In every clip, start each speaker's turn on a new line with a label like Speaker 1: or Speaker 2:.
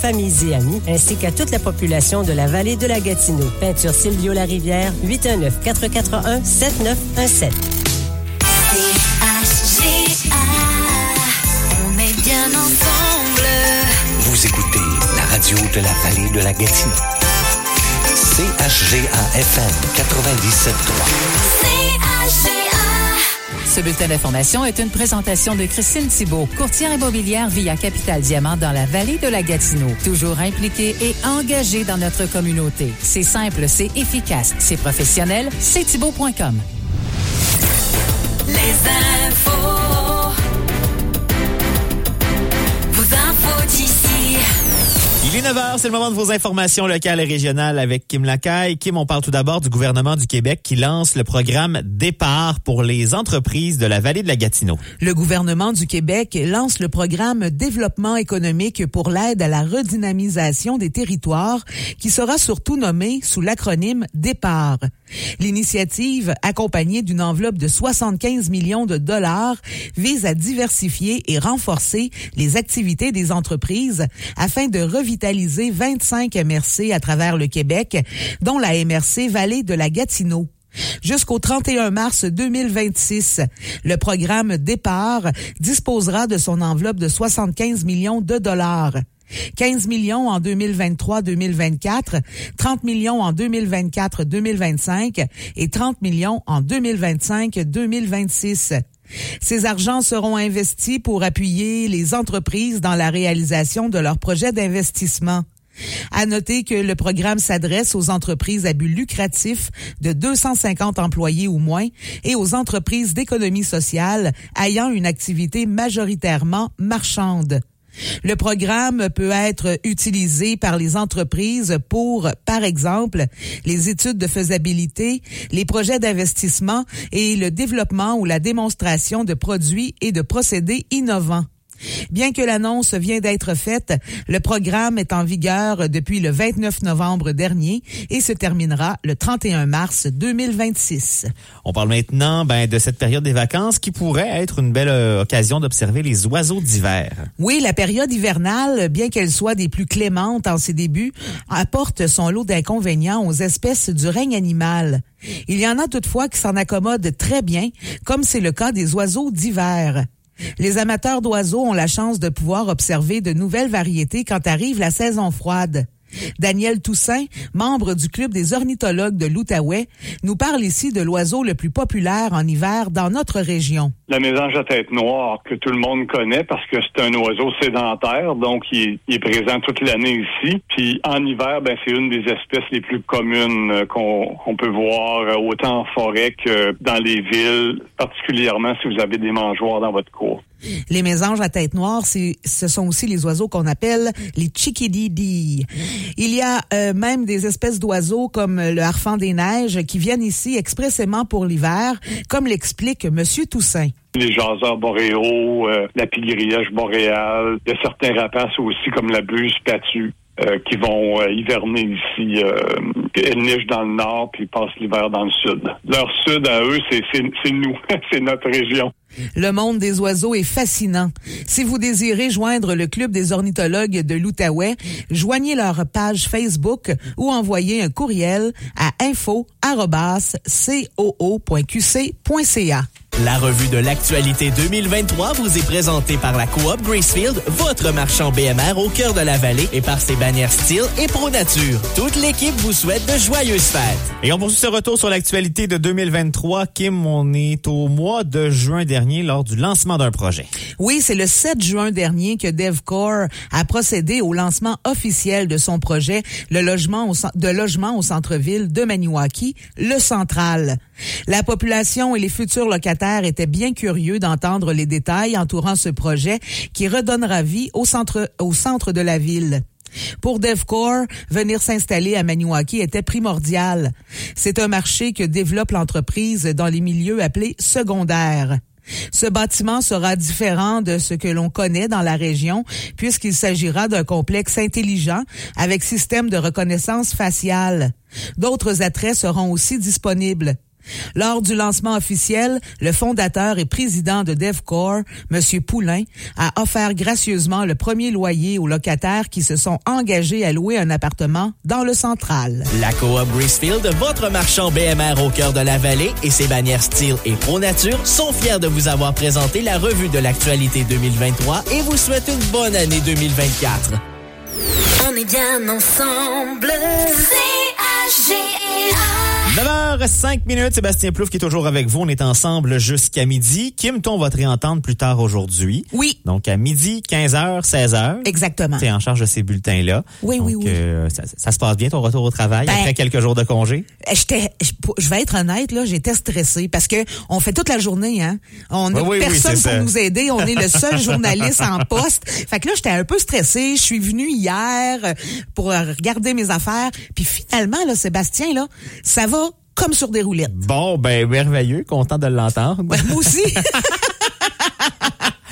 Speaker 1: familles et amis, ainsi qu'à toute la population de la vallée de la Gatineau. Peinture Silvio Larivière, 819-441-7917.
Speaker 2: on est bien ensemble.
Speaker 3: Vous écoutez la radio de la vallée de la Gatineau. CHGA-FM 97.3.
Speaker 4: Ce bulletin d'information est une présentation de Christine Thibault, courtière immobilière via Capital Diamant dans la vallée de la Gatineau. Toujours impliquée et engagée dans notre communauté. C'est simple, c'est efficace, c'est professionnel, c'est thibault.com.
Speaker 2: Les infos.
Speaker 5: Il est 9h, c'est le moment de vos informations locales et régionales avec Kim Lacaille. Kim, on parle tout d'abord du gouvernement du Québec qui lance le programme Départ pour les entreprises de la vallée de la Gatineau.
Speaker 6: Le gouvernement du Québec lance le programme Développement économique pour l'aide à la redynamisation des territoires qui sera surtout nommé sous l'acronyme Départ. L'initiative, accompagnée d'une enveloppe de 75 millions de dollars, vise à diversifier et renforcer les activités des entreprises afin de revitaliser 25 MRC à travers le Québec, dont la MRC Vallée de la Gatineau. Jusqu'au 31 mars 2026, le programme Départ disposera de son enveloppe de 75 millions de dollars. 15 millions en 2023-2024, 30 millions en 2024-2025 et 30 millions en 2025-2026. Ces argents seront investis pour appuyer les entreprises dans la réalisation de leurs projets d'investissement. À noter que le programme s'adresse aux entreprises à but lucratif de 250 employés ou moins et aux entreprises d'économie sociale ayant une activité majoritairement marchande. Le programme peut être utilisé par les entreprises pour, par exemple, les études de faisabilité, les projets d'investissement et le développement ou la démonstration de produits et de procédés innovants. Bien que l'annonce vient d'être faite, le programme est en vigueur depuis le 29 novembre dernier et se terminera le 31 mars 2026.
Speaker 5: On parle maintenant ben, de cette période des vacances qui pourrait être une belle euh, occasion d'observer les oiseaux d'hiver.
Speaker 6: Oui, la période hivernale, bien qu'elle soit des plus clémentes en ses débuts, apporte son lot d'inconvénients aux espèces du règne animal. Il y en a toutefois qui s'en accommodent très bien, comme c'est le cas des oiseaux d'hiver. Les amateurs d'oiseaux ont la chance de pouvoir observer de nouvelles variétés quand arrive la saison froide. Daniel Toussaint, membre du Club des ornithologues de l'Outaouais, nous parle ici de l'oiseau le plus populaire en hiver dans notre région.
Speaker 7: La mésange à tête noire que tout le monde connaît parce que c'est un oiseau sédentaire, donc il, est présent toute l'année ici. Puis en hiver, ben c'est une des espèces les plus communes euh, qu'on peut voir euh, autant en forêt que dans les villes, particulièrement si vous avez des mangeoires dans votre cour.
Speaker 6: Les mésanges à tête noire, ce sont aussi les oiseaux qu'on appelle les chickadee. Il y a euh, même des espèces d'oiseaux comme le harfang des neiges qui viennent ici expressément pour l'hiver, comme l'explique Monsieur Toussaint.
Speaker 7: Les jaseurs boréaux, euh, la pigriège boréale, il y a certains rapaces aussi comme la buse patue. Euh, qui vont hiverner ici. elles nichent dans le nord puis passent l'hiver dans le sud. Leur sud à eux, c'est nous, c'est notre région.
Speaker 6: Le monde des oiseaux est fascinant. Si vous désirez joindre le Club des ornithologues de l'Outaouais, joignez leur page Facebook ou envoyez un courriel à info.coo.qc.ca.
Speaker 8: La revue de l'actualité 2023 vous est présentée par la Coop Gracefield, votre marchand BMR au cœur de la vallée et par ses bannières Style et Pro Nature. Toute l'équipe vous souhaite de joyeuses fêtes.
Speaker 5: Et on poursuit ce retour sur l'actualité de 2023. Kim, on est au mois de juin dernier lors du lancement d'un projet.
Speaker 6: Oui, c'est le 7 juin dernier que DevCore a procédé au lancement officiel de son projet, le logement au, de logement au centre-ville de Maniwaki, le Central. La population et les futurs locataires étaient bien curieux d'entendre les détails entourant ce projet qui redonnera vie au centre, au centre de la ville. Pour DevCore, venir s'installer à Maniwaki était primordial. C'est un marché que développe l'entreprise dans les milieux appelés secondaires. Ce bâtiment sera différent de ce que l'on connaît dans la région puisqu'il s'agira d'un complexe intelligent avec système de reconnaissance faciale. D'autres attraits seront aussi disponibles. Lors du lancement officiel, le fondateur et président de DevCore, M. Poulain, a offert gracieusement le premier loyer aux locataires qui se sont engagés à louer un appartement dans le central.
Speaker 8: La Coop Gracefield, votre marchand BMR au cœur de la vallée et ses bannières Style et Pro Nature sont fiers de vous avoir présenté la revue de l'actualité 2023 et vous souhaitent une bonne année 2024.
Speaker 9: On est bien ensemble. C-H-G-A.
Speaker 5: 9h05 minutes, Sébastien Plouf qui est toujours avec vous. On est ensemble jusqu'à midi. Kim, on va te réentendre plus tard aujourd'hui.
Speaker 6: Oui.
Speaker 5: Donc à midi, 15h, 16h.
Speaker 6: Exactement.
Speaker 5: Tu es en charge de ces bulletins-là.
Speaker 6: Oui,
Speaker 5: Donc,
Speaker 6: oui, oui.
Speaker 5: euh, ça, ça se passe bien ton retour au travail
Speaker 6: Ben,
Speaker 5: après quelques jours de congé?
Speaker 6: J'étais, je vais être honnête là, j'étais stressée parce que on fait toute la journée, hein. On n'a
Speaker 5: Oui, oui, oui,
Speaker 6: personne pour
Speaker 5: ça.
Speaker 6: nous aider. On est le seul journaliste en poste. Fait que là, j'étais un peu stressée. Je suis venue hier euh, pour euh, regarder mes affaires. Puis finalement, là, Sébastien, là, ça va comme sur des roulettes.
Speaker 5: Bon, ben merveilleux, content de l'entendre.
Speaker 6: Moi aussi.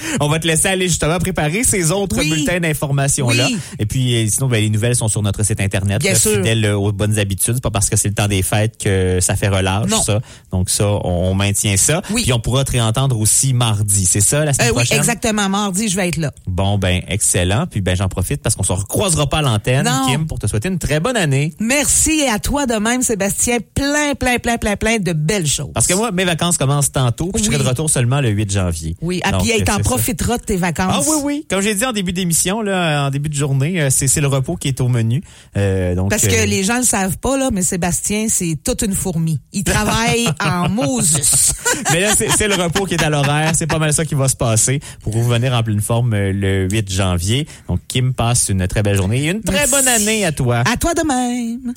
Speaker 5: On va te laisser aller justement préparer ces autres
Speaker 6: Oui.
Speaker 5: bulletins d'informations-là.
Speaker 6: Oui.
Speaker 5: Et puis, euh, sinon, ben, les nouvelles sont sur notre site Internet.
Speaker 6: Bien
Speaker 5: là,
Speaker 6: sûr.
Speaker 5: Fidèle euh, aux bonnes habitudes. C'est pas parce que c'est le temps des fêtes que ça fait relâche,
Speaker 6: Non.
Speaker 5: ça. Donc ça, on, maintient ça.
Speaker 6: Oui.
Speaker 5: Puis on pourra te réentendre aussi mardi. C'est ça, la semaine
Speaker 6: Euh, oui,
Speaker 5: prochaine?
Speaker 6: exactement. Mardi, je vais être là.
Speaker 5: Bon, ben, excellent. Puis ben, j'en profite parce qu'on se recroisera pas à l'antenne. Kim, pour te souhaiter une très bonne année.
Speaker 6: Merci et à toi de même, Sébastien. Plein, plein, plein, plein, plein de belles choses.
Speaker 5: Parce que moi, mes vacances commencent tantôt, puis je serai de retour seulement le 8 janvier.
Speaker 6: oui, ah,
Speaker 5: Donc,
Speaker 6: puis
Speaker 5: euh,
Speaker 6: profiteras de tes vacances.
Speaker 5: Ah oui, oui. Comme j'ai dit en début d'émission, là, en début de journée, euh, c'est c'est le repos qui est au menu. Euh, donc,
Speaker 6: Parce
Speaker 5: euh,
Speaker 6: que les gens le savent pas, là, mais Sébastien, c'est toute une fourmi. Il travaille en Moses.
Speaker 5: Mais là, c'est c'est le repos qui est à l'horaire. C'est pas mal ça qui va se passer pour revenir en pleine forme euh, le 8 janvier. Donc, Kim passe une très belle journée et une très
Speaker 6: Merci.
Speaker 5: bonne année à toi.
Speaker 6: À toi de même.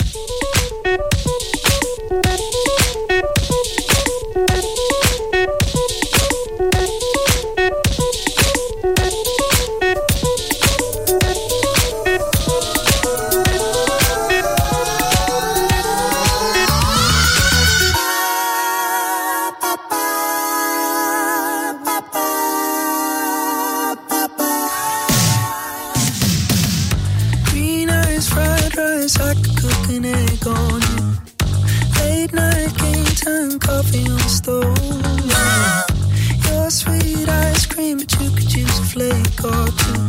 Speaker 10: On. Your sweet ice cream, but you could use a flake or two.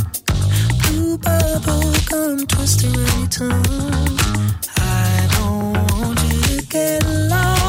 Speaker 10: Blue bubble gum twisting your tongue. I don't want you to get lost.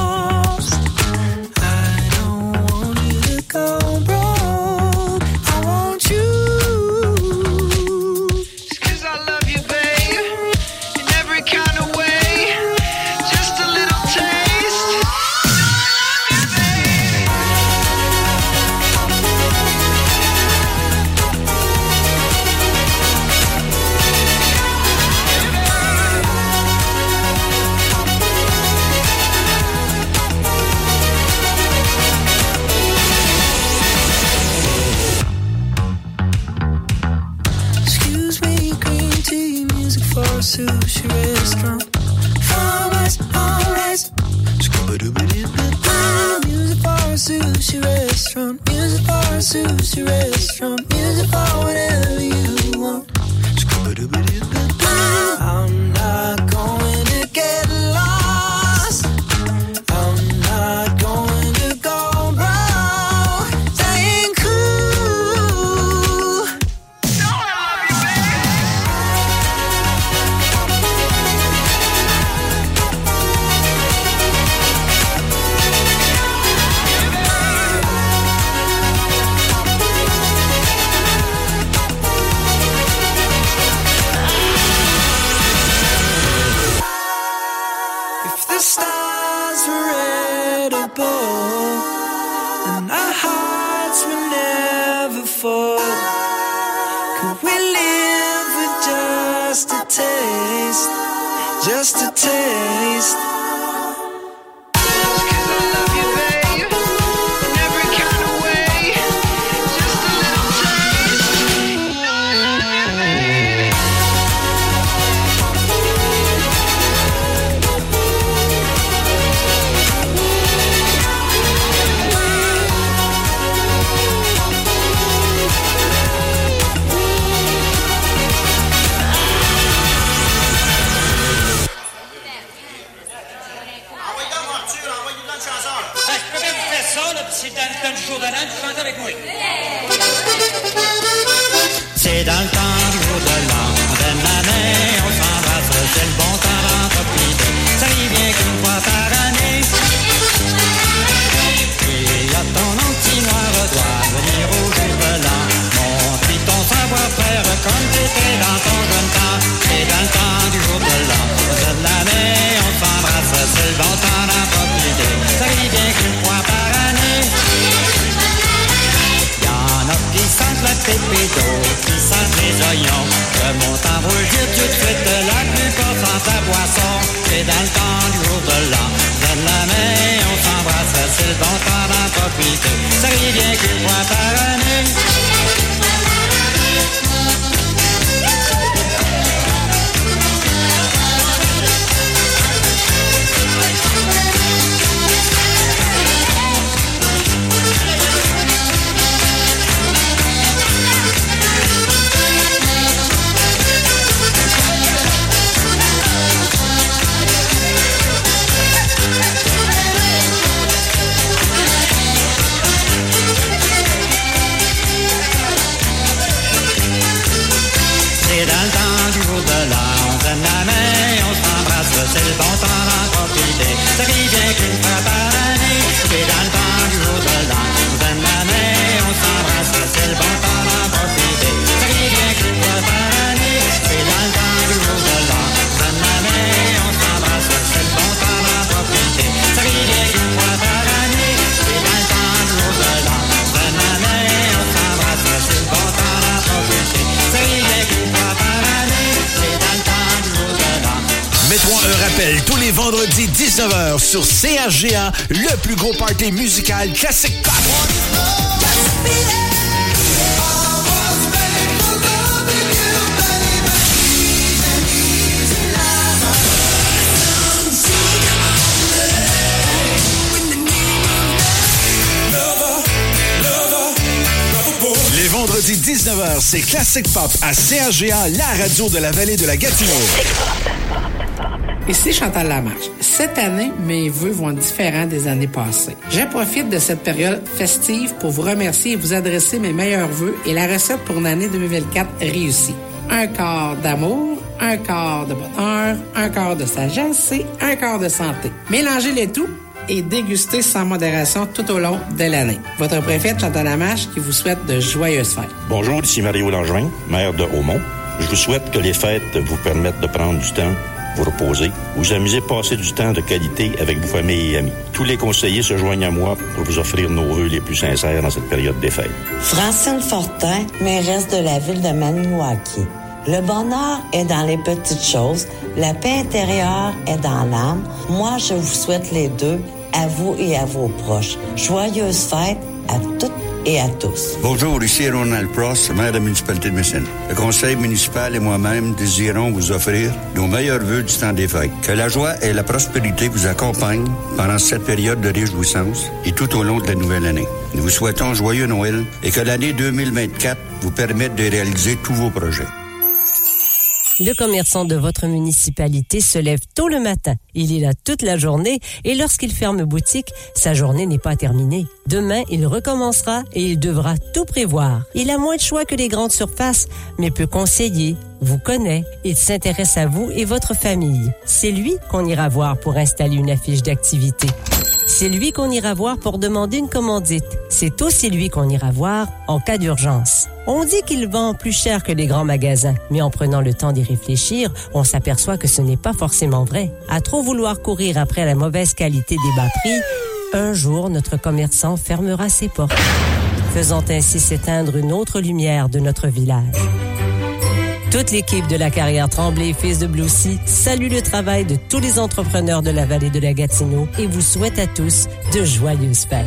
Speaker 10: Restaurant. Music for a sushi restaurant. Music for whatever you want. I'm
Speaker 11: dans le temps du jour de l'an. Donne la main, on s'embrasse, c'est le bon temps d'en profiter. Ça bien qu'une fois par année. S'embrasse, c'est
Speaker 12: 19h sur CHGA, le plus gros party musical classique pop. Les vendredis 19h, c'est Classic Pop à CHGA, la radio de la vallée de la Gatineau.
Speaker 13: Ici Chantal Lamarche. Cette année, mes vœux vont différents des années passées. Je profite de cette période festive pour vous remercier et vous adresser mes meilleurs vœux et la recette pour une année 2024 réussie. Un quart d'amour, un quart de bonheur, un quart de sagesse et un quart de santé. Mélangez les tout et dégustez sans modération tout au long de l'année. Votre préfète Chantal Lamarche qui vous souhaite de joyeuses fêtes.
Speaker 14: Bonjour, ici Mario Langevin, maire de Haumont. Je vous souhaite que les fêtes vous permettent de prendre du temps, vous reposer, vous amuser, passer du temps de qualité avec vos familles et amis. Tous les conseillers se joignent à moi pour vous offrir nos vœux les plus sincères dans cette période des fêtes.
Speaker 15: Francine Fortin, mairesse de la ville de Maniwaki. Le bonheur est dans les petites choses, la paix intérieure est dans l'âme. Moi, je vous souhaite les deux, à vous et à vos proches. Joyeuses fêtes à toutes
Speaker 16: Bonjour, ici Ronald Pross, maire de la municipalité de Messine. Le conseil municipal et moi-même désirons vous offrir nos meilleurs vœux du temps des fêtes. Que la joie et la prospérité vous accompagnent pendant cette période de réjouissance et tout au long de la nouvelle année. Nous vous souhaitons joyeux Noël et que l'année 2024 vous permette de réaliser tous vos projets.
Speaker 1: Le commerçant de votre municipalité se lève tôt le matin. Il est là toute la journée et lorsqu'il ferme boutique, sa journée n'est pas terminée. Demain, il recommencera et il devra tout prévoir. Il a moins de choix que les grandes surfaces, mais peut conseiller, vous connaît, il s'intéresse à vous et votre famille. C'est lui qu'on ira voir pour installer une affiche d'activité. C'est lui qu'on ira voir pour demander une commandite. C'est aussi lui qu'on ira voir en cas d'urgence. On dit qu'il vend plus cher que les grands magasins, mais en prenant le temps d'y réfléchir, on s'aperçoit que ce n'est pas forcément vrai. À trop vouloir courir après la mauvaise qualité des bas prix, un jour notre commerçant fermera ses portes, faisant ainsi s'éteindre une autre lumière de notre village. Toute l'équipe de la carrière Tremblay Fils de Bloussy salue le travail de tous les entrepreneurs de la vallée de la Gatineau et vous souhaite à tous de joyeuses fêtes.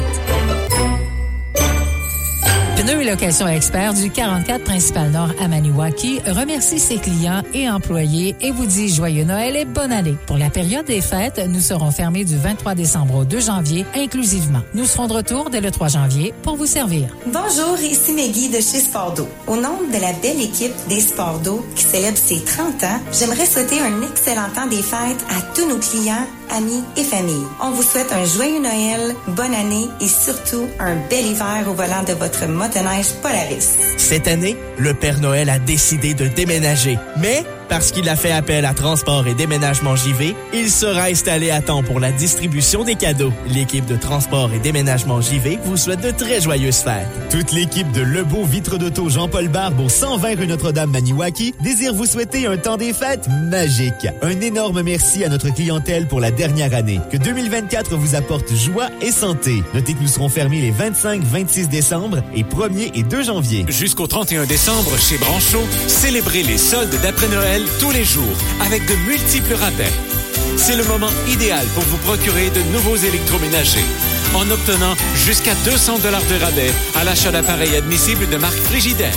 Speaker 4: Pneus et location expert du 44 Principal Nord à Maniwaki remercie ses clients et employés et vous dit joyeux Noël et bonne année. Pour la période des fêtes, nous serons fermés du 23 décembre au 2 janvier inclusivement. Nous serons de retour dès le 3 janvier pour vous servir.
Speaker 17: Bonjour, ici Maggie de chez Sportdo. Au nom de la belle équipe des Sportdo qui célèbre ses 30 ans, j'aimerais souhaiter un excellent temps des fêtes à tous nos clients
Speaker 15: amis et famille. On vous souhaite un joyeux Noël, bonne année et surtout un bel hiver au volant de votre motoneige Polaris.
Speaker 8: Cette année, le Père Noël a décidé de déménager. Mais, parce qu'il a fait appel à Transport et Déménagement JV, il sera installé à temps pour la distribution des cadeaux. L'équipe de Transport et Déménagement JV vous souhaite de très joyeuses fêtes.
Speaker 5: Toute l'équipe de Lebeau Vitre d'Auto Jean-Paul Barbe au 120 rue Notre-Dame Maniwaki désire vous souhaiter un temps des fêtes magique. Un énorme merci à notre clientèle pour la dernière année. Que 2024 vous apporte joie et santé. Notez que nous serons fermés les 25, 26 décembre et 1er et 2 janvier.
Speaker 18: Jusqu'au 31 décembre, chez Branchot, célébrez les soldes d'après Noël tous les jours avec de multiples rabais. C'est le moment idéal pour vous procurer de nouveaux électroménagers en obtenant jusqu'à 200 dollars de rabais à l'achat d'appareils admissibles de marque Frigidaire.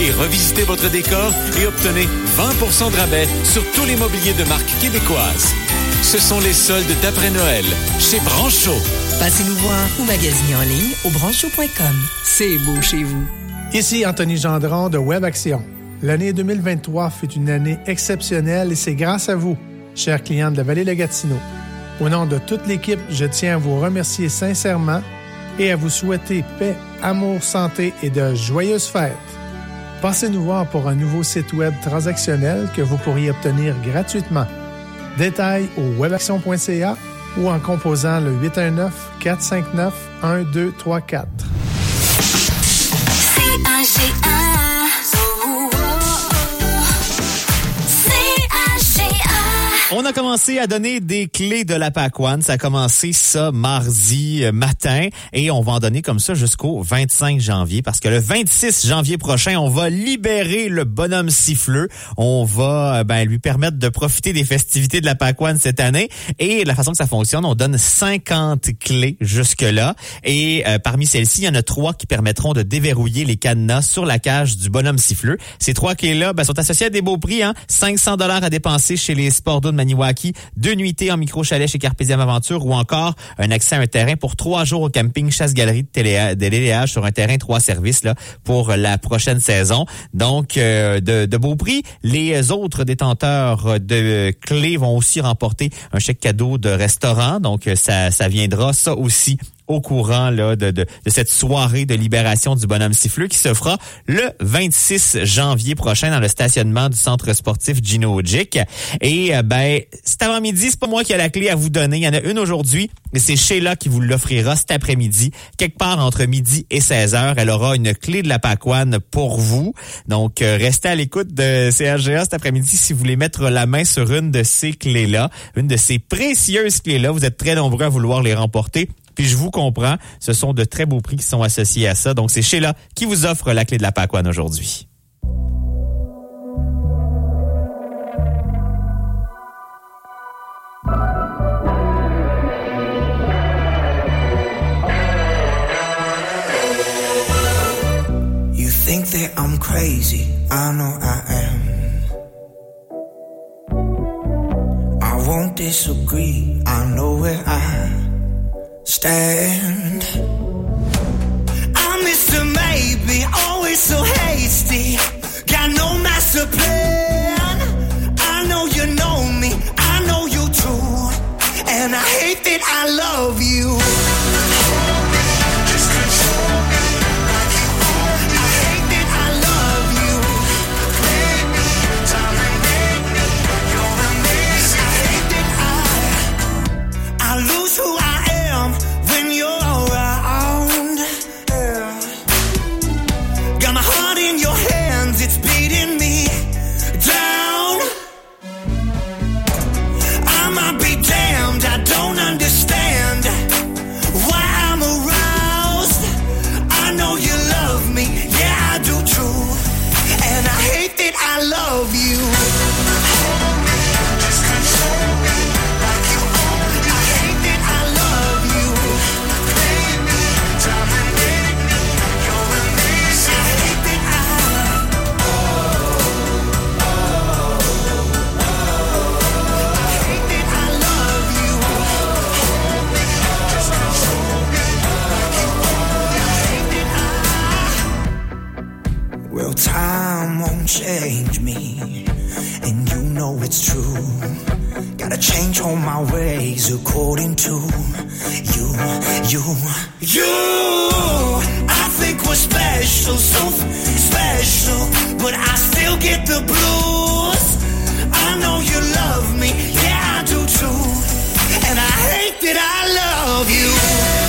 Speaker 18: Et revisitez votre décor et obtenez 20% de rabais sur tous les mobiliers de marque québécoise. Ce sont les soldes d'après Noël chez Branchot.
Speaker 13: Passez nous voir ou magasinez en ligne au branchot.com. C'est beau chez vous.
Speaker 19: Ici Anthony Gendron de Web Action. L'année 2023 fut une année exceptionnelle et c'est grâce à vous, chers clients de la vallée de Gatineau. Au nom de toute l'équipe, je tiens à vous remercier sincèrement et à vous souhaiter paix, amour, santé et de joyeuses fêtes. Passez nous voir pour un nouveau site web transactionnel que vous pourriez obtenir gratuitement. Détails au webaction.ca ou en composant le 819 459 1234.
Speaker 5: On a commencé à donner des clés de la One. Ça a commencé ça mardi euh, matin et on va en donner comme ça jusqu'au 25 janvier parce que le 26 janvier prochain, on va libérer le bonhomme siffleux. On va euh, ben, lui permettre de profiter des festivités de la One cette année et la façon que ça fonctionne, on donne 50 clés jusque-là et euh, parmi celles-ci, il y en a trois qui permettront de déverrouiller les cadenas sur la cage du bonhomme siffleux. Ces trois clés-là ben, sont associées à des beaux prix, hein? 500 dollars à dépenser chez les sports d'eau de Deux nuitées en micro-chalet chez Carpésium Aventure ou encore un accès à un terrain pour trois jours au camping Chasse-Galerie de Téléage sur un terrain trois services là, pour la prochaine saison. Donc, euh, de, de beaux prix. Les autres détenteurs de clés vont aussi remporter un chèque cadeau de restaurant. Donc, ça, ça viendra ça aussi au courant là, de, de, de, cette soirée de libération du bonhomme siffleux qui se fera le 26 janvier prochain dans le stationnement du centre sportif Gino Ojic. Et euh, ben, cet avant-midi, c'est pas moi qui ai la clé à vous donner. Il y en a une aujourd'hui, mais c'est Sheila qui vous l'offrira cet après-midi. Quelque part entre midi et 16 heures, elle aura une clé de la Pacoane pour vous. Donc, euh, restez à l'écoute de CRGA cet après-midi si vous voulez mettre la main sur une de ces clés-là, une de ces précieuses clés-là. Vous êtes très nombreux à vouloir les remporter. Puis je vous comprends, ce sont de très beaux prix qui sont associés à ça. Donc c'est Sheila qui vous offre la clé de la Pacoane aujourd'hui.
Speaker 20: Think that I'm crazy, I know I. I won't disagree, I know where stand. I'm Mr. Maybe, always so hasty. Got no master plan. I know you know me, I know you too. And I hate that I love you. Love you. Won't change me, and you know it's true.
Speaker 21: Gotta change all my ways according to you, you, you. I think we're special, so special, but I still get the blues. I know you love me, yeah I do too, and I hate that I love you.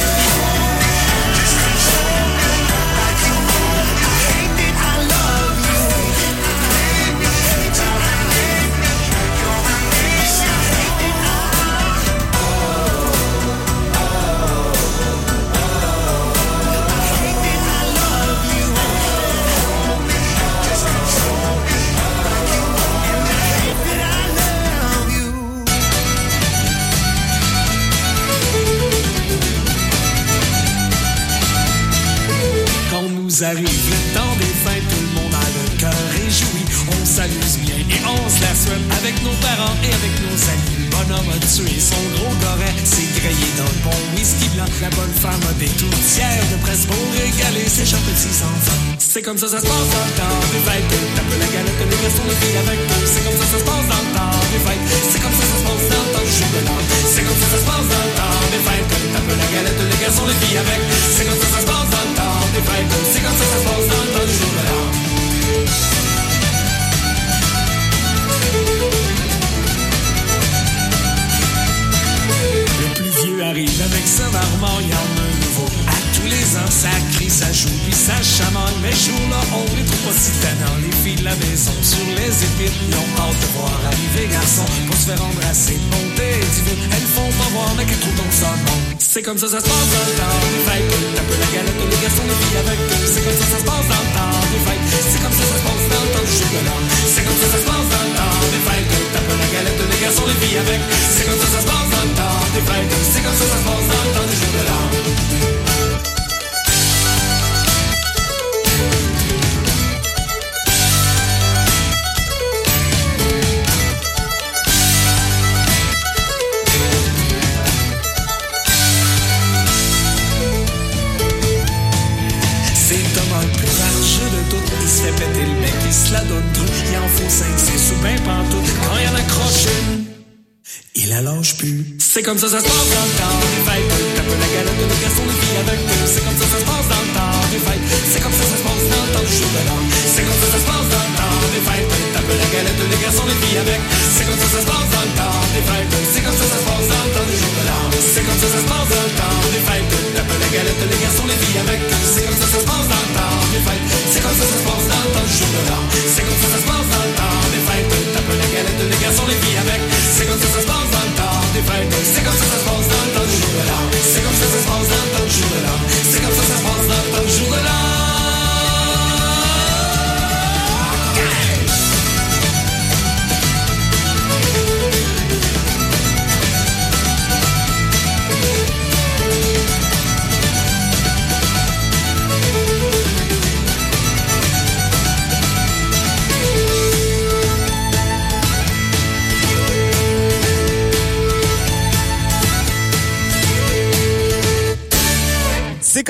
Speaker 22: Quand nous arrive le temps des fêtes, tout le monde a le cœur réjoui. On s'amuse bien et on se la souhaite avec nos parents et avec nos amis. Le bonhomme a tué son gros goret, s'est grillé dans le bon whisky blanc. La bonne femme a des tourtières de presse pour régaler ses chers petits enfants. C'est comme ça ça se passe dans le temps des fêtes. Tape la galette, les garçons, les filles avec. C'est comme ça ça se passe dans le temps des fêtes. C'est comme ça ça se passe dans le temps du jour de l'an. C'est comme ça ça se passe dans le temps des fêtes. Tape la galette, les garçons, les filles avec. C'est comme ça ça se passe dans le temps des fêtes. C'est comme ça ça se passe dans le temps du jour de l'an. Le plus vieux arrive avec sa marmot, il y en a un nouveau. Les ans, ça crie, ça joue, puis ça chamaille. Mais jour là, on les trouve pas si tannants. Les filles de la maison, sur les épines, ils ont hâte de voir arriver garçon. Pour se faire embrasser, monter et divine. Elles font pas voir, mais qu'elles trouvent donc ça bon. C'est comme ça, ça se passe dans le temps des fêtes. Tape la galette, les garçons, les filles avec. C'est comme ça, ça se passe dans le temps des fêtes. C'est comme ça, ça se passe dans le temps du jour de l'an. C'est comme ça, ça se passe dans le temps des fêtes. Tape la galette, les garçons, les filles avec. C'est comme ça, ça se passe dans le temps des fêtes. C'est comme ça, ça se passe dans le temps du jour de l'an. Il en faut 5, c'est sous ben pantoute. Quand il en accroche une, il la lâche plus. C'est comme ça, ça se passe dans le temps des fêtes. Tape la galette de garçon de filles avec eux. C'est comme ça, ça se passe dans le temps des fêtes. C'est comme ça, ça se passe dans le temps du jour de l'an. C'est comme ça, ça se passe dans le temps des fêtes. Tape la galette de garçon de filles avec. C'est comme ça, ça se passe dans le temps des fêtes. C'est comme ça, ça se passe dans le temps du jour de l'an.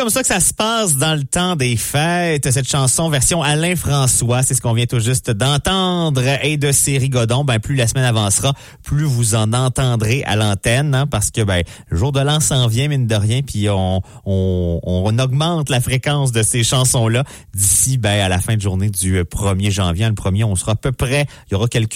Speaker 22: Comme ça
Speaker 5: que ça se passe dans le temps des fêtes. Cette chanson version Alain François, c'est ce qu'on vient tout juste d'entendre. Et de Série Godon, ben plus la semaine avancera, plus vous en entendrez à l'antenne, hein, parce que ben le jour de l'an s'en vient mine de rien, puis on, on, on augmente la fréquence de ces chansons-là d'ici ben à la fin de journée du 1er janvier. Le 1er, on sera à peu près, il y aura quelques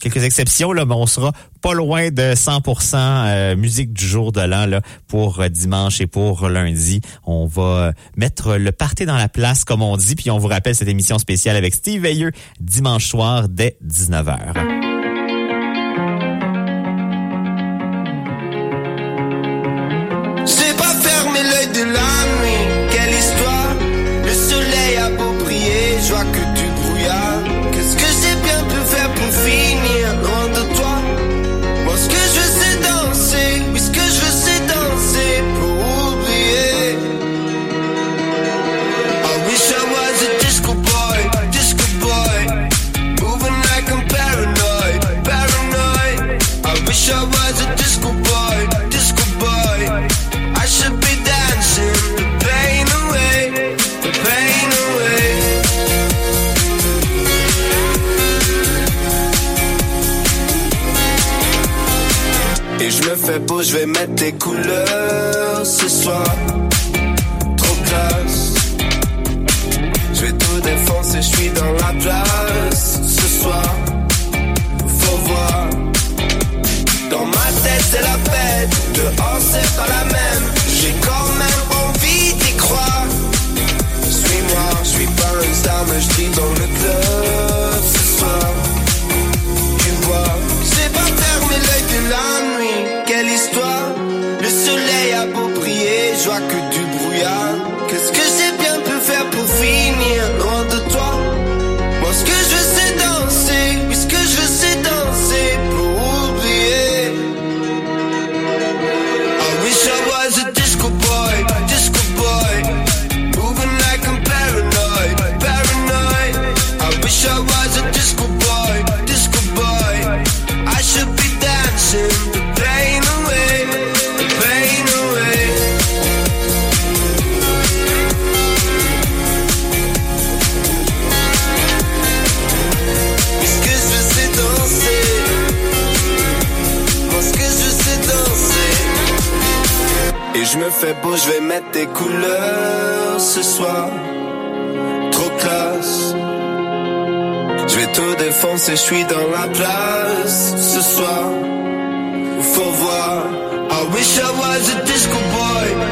Speaker 5: quelques exceptions là, mais on sera pas loin de 100% euh, musique du jour de l'an là pour euh, dimanche et pour lundi. On va mettre le party dans la place comme on dit puis on vous rappelle cette émission spéciale avec Steve Veilleux dimanche soir dès 19h.
Speaker 21: Je
Speaker 23: vais mettre des couleurs ce soir. Trop classe. Je vais tout défoncer, je suis dans la place ce soir. Faut voir. Dans ma tête c'est la fête, dehors c'est pas la même. J'ai quand même envie d'y croire. Suis-moi, je suis pas une star, mais je dans le club Fais beau, je vais mettre des couleurs ce soir. Trop classe. Je vais tout défoncer, je suis dans la place ce soir. Faut voir. I wish I was a disco boy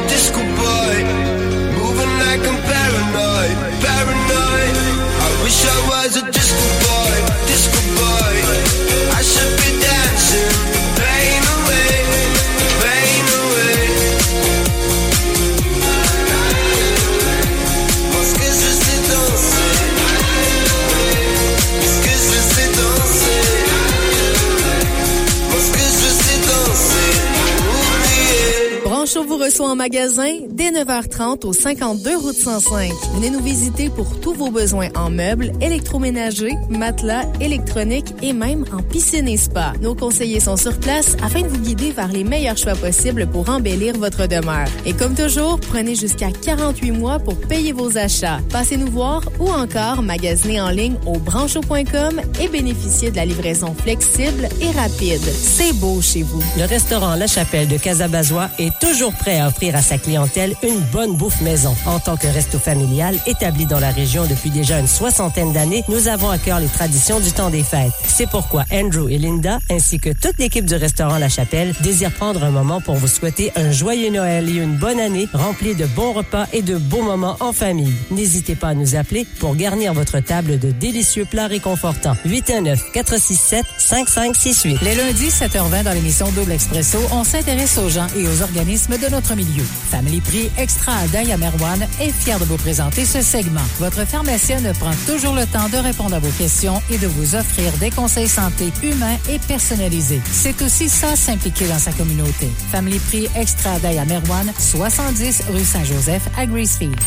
Speaker 24: vous reçoit en magasin dès 9h30 au 52 route 105. Venez nous visiter pour tous vos besoins en meubles, électroménagers, matelas, électronique et même en piscine et spa. Nos conseillers sont sur place afin de vous guider vers les meilleurs choix possibles pour embellir votre demeure. Et comme toujours, prenez jusqu'à 48 mois pour payer vos achats. Passez nous voir ou encore magasiner en ligne au brancho.com et bénéficier de la livraison flexible et rapide. C'est beau chez vous.
Speaker 1: Le restaurant La Chapelle de Casabazois est toujours prêt à offrir à sa clientèle une bonne bouffe maison. En tant que resto familial établi dans la région depuis déjà une soixantaine d'années, nous avons à cœur les traditions du temps des fêtes. C'est pourquoi Andrew et Linda, ainsi que toute l'équipe du restaurant La Chapelle, désirent prendre un moment pour vous souhaiter un joyeux Noël et une bonne année remplie de bons repas et de beaux moments en famille. N'hésitez pas à nous appeler pour garnir votre table de délicieux plats réconfortants. 819-467-5568.
Speaker 4: Les lundis, 7h20 dans l'émission Double Expresso, on s'intéresse aux gens et aux organismes de notre milieu. Family Prix Extra à Merwan est fier de vous présenter ce segment. Votre pharmacienne prend toujours le temps de répondre à vos questions et de vous offrir des conseils santé humains et personnalisés. C'est aussi ça s'impliquer dans sa communauté. Family Prix Extra à Daya Merwan, 70 rue Saint-Joseph à Greasefield.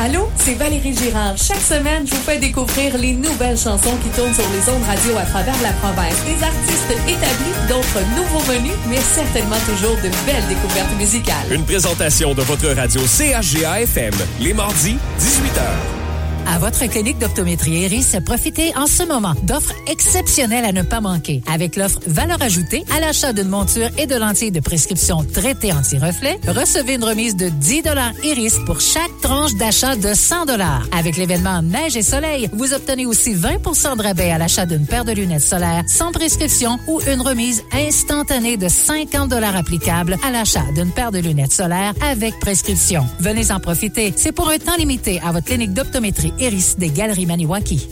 Speaker 25: Allô, c'est Valérie Girard. Chaque semaine, je vous fais découvrir les nouvelles chansons qui tournent sur les ondes radio à travers la province. Des artistes établis, d'autres nouveaux venus, mais certainement toujours de belles découvertes musicales.
Speaker 26: Une présentation de votre radio CHGA FM, les mardis, 18h.
Speaker 4: À votre clinique d'optométrie Iris, profitez en ce moment d'offres exceptionnelles à ne pas manquer. Avec l'offre valeur ajoutée à l'achat d'une monture et de lentilles de prescription traitées anti-reflet, recevez une remise de 10 Iris pour chaque tranche d'achat de 100 Avec l'événement Neige et Soleil, vous obtenez aussi 20% de rabais à l'achat d'une paire de lunettes solaires sans prescription ou une remise instantanée de 50 applicable à l'achat d'une paire de lunettes solaires avec prescription. Venez en profiter. C'est pour un temps limité à votre clinique d'optométrie Iris des Galeries Maniwaki.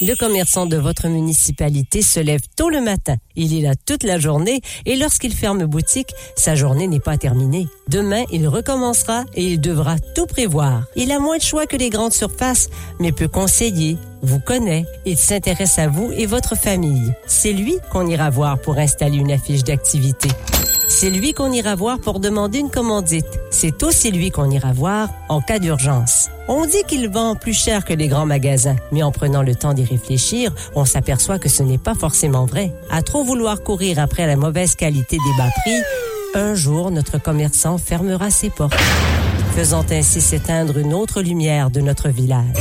Speaker 1: Le commerçant de votre municipalité se lève tôt le matin. Il est là toute la journée et lorsqu'il ferme boutique, sa journée n'est pas terminée. Demain, il recommencera et il devra tout prévoir. Il a moins de choix que les grandes surfaces, mais peut conseiller, vous connaît, il s'intéresse à vous et votre famille. C'est lui qu'on ira voir pour installer une affiche d'activité. C'est lui qu'on ira voir pour demander une commandite. C'est aussi lui qu'on ira voir en cas d'urgence. On dit qu'il vend plus cher que les grands magasins, mais en prenant le temps d'y réfléchir, on s'aperçoit que ce n'est pas forcément vrai. À trop vouloir courir après la mauvaise qualité des bas prix, un jour notre commerçant fermera ses portes, faisant ainsi s'éteindre une autre lumière de notre village.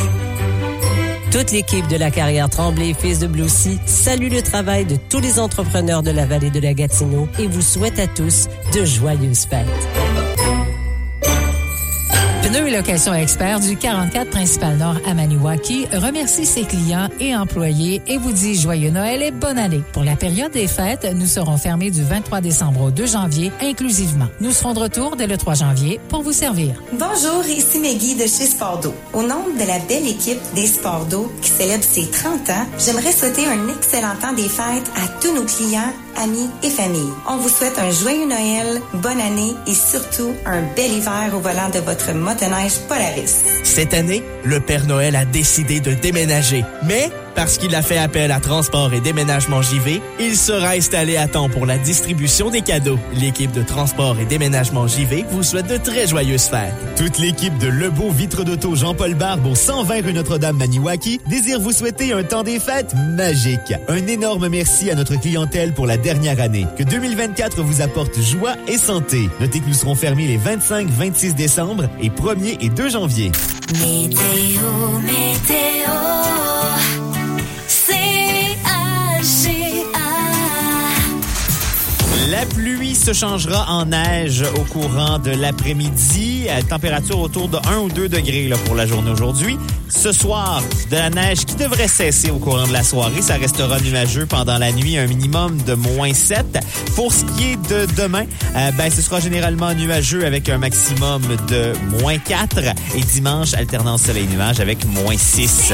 Speaker 1: Toute l'équipe de la carrière Tremblay Fils de Bloussy salue le travail de tous les entrepreneurs de la vallée de la Gatineau et vous souhaite à tous de joyeuses fêtes.
Speaker 4: Pneus location expert du 44 Principal Nord à Maniwaki remercie ses clients et employés et vous dit joyeux Noël et bonne année. Pour la période des fêtes, nous serons fermés du 23 décembre au 2 janvier inclusivement. Nous serons de retour dès le 3 janvier pour vous servir.
Speaker 15: Bonjour, ici Meggy de chez Sportdo. Au nom de la belle équipe des Sportdo qui célèbre ses 30 ans, j'aimerais souhaiter un excellent temps des fêtes à tous nos clients, amis et familles. On vous souhaite un joyeux Noël, bonne année et surtout un bel hiver au volant de votre motoneige Polaris.
Speaker 8: Cette année, le Père Noël a décidé de déménager. Mais, parce qu'il a fait appel à Transport et Déménagement JV, il sera installé à temps pour la distribution des cadeaux. L'équipe de Transport et Déménagement JV vous souhaite de très joyeuses fêtes.
Speaker 5: Toute l'équipe de Lebeau Vitre d'Auto Jean-Paul Barbe au 120 rue Notre-Dame Maniwaki désire vous souhaiter un temps des fêtes magique. Un énorme merci à notre clientèle pour la dernière année. Que 2024 vous apporte joie et santé. Notez que nous serons fermés les 25, 26 décembre et 1er et 2 janvier.
Speaker 9: Météo, météo,
Speaker 5: La pluie se changera en neige au courant de l'après-midi. À Température autour de 1 ou 2 degrés là, pour la journée aujourd'hui. Ce soir, de la neige qui devrait cesser au courant de la soirée. Ça restera nuageux pendant la nuit, un minimum de moins 7. Pour ce qui est de demain, euh, ben, ce sera généralement nuageux avec un maximum de moins 4. Et dimanche, alternance soleil-nuage avec moins 6.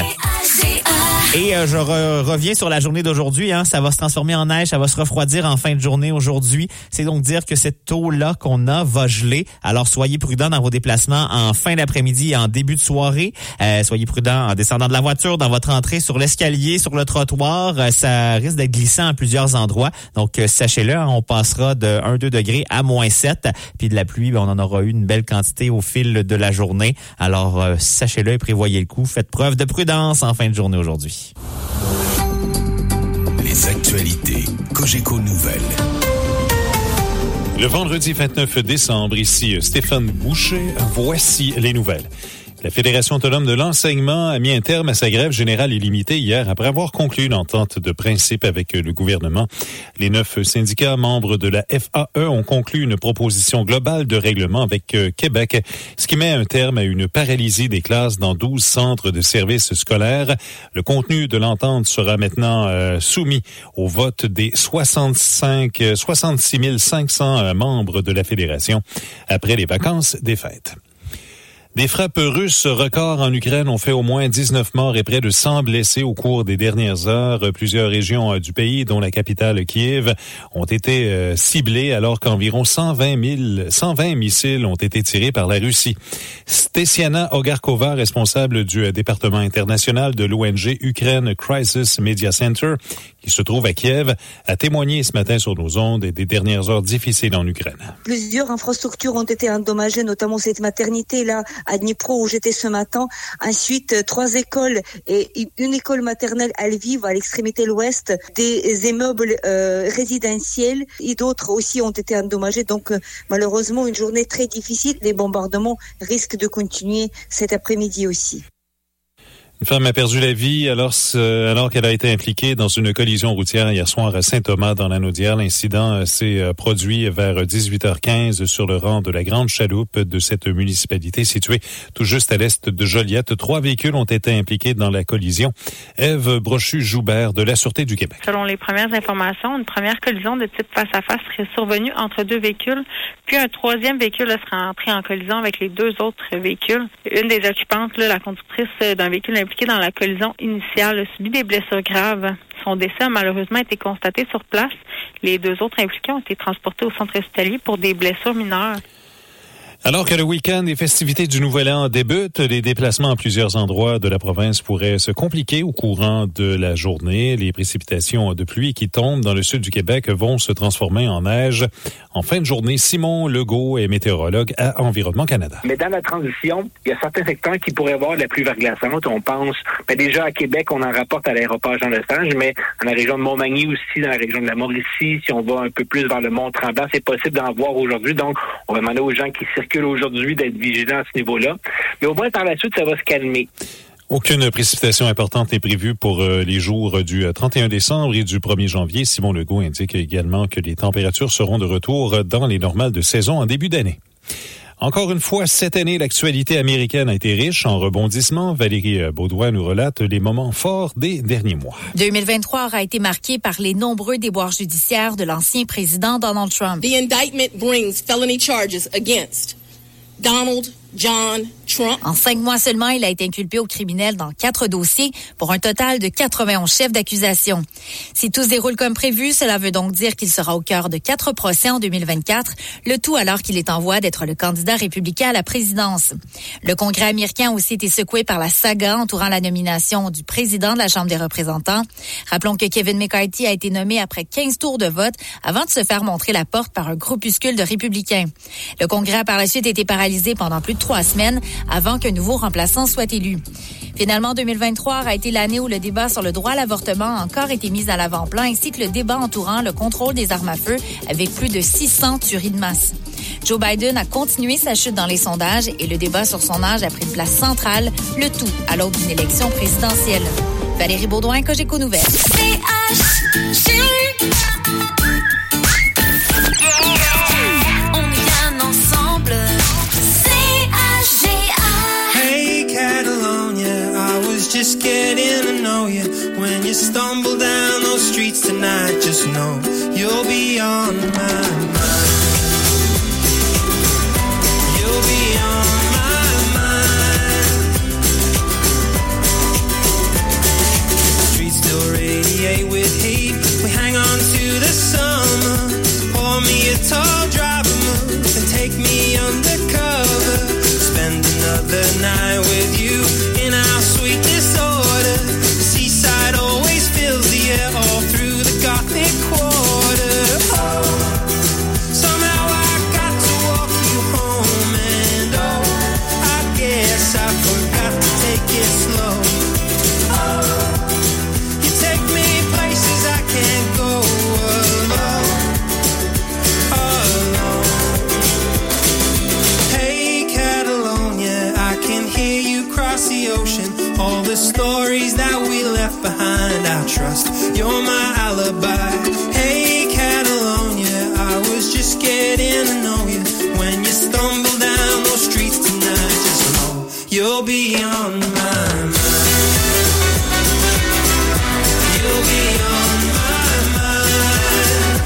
Speaker 5: Et euh, je re- reviens sur la journée d'aujourd'hui. Hein. Ça va se transformer en neige, ça va se refroidir en fin de journée aujourd'hui. C'est donc dire que cette eau-là qu'on a va geler. Alors soyez prudents dans vos déplacements en fin d'après-midi et en début de soirée. Euh, soyez prudents en descendant de la voiture, dans votre entrée, sur l'escalier, sur le trottoir. Euh, ça risque d'être glissant à plusieurs endroits. Donc euh, sachez-le, hein, on passera de 1-2 degrés à moins 7. Puis de la pluie, ben, on en aura eu une belle quantité au fil de la journée. Alors sachez-le et prévoyez le coup. Faites preuve de prudence en fin de journée aujourd'hui.
Speaker 3: Les actualités Cogeco Nouvelles.
Speaker 27: Le vendredi 29 décembre, ici Stéphane Boucher, voici les nouvelles. La Fédération autonome de l'enseignement a mis un terme à sa grève générale illimitée hier après avoir conclu une entente de principe avec le gouvernement. Les neuf syndicats membres de la FAE ont conclu une proposition globale de règlement avec euh, Québec, ce qui met un terme à une paralysie des classes dans 12 centres de services scolaires. Le contenu de l'entente sera maintenant euh, soumis au vote des 65, euh, 66 500 euh, membres de la Fédération après les vacances des fêtes. Des frappes russes records en Ukraine ont fait au moins 19 morts et près de 100 blessés au cours des dernières heures. Plusieurs régions euh, du pays, dont la capitale Kiev, ont été euh, ciblées alors qu'environ 120 000, 120 missiles ont été tirés par la Russie. Stesiana Ogarkova, responsable du euh, département international de l'ONG Ukraine Crisis Media Center, qui se trouve à Kiev, a témoigné ce matin sur nos ondes des dernières heures difficiles en Ukraine.
Speaker 28: Plusieurs infrastructures ont été endommagées, notamment cette maternité-là à Dnipro où j'étais ce matin. Ensuite, euh, trois écoles et une école maternelle à Lviv, à l'extrémité l'ouest, des immeubles euh, résidentiels et d'autres aussi ont été endommagés. Donc, euh, malheureusement, une journée très difficile. Les bombardements risquent de continuer cet après-midi aussi.
Speaker 27: Une femme a perdu la vie alors, alors qu'elle a été impliquée dans une collision routière hier soir à Saint-Thomas dans la Naudière. L'incident euh, s'est euh, produit vers 18h15 sur le rang de la Grande Chaloupe de cette municipalité située tout juste à l'est de Joliette. Trois véhicules ont été impliqués dans la collision. Ève Brochu-Joubert de la Sûreté du Québec.
Speaker 29: Selon les premières informations, une première collision de type face-à-face serait survenue entre deux véhicules, puis un troisième véhicule serait entré en collision avec les deux autres véhicules. Une des occupantes, là, la conductrice d'un véhicule impliqué dans la collision initiale, a subi des blessures graves. Son décès a malheureusement été constaté sur place. Les deux autres impliqués ont été transportés au centre hospitalier pour des blessures mineures.
Speaker 27: Alors que le week-end des festivités du Nouvel An débutent, les déplacements à plusieurs endroits de la province pourraient se compliquer au courant de la journée. Les précipitations de pluie qui tombent dans le sud du Québec vont se transformer en neige. En fin de journée, Simon Legault est météorologue à Environnement Canada.
Speaker 30: Mais dans la transition, il y a certains secteurs qui pourraient avoir de la pluie verglaçante. On pense, ben déjà à Québec, on en rapporte à l'aéroport Jean-Lesage, mais dans la région de Montmagny aussi, dans la région de la Mauricie, si on va un peu plus vers le Mont-Tremblant, c'est possible d'en voir aujourd'hui. Donc, on va demander aux gens qui circulent aujourd'hui d'être vigilants à ce niveau-là. Mais au moins, par la suite, ça va se calmer.
Speaker 31: Aucune précipitation importante n'est prévue pour euh, les jours du 31 décembre et du 1er janvier. Simon Legault indique également que les températures seront de retour dans les normales de saison en début d'année. Encore une fois, cette année, l'actualité américaine a été riche en rebondissements. Valérie Baudouin nous relate les moments forts des derniers mois.
Speaker 32: 2023 aura été marqué par les nombreux déboires judiciaires de l'ancien président Donald Trump.
Speaker 33: The indictment brings felony charges against Donald John
Speaker 32: En cinq mois seulement, il a été inculpé au criminel dans quatre dossiers pour un total de 91 chefs d'accusation. Si tout se déroule comme prévu, cela veut donc dire qu'il sera au cœur de quatre procès en 2024, le tout alors qu'il est en voie d'être le candidat républicain à la présidence. Le Congrès américain a aussi été secoué par la saga entourant la nomination du président de la Chambre des représentants. Rappelons que Kevin McCarthy a été nommé après 15 tours de vote avant de se faire montrer la porte par un groupuscule de républicains. Le Congrès a par la suite été paralysé pendant plus de trois semaines avant qu'un nouveau remplaçant soit élu. Finalement, 2023 a été l'année où le débat sur le droit à l'avortement a encore été mis à l'avant-plan, ainsi que le débat entourant le contrôle des armes à feu, avec plus de 600 tueries de masse. Joe Biden a continué sa chute dans les sondages et le débat sur son âge a pris une place centrale, le tout à l'aube d'une élection présidentielle. Valérie Baudouin, Cogeco Nouvelles.
Speaker 21: Just getting to know you. When you stumble down those streets tonight, just know you'll be on my mind. You'll be on my mind. Streets still radiate with heat. We hang on to the summer. Pour me a tall and take me. Spend another night stories that we left behind, I trust you're my alibi. Hey Catalonia, I was just getting to know you. When you stumble down those streets tonight, just know you'll be on my mind. You'll be on my mind.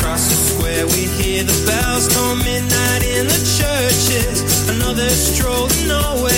Speaker 21: Across the square we hear the bells call midnight in the churches. Another stroll to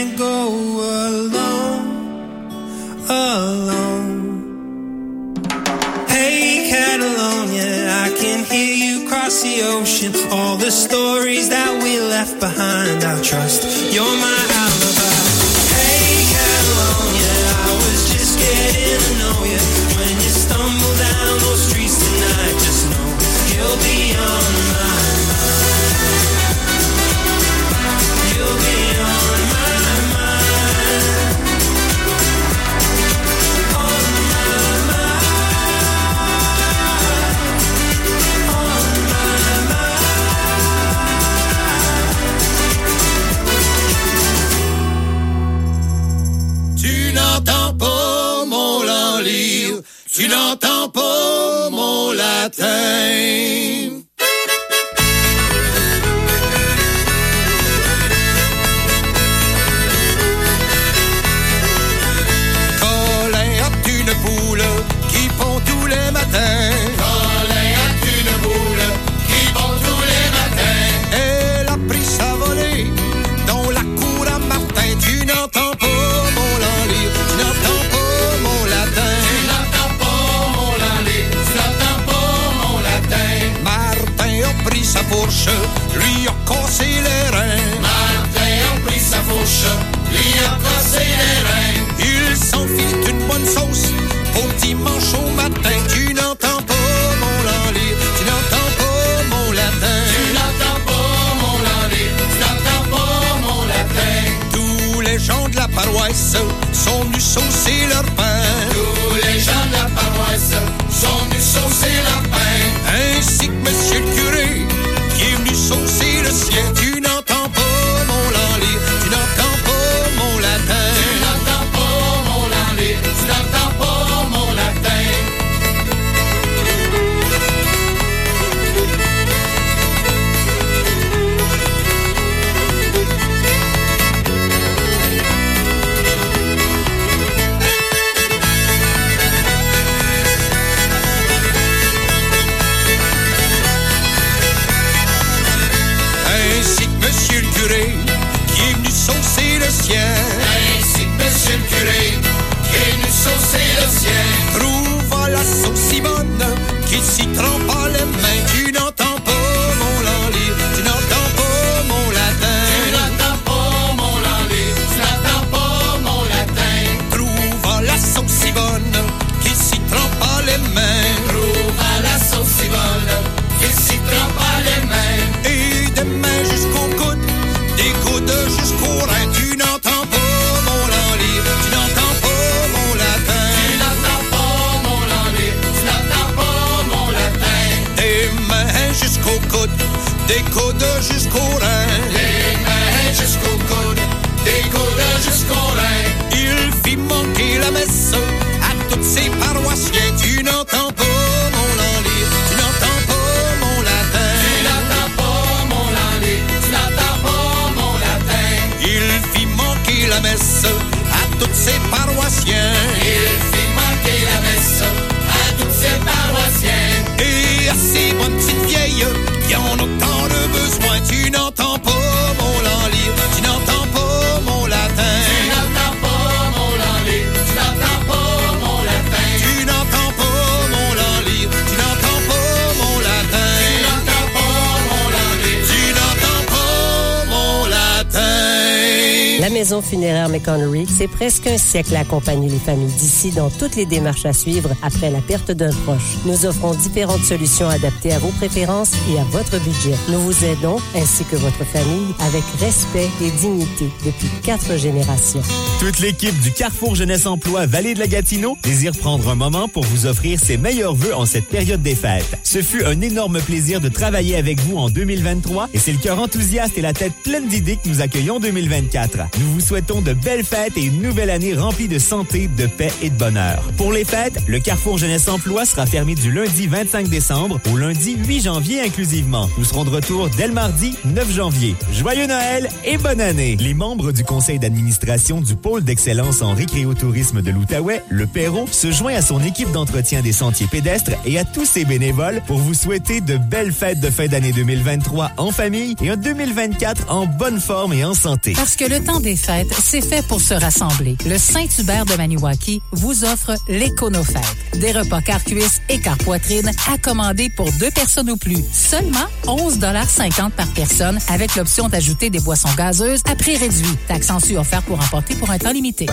Speaker 21: can't go alone. Alone. Hey Catalonia, I can hear you cross the ocean. All the stories that we left behind, I trust you're my
Speaker 12: n'entends pas mon latin. Paroisse sont venus saucer leur pain.
Speaker 1: Maison funéraire McConnery, c'est presque un siècle à accompagner les familles d'ici dans toutes les démarches à suivre après la perte d'un proche. Nous offrons différentes solutions adaptées à vos préférences et à votre budget. Nous vous aidons, ainsi que votre famille, avec respect et dignité depuis quatre générations.
Speaker 5: Toute l'équipe du Carrefour Jeunesse Emploi Vallée de la Gatineau désire prendre un moment pour vous offrir ses meilleurs vœux en cette période des fêtes. Ce fut un énorme plaisir de travailler avec vous en 2023 et c'est le cœur enthousiaste et la tête pleine d'idées que nous accueillons 2024. Nous vous souhaitons de belles fêtes et une nouvelle année remplie de santé, de paix et de bonheur. Pour les fêtes, le Carrefour Jeunesse Emploi sera fermé du lundi 25 décembre au lundi 8 janvier inclusivement. Nous serons de retour dès le mardi 9 janvier. Joyeux Noël et bonne année! Les membres du conseil d'administration du d'excellence en récréotourisme de l'Outaouais, le Perrault, se joint à son équipe d'entretien des sentiers pédestres et à tous ses bénévoles pour vous souhaiter de belles fêtes de fin d'année 2023 en famille et un 2024 en bonne forme et en santé.
Speaker 4: Parce que le temps des fêtes, c'est fait pour se rassembler. Le Saint-Hubert de Maniwaki vous offre l'Éconofête. Des repas car cuisse et car poitrine à commander pour deux personnes ou plus. Seulement 11,50 par personne avec l'option d'ajouter des boissons gazeuses à prix réduit. Taxe en offert pour emporter pour un temps limité.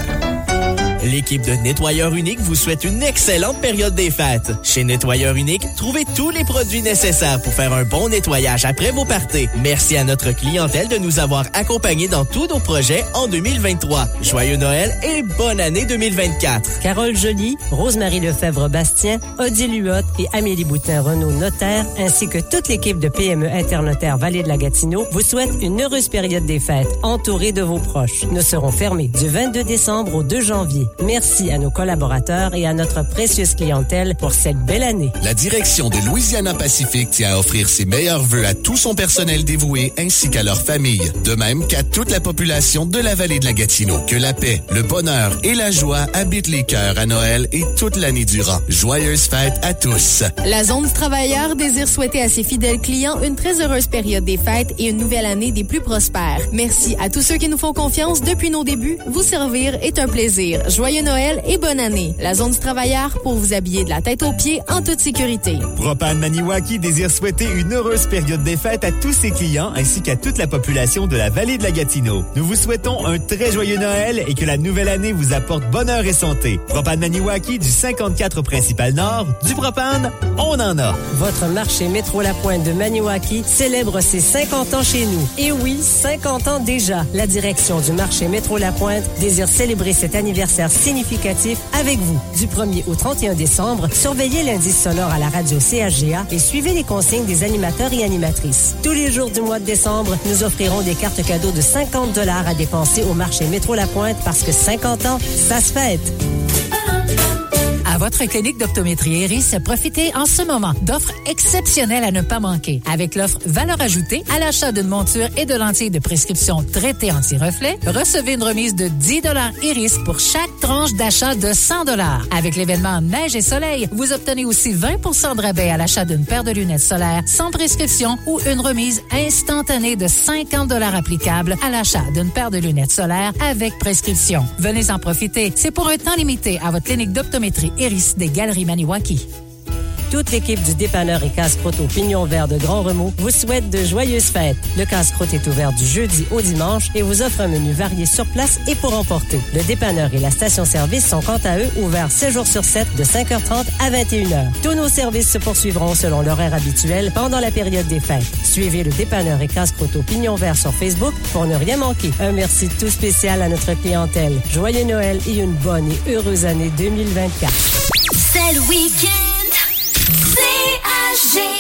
Speaker 8: L'équipe de Nettoyeur Unique vous souhaite une excellente période des fêtes. Chez Nettoyeur Unique, trouvez tous les produits nécessaires pour faire un bon nettoyage après vos parties. Merci à notre clientèle de nous avoir accompagnés dans tous nos projets en 2023. Joyeux Noël et bonne année 2024.
Speaker 1: Carole Joly, Rosemary Lefebvre-Bastien, Odile Huot et Amélie Boutin-Renault Notaire, ainsi que toute l'équipe de PME Internotaire Vallée de la Gatineau, vous souhaite une heureuse période des fêtes, entourée de vos proches. Nous serons fermés du 22 décembre au 2 janvier. Merci à nos collaborateurs et à notre précieuse clientèle pour cette belle année.
Speaker 34: La direction de Louisiana Pacifique tient à offrir ses meilleurs vœux à tout son personnel dévoué ainsi qu'à leur famille, de même qu'à toute la population de la vallée de la Gatineau. Que la paix, le bonheur et la joie habitent les cœurs à Noël et toute l'année durant. Joyeuses fêtes à tous.
Speaker 24: La Zone du Travailleur désire souhaiter à ses fidèles clients une très heureuse période des fêtes et une nouvelle année des plus prospères. Merci à tous ceux qui nous font confiance depuis nos débuts. Vous servir est un plaisir. Joyeux Noël et bonne année. La Zone du Travailleur pour vous habiller de la tête aux pieds en toute sécurité.
Speaker 5: Propane Maniwaki désire souhaiter une heureuse période des fêtes à tous ses clients ainsi qu'à toute la population de la vallée de la Gatineau. Nous vous souhaitons un très joyeux Noël et que la nouvelle année vous apporte bonheur et santé. Propane Maniwaki du 54 principal nord, du propane, on en a.
Speaker 1: Votre marché Métro La Pointe de Maniwaki célèbre ses 50 ans chez nous. Et oui, 50 ans déjà. La direction du marché Métro La Pointe désire célébrer cet anniversaire significatif avec vous. Du 1er au 31 décembre, surveillez l'indice sonore à la radio CHGA et suivez les consignes des animateurs et animatrices. Tous les jours du mois de décembre, nous offrirons des cartes cadeaux de 50 dollars à dépenser au marché Métro La Pointe parce que 50 ans, ça se fête.
Speaker 4: À votre clinique d'optométrie Eris, profitez en ce moment d'offres exceptionnelles à ne pas manquer. Avec l'offre valeur ajoutée à l'achat d'une monture et de lentilles de prescription traitées anti-reflet, recevez une remise de 10 Iris pour chaque tranche d'achat de 100 Avec l'événement Neige et Soleil, vous obtenez aussi 20% de rabais à l'achat d'une paire de lunettes solaires sans prescription ou une remise instantanée de 50 applicable à l'achat d'une paire de lunettes solaires avec prescription. Venez en profiter. C'est pour un temps limité à votre clinique d'optométrie Iris des Galeries Maniwaki.
Speaker 1: Toute l'équipe du dépanneur et casse-croûte au pignon vert de Grand Remous vous souhaite de joyeuses fêtes. Le casse-croûte est ouvert du jeudi au dimanche et vous offre un menu varié sur place et pour emporter. Le dépanneur et la station-service sont quant à eux ouverts 7 jours sur 7 de 5h30 à 21h. Tous nos services se poursuivront selon l'horaire habituel pendant la période des fêtes. Suivez le dépanneur et casse-croûte au pignon vert sur Facebook pour ne rien manquer. Un merci tout spécial à notre clientèle. Joyeux Noël et une bonne et heureuse année 2024.
Speaker 9: C'est le week-end. CHGA.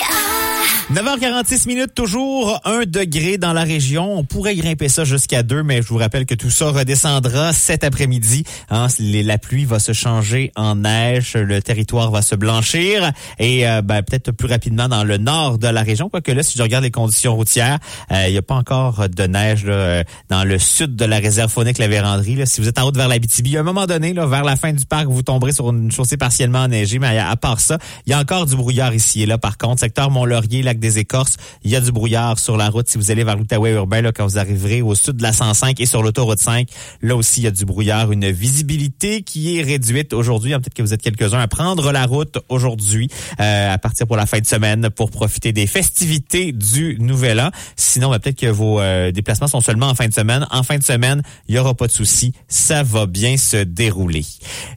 Speaker 5: 9h46 minutes, toujours un degré dans la région. On pourrait grimper ça jusqu'à 2, mais je vous rappelle que tout ça redescendra cet après-midi. Hein, la pluie va se changer en neige, le territoire va se blanchir et euh, ben, peut-être plus rapidement dans le nord de la région. Quoique là, si je regarde les conditions routières, euh, il n'y a pas encore de neige là, euh, dans le sud de la réserve faunique La Vérandrie. Là. Si vous êtes en route vers la BTB, à un moment donné, vers la fin du parc, vous tomberez sur une chaussée partiellement enneigée. Mais à, part ça, il y a encore du brouillard ici et là. Par contre, secteur Mont-Laurier, Des Écorces, il y a du brouillard sur la route. Si vous allez vers l'Outaouais urbain, là, quand vous arriverez au sud de la 105 et sur l'autoroute 5, là aussi, il y a du brouillard. Une visibilité qui est réduite aujourd'hui. Peut-être que vous êtes quelques-uns à prendre la route aujourd'hui euh, à partir pour la fin de semaine pour profiter des festivités du Nouvel An. Sinon, ben, peut-être que vos euh, déplacements sont seulement en fin de semaine. En fin de semaine, il n'y aura pas de souci. Ça va bien se dérouler.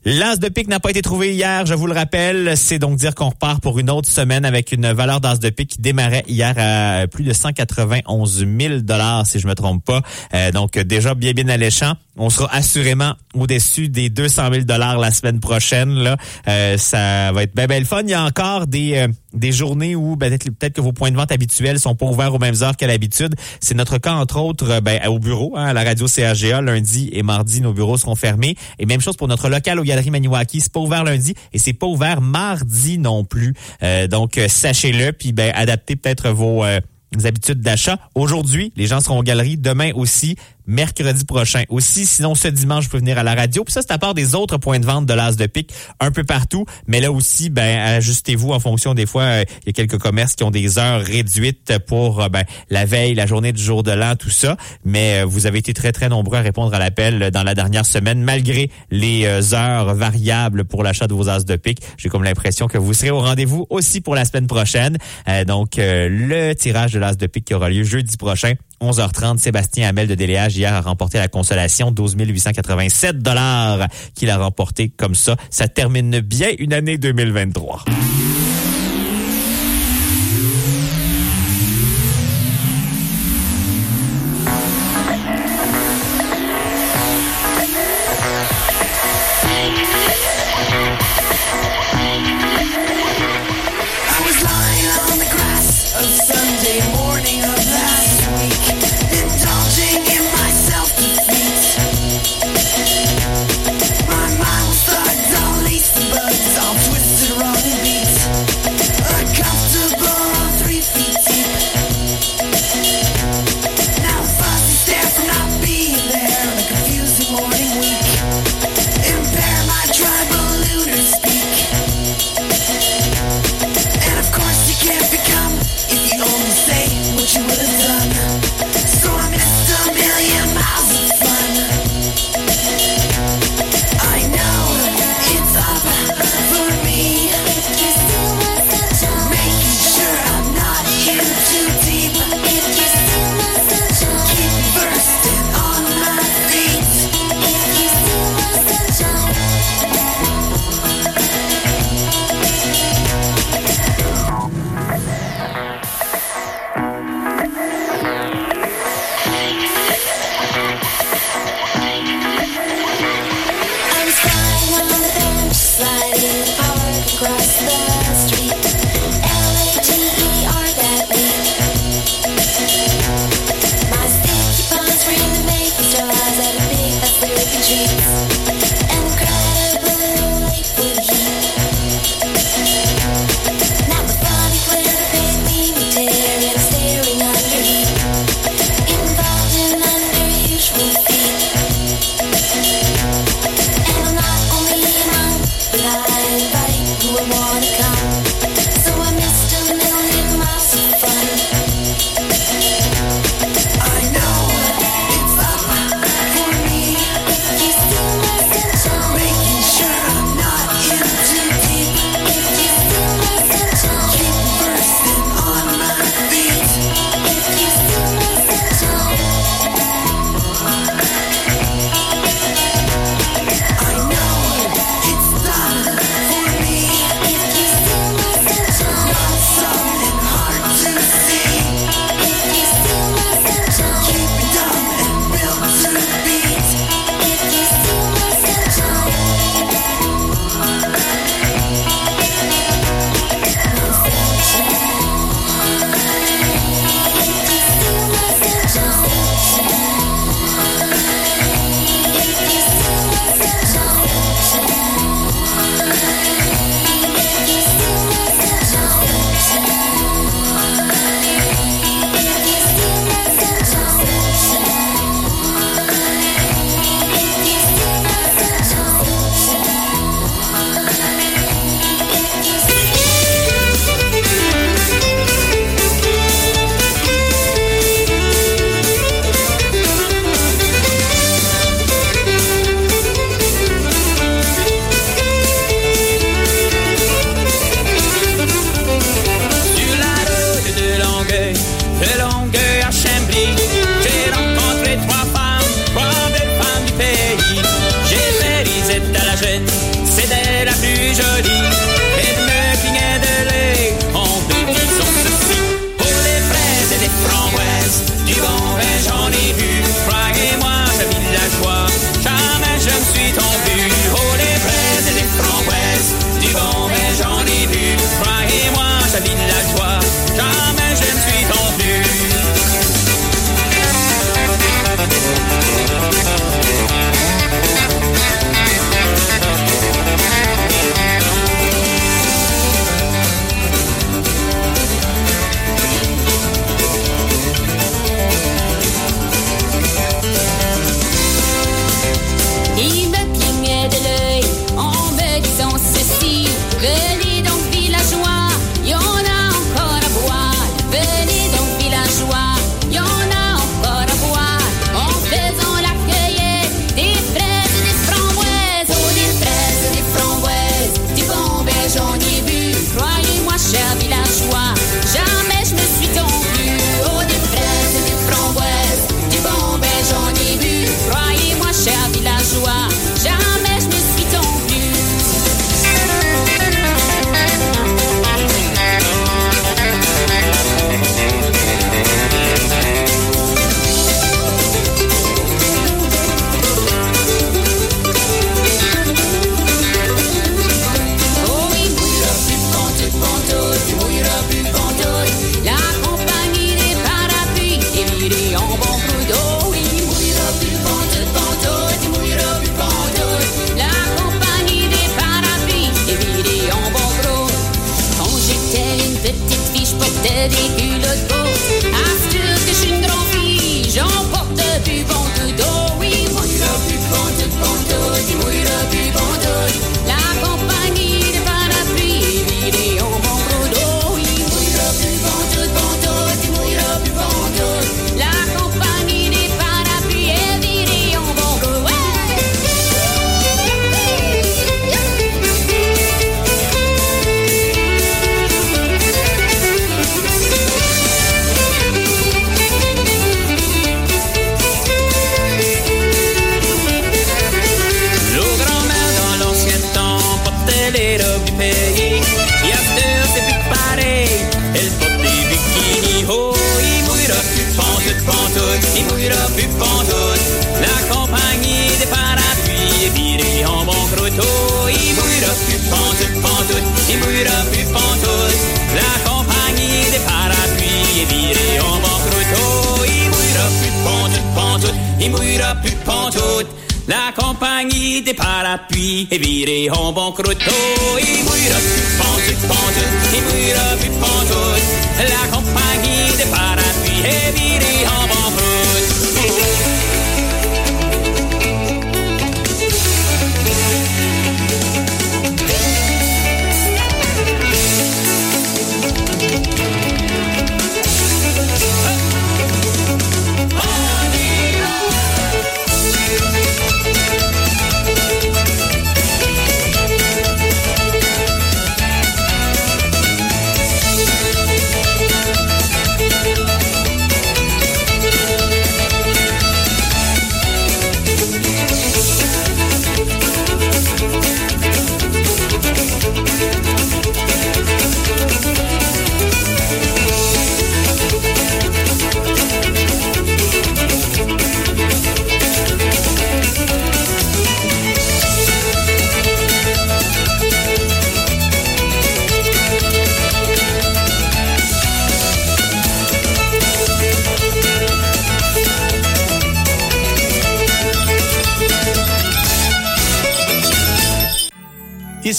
Speaker 5: L'as de pique n'a pas été trouvé hier, je vous le rappelle. C'est donc dire qu'on repart pour une autre semaine avec une valeur d'as de pique qui démarrait hier à plus de 191 000 dollars, si je me trompe pas. Euh, donc déjà bien bien alléchant. On sera assurément au-dessus des 200 000 dollars la semaine prochaine. Là, Euh, ça va être bien belle fun. Il y a encore des euh, des journées où ben, peut-être que vos points de vente habituels sont pas ouverts aux mêmes heures qu'à l'habitude. C'est notre cas entre autres euh, ben, au bureau, hein, à la radio CAGA lundi et mardi nos bureaux seront fermés. Et même chose pour notre local aux Galeries Maniwaki, c'est pas ouvert lundi et c'est pas ouvert mardi non plus. Euh, donc euh, sachez-le puis ben peut-être vos euh, habitudes d'achat. Aujourd'hui, les gens seront aux galeries. Demain aussi, mercredi prochain aussi. Sinon, ce dimanche, vous pouvez venir à la radio. Puis ça, c'est à part des autres points de vente de l'As de pique un peu partout. Mais là aussi, ben ajustez-vous en fonction des fois. euh, Il y a quelques commerces qui ont des heures réduites pour euh, ben, la veille, la journée du jour de l'an, tout ça. Mais euh, vous avez été très, très nombreux à répondre à l'appel dans la dernière semaine, malgré les heures variables pour l'achat de vos As de pique. J'ai comme l'impression que vous serez au rendez-vous aussi pour la semaine prochaine. Donc, le tirage de l'As de pique qui aura lieu jeudi prochain. 11h30, Sébastien Hamel de Déléage a remporté la consolation 12 887 dollars qu'il a remporté comme ça. Ça termine bien une année 2023.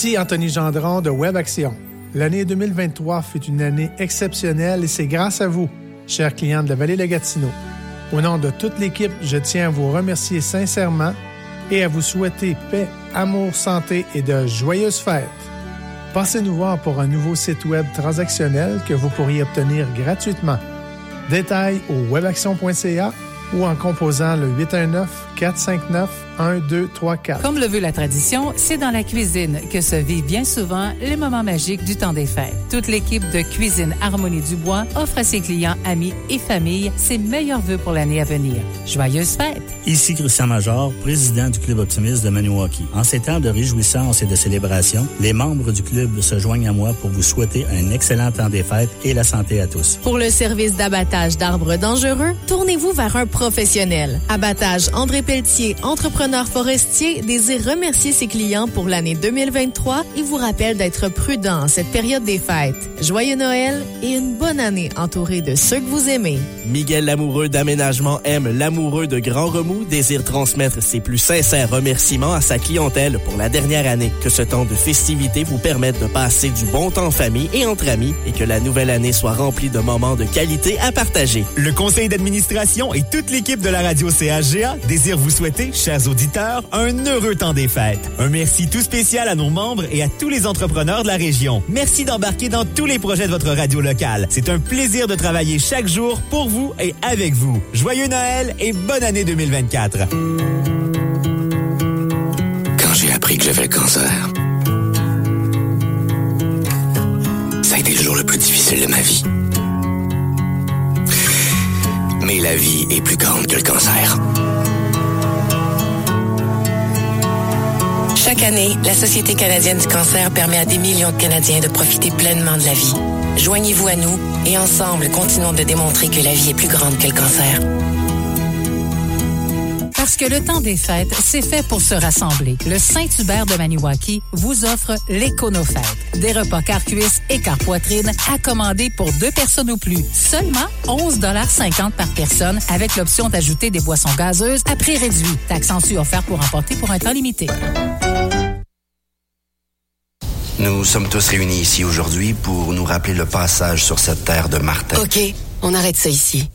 Speaker 19: Ici Anthony Gendron de Web Action. L'année 2023 fut une année exceptionnelle et c'est grâce à vous, chers clients de la vallée de Gatineau. Au nom de toute l'équipe, je tiens à vous remercier sincèrement et à vous souhaiter paix, amour, santé et de joyeuses fêtes. Passez nous voir pour un nouveau site web transactionnel que vous pourriez obtenir gratuitement. Détails au webaction.ca ou en composant le 819-459-1234.
Speaker 4: Comme le veut la tradition, c'est dans la cuisine que se vivent bien souvent les moments magiques du temps des fêtes. Toute l'équipe de Cuisine Harmonie Dubois offre à ses clients, amis et familles ses meilleurs vœux pour l'année à venir. Joyeuses fêtes!
Speaker 35: Ici Christian Major, président du Club Optimiste de Maniwaki. En ces temps de réjouissance et de célébration, les membres du club se joignent à moi pour vous souhaiter un excellent temps des fêtes et la santé à tous.
Speaker 24: Pour le service d'abattage d'arbres dangereux, tournez-vous vers un professionnel. Abattage André Pelletier, entrepreneur forestier, désire remercier ses clients pour l'année 2023 et vous rappelle d'être prudent en cette période des fêtes. Joyeux Noël et une bonne année entourée de ceux que vous aimez.
Speaker 8: Miguel Lamoureux d'Aménagement aime l'amoureux de Grand Remous, désire transmettre ses plus sincères remerciements à sa clientèle pour la dernière année. Que ce temps de festivité vous permette de passer du bon temps en famille et entre amis et que la nouvelle année soit remplie de moments de qualité à partager.
Speaker 5: Le conseil d'administration et toute l'équipe de la radio CHGA désire vous souhaiter, chers auditeurs, un heureux temps des fêtes. Un merci tout spécial à nos membres et à tous les entrepreneurs de la région. Merci d'embarquer dans tous les projets de votre radio locale. C'est un plaisir de travailler chaque jour pour vous et avec vous. Joyeux Noël et bonne année 2024.
Speaker 36: Quand j'ai appris que j'avais le cancer, ça a été le jour le plus difficile de ma vie. Mais la vie est plus grande que le cancer.
Speaker 37: Chaque année, la Société canadienne du cancer permet à des millions de Canadiens de profiter pleinement de la vie. Joignez-vous à nous et ensemble, continuons de démontrer que la vie est plus grande que le cancer.
Speaker 4: Parce que le temps des fêtes, c'est fait pour se rassembler. Le Saint-Hubert de Maniwaki vous offre l'Écono-Fête. Des repas car cuisse et car poitrine à commander pour deux personnes ou plus. Seulement 11,50 par personne avec l'option d'ajouter des boissons gazeuses à prix réduit. Taxe sensu offert pour emporter pour un temps limité.
Speaker 36: Nous sommes tous réunis ici aujourd'hui pour nous rappeler le passage sur cette terre de Martin.
Speaker 37: OK, on arrête ça ici.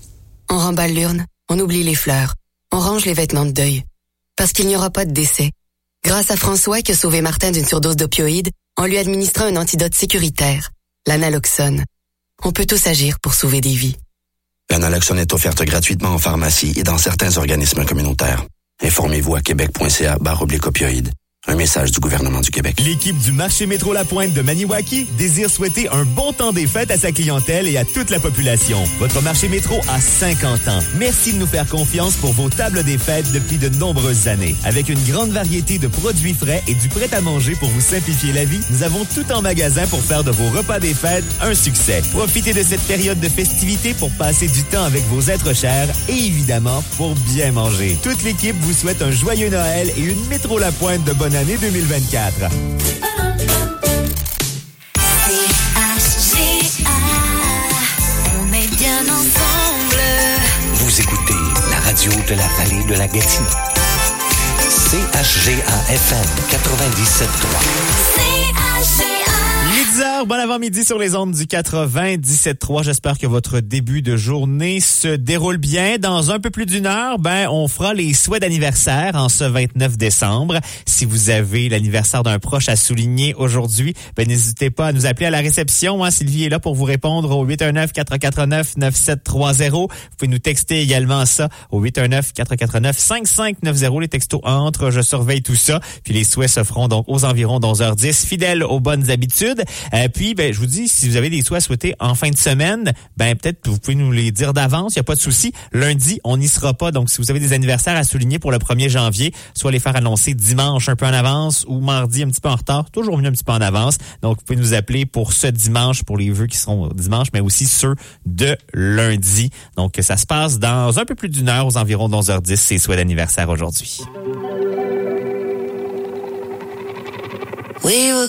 Speaker 37: On remballe l'urne, on oublie les fleurs, on range les vêtements de deuil. Parce qu'il n'y aura pas de décès. Grâce à François qui a sauvé Martin d'une surdose d'opioïdes, en lui administrant un antidote sécuritaire, l'analoxone. On peut tous agir pour sauver des vies.
Speaker 36: L'analoxone est offerte gratuitement en pharmacie et dans certains organismes communautaires. Informez-vous à québec.ca barre opioïdes. Un message du gouvernement du Québec.
Speaker 5: L'équipe du marché métro La Pointe de Maniwaki désire souhaiter un bon temps des fêtes à sa clientèle et à toute la population. Votre marché métro a 50 ans. Merci de nous faire confiance pour vos tables des fêtes depuis de nombreuses années. Avec une grande variété de produits frais et du prêt à manger pour vous simplifier la vie, nous avons tout en magasin pour faire de vos repas des fêtes un succès. Profitez de cette période de festivité pour passer du temps avec vos êtres chers et évidemment pour bien manger. Toute l'équipe vous souhaite un joyeux Noël et une métro La Pointe de bonne bonne
Speaker 38: année 2024.
Speaker 9: On est bien ensemble.
Speaker 39: Vous écoutez la radio de la vallée de la Gatineau. CHGA
Speaker 5: FM 97.3. CHGA 10h, bon avant-midi sur les ondes du 97.3. J'espère que votre début de journée se déroule bien. Dans un peu plus d'une heure, ben, on fera les souhaits d'anniversaire en ce 29 décembre. Si vous avez l'anniversaire d'un proche à souligner aujourd'hui, ben, n'hésitez pas à nous appeler à la réception. Hein. Sylvie est là pour vous répondre au 819-449-9730. Vous pouvez nous texter également ça au 819-449-5590. Les textos entrent. Je surveille tout ça. Puis les souhaits se feront donc aux environs d'11h10. Fidèles aux bonnes habitudes. Euh, puis, ben, je vous dis, si vous avez des souhaits à souhaiter en fin de semaine, ben, peut-être vous pouvez nous les dire d'avance. Il n'y a pas de souci. Lundi, on n'y sera pas. Donc, si vous avez des anniversaires à souligner pour le 1er janvier, soit les faire annoncer dimanche un peu en avance ou mardi un petit peu en retard. Toujours mieux un petit peu en avance. Donc, vous pouvez nous appeler pour ce dimanche, pour les vœux qui seront dimanche, mais aussi ceux de lundi. Donc, ça se passe dans un peu plus d'une heure, aux environs de 11h10, ces souhaits d'anniversaire aujourd'hui.
Speaker 9: We were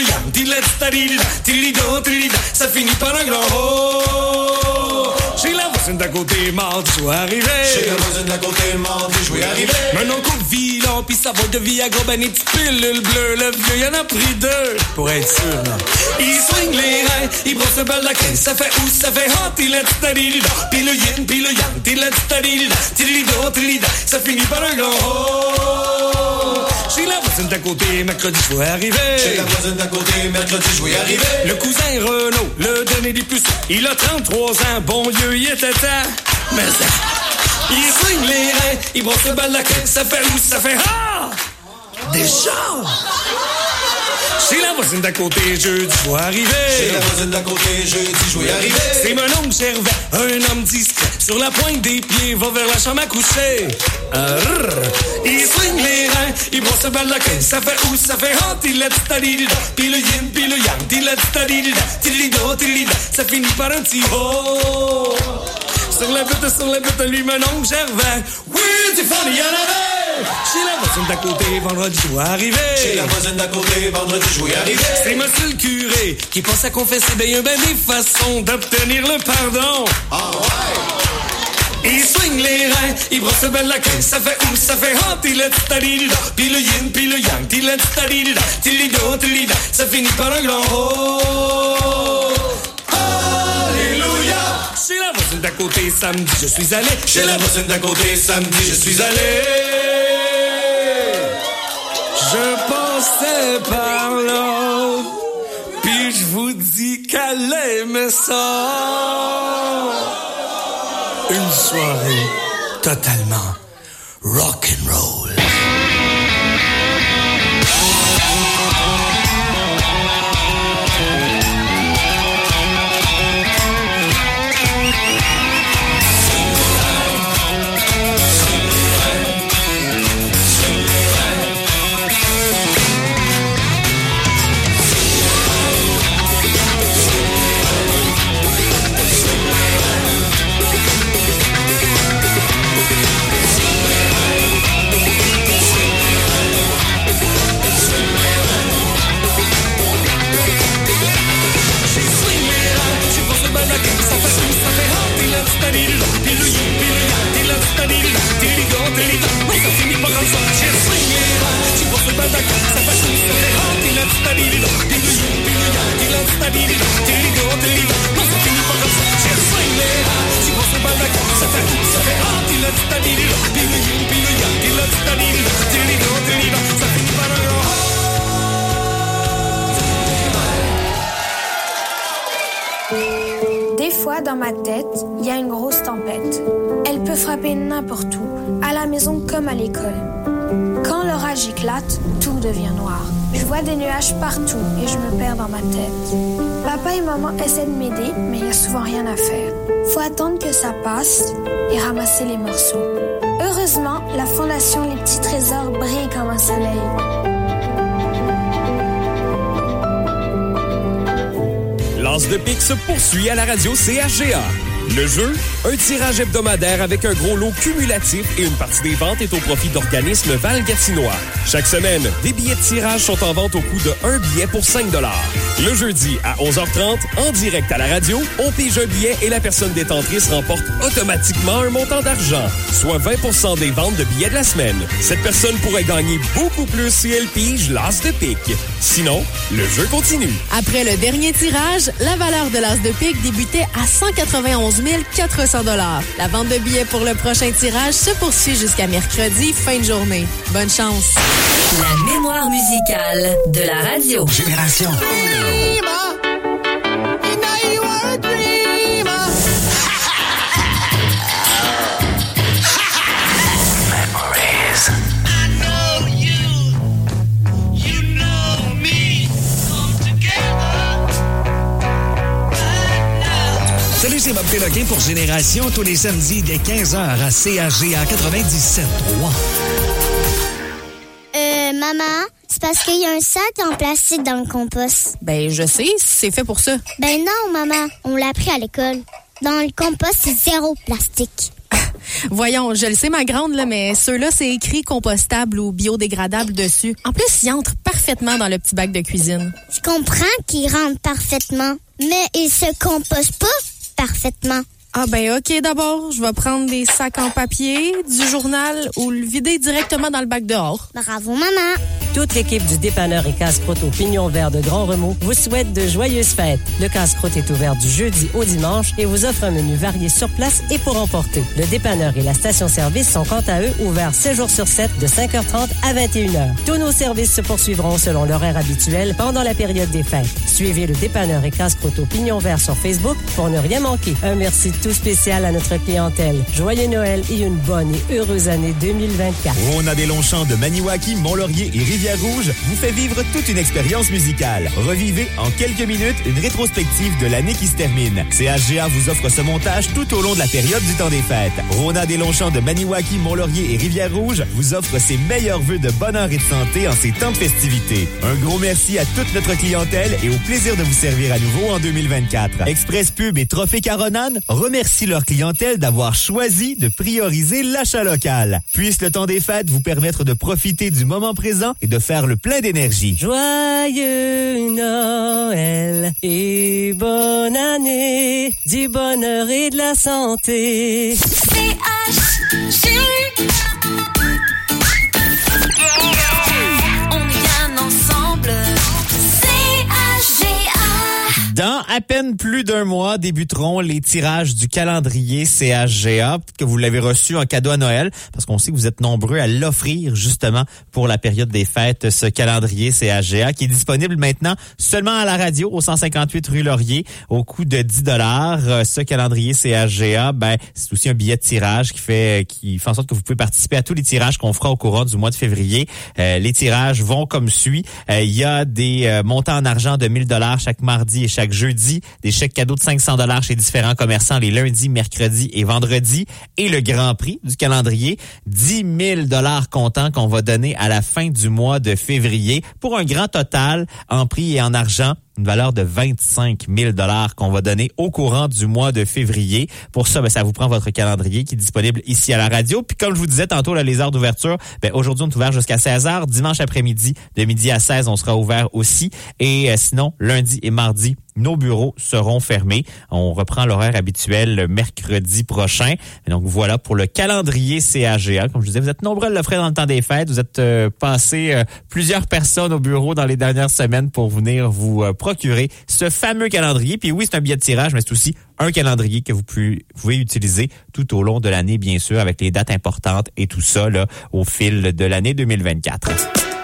Speaker 40: yang, il est taridida. Tiridida, tiridida, ça finit par un grand oh. Chez la voisine
Speaker 22: d'à côté, mardi, je vais arriver.
Speaker 41: Chez la voisine d'à côté, mardi, je vais arriver.
Speaker 22: Maintenant qu'on vilain, pis ça va de Viagra, ben des petites pilules bleues. Le vieux, y'en a pris deux. Pour être sûr, là. Il swing les reins, il brosse le bal de la caisse. Ça fait où, ça fait hot, il est stadidida. Pis le yin, pis le yang, il est stadidida. Tidilido, tidilida, ça finit par un grand oh. Chez la voisine d'à côté, mercredi, je vais arriver.
Speaker 41: Chez la voisine d'à côté, mercredi, je vais arriver.
Speaker 22: Le cousin Renaud, le dernier des puces, il a 33 ans, bon Dieu, il était temps. Mais ça, il swing les reins, il brosse le bal la caisse, ça fait où, ça fait ah! Déjà! Chez la voisine d'à côté, jeudi, je vais arriver.
Speaker 41: Chez la voisine d'à côté, jeudi, je vais arriver.
Speaker 22: C'est mon homme Gervais, un homme discret. Sur la pointe des pieds, va vers la chambre à coucher. Il swing les reins, il brosse de la. Ça fait où, ça fait hot, il est stadidida. Pis le yin, pis le yang, il est stadidida. Tidilido, tidilida, ça finit par un petit. Sur la butte, sur la butte, lui, mon oncle Gervais. Oui, tu funny, y'en avait. Chez la voisine d'à côté, vendredi, je vais arriver.
Speaker 41: Chez la voisine d'à côté, vendredi, arriver.
Speaker 22: C'est monsieur le curé qui pense à confesser y a ben des façons d'obtenir le pardon. Il swing les reins, il brosse bien la caisse, ça fait où, ça fait hot, il est stadidida. Pis le yin, pis le yang, il est stadidida. Tilido, tilida, ça finit par un grand oh. Alléluia. Chez la voisine d'à côté, samedi, je suis allé.
Speaker 41: Chez la voisine d'à côté, samedi, je suis allé.
Speaker 22: Je passais par là, puis je vous dis qu'elle aimait ça. Soirée totalement rock'n'roll.
Speaker 42: Des noir. Je vois des nuages partout et je me perds dans ma tête. Papa et maman essaient de m'aider, mais il n'y a souvent rien à faire. Faut attendre que ça passe et ramasser les morceaux. Heureusement, la fondation Les Petits Trésors brille comme un soleil.
Speaker 43: Lance de pique se poursuit à la radio CHGA. Le jeu, un tirage hebdomadaire avec un gros lot cumulatif et une partie des ventes est au profit d'organismes Val-Gatinois. Chaque semaine, des billets de tirage sont en vente au coût de un billet pour 5 Le jeudi à 11h30, en direct à la radio, on pige un billet et la personne détentrice remporte automatiquement un montant d'argent, soit 20% des ventes de billets de la semaine. Cette personne pourrait gagner beaucoup plus si elle pige l'as de pique. Sinon, le jeu continue.
Speaker 24: Après le dernier tirage, la valeur de l'as de pique débutait à 191 400 La vente de billets pour le prochain tirage se poursuit jusqu'à mercredi, fin de journée. Bonne chance.
Speaker 44: La mémoire musicale de la radio.
Speaker 45: Génération.
Speaker 46: C'est Bob Péloquin pour Génération, tous les samedis dès 15h à CHGA 97.3.
Speaker 47: Euh, maman, c'est parce qu'il y a un sac en plastique dans le compost.
Speaker 24: Ben, je sais, c'est fait pour ça.
Speaker 47: Ben non, maman, on l'a appris à l'école. Dans le compost, c'est zéro plastique.
Speaker 24: Voyons, je le sais, ma grande, là, mais ceux-là, c'est écrit compostable ou biodégradable dessus. En plus, ils entrent parfaitement dans le petit bac de cuisine.
Speaker 47: Je comprends qu'ils rentrent parfaitement, mais ils se compostent pas parfaitement.
Speaker 24: Ah ben ok, d'abord, je vais prendre des sacs en papier, du journal ou le vider directement dans le bac dehors.
Speaker 47: Bravo, maman.
Speaker 1: Toute l'équipe du dépanneur et casse-croûte au Pignon Vert de Grand Remous vous souhaite de joyeuses fêtes. Le casse-croûte est ouvert du jeudi au dimanche et vous offre un menu varié sur place et pour emporter. Le dépanneur et la station-service sont quant à eux ouverts 7 jours sur 7 de 5h30 à 21h. Tous nos services se poursuivront selon l'horaire habituel pendant la période des fêtes. Suivez le dépanneur et casse-croûte au Pignon Vert sur Facebook pour ne rien manquer. Un merci tout spécial à notre clientèle. Joyeux Noël et une bonne et heureuse année 2024.
Speaker 38: Rona des Longchamps de Maniwaki, Mont-Laurier et Rivière-Rouge vous fait vivre toute une expérience musicale. Revivez en quelques minutes une rétrospective de l'année qui se termine. CHGA vous offre ce montage tout au long de la période du temps des fêtes. Rona des Longchamps de Maniwaki, Mont-Laurier et Rivière-Rouge vous offre ses meilleurs vœux de bonheur et de santé en ces temps de festivités. Un gros merci à toute notre clientèle et au plaisir de vous servir à nouveau en 2024. Express Pub et Trophée Caronan remercient leur clientèle d'avoir choisi de prioriser l'achat local. Puisse le temps des fêtes vous permettre de profiter du moment présent et de faire le plein d'énergie.
Speaker 1: Joyeux Noël et bonne année, du bonheur et de la santé.
Speaker 5: À peine plus d'un mois débuteront les tirages du calendrier CHGA que vous l'avez reçu en cadeau à Noël parce qu'on sait que vous êtes nombreux à l'offrir justement pour la période des fêtes ce calendrier CHGA qui est disponible maintenant seulement à la radio au 158 rue Laurier au coût de 10 dollars. Ce calendrier CHGA ben c'est aussi un billet de tirage qui fait qui fait en sorte que vous pouvez participer à tous les tirages qu'on fera au courant du mois de février. Euh, les tirages vont comme suit. Euh, Il y a des euh, montants en argent de 1000 dollars chaque mardi et chaque jeudi, des chèques cadeaux de 500 dollars chez différents commerçants les lundis, mercredis et vendredis. Et le grand prix du calendrier, 10 000 dollars comptants qu'on va donner à la fin du mois de février pour un grand total en prix et en argent une valeur de 25 000 dollars qu'on va donner au courant du mois de février. Pour ça, ben, ça vous prend votre calendrier qui est disponible ici à la radio. Puis comme je vous disais tantôt, là, les heures d'ouverture, ben, aujourd'hui, on est ouvert jusqu'à 16 heures. Dimanche après-midi, de midi à 16, on sera ouvert aussi. Et euh, sinon, lundi et mardi, nos bureaux seront fermés. On reprend l'horaire habituel le mercredi prochain. Donc voilà pour le calendrier CAGA. Comme je disais, vous êtes nombreux à l'offrir dans le temps des fêtes. Vous êtes euh, passé euh, plusieurs personnes au bureau dans les dernières semaines pour venir vous euh, procurer ce fameux calendrier. Puis oui, c'est un billet de tirage, mais c'est aussi un calendrier que vous pouvez, utiliser tout au long de l'année, bien sûr, avec les dates importantes et tout ça là, au fil de l'année 2024.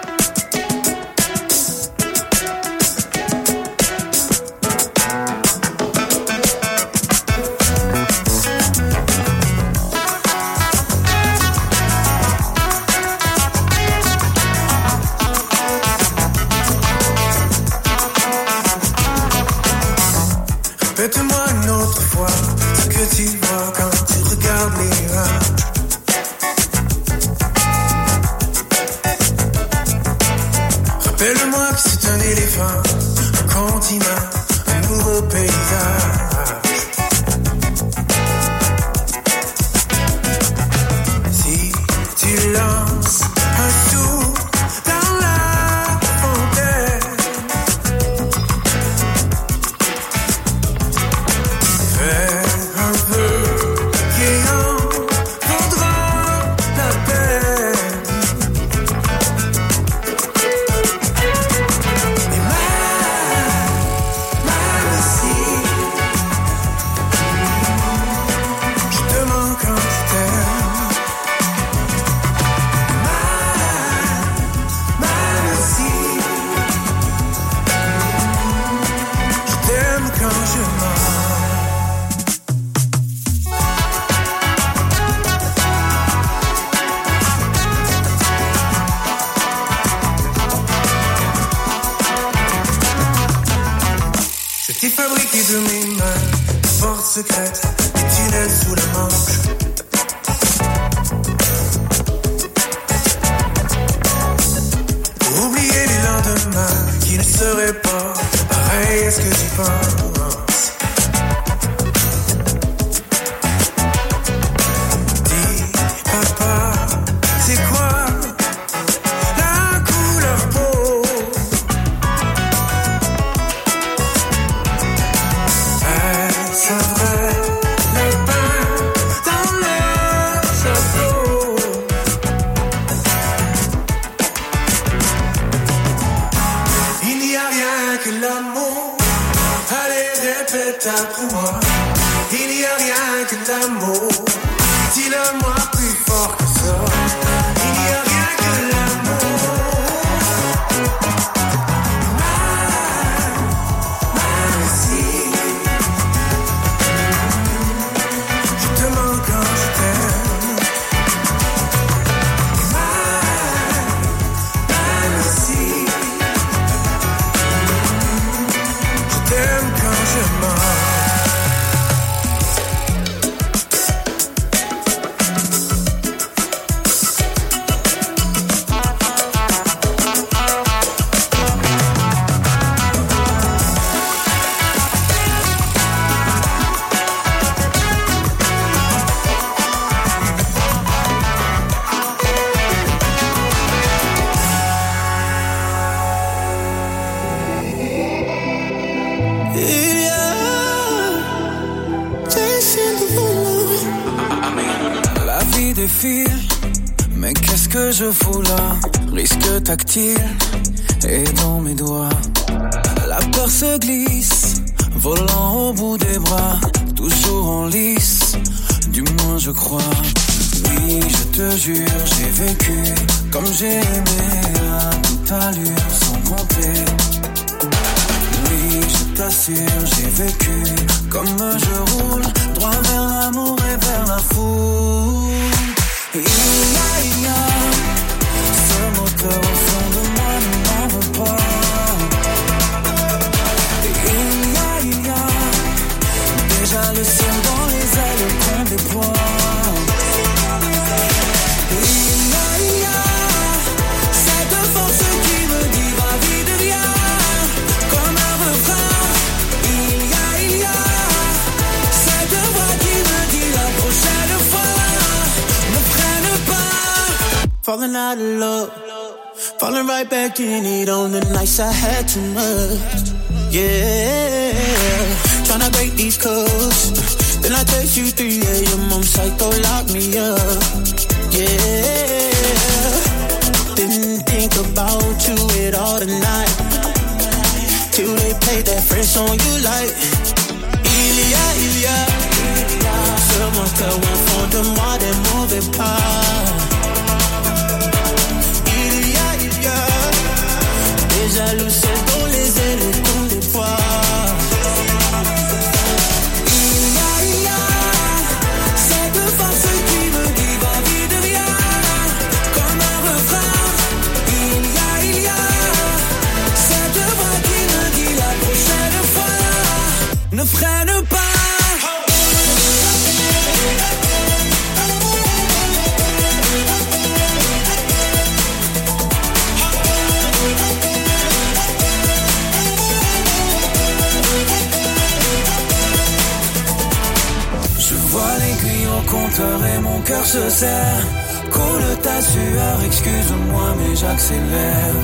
Speaker 48: Je vois l'aiguille au compteur et mon cœur se serre. Coule ta sueur, excuse-moi, mais j'accélère.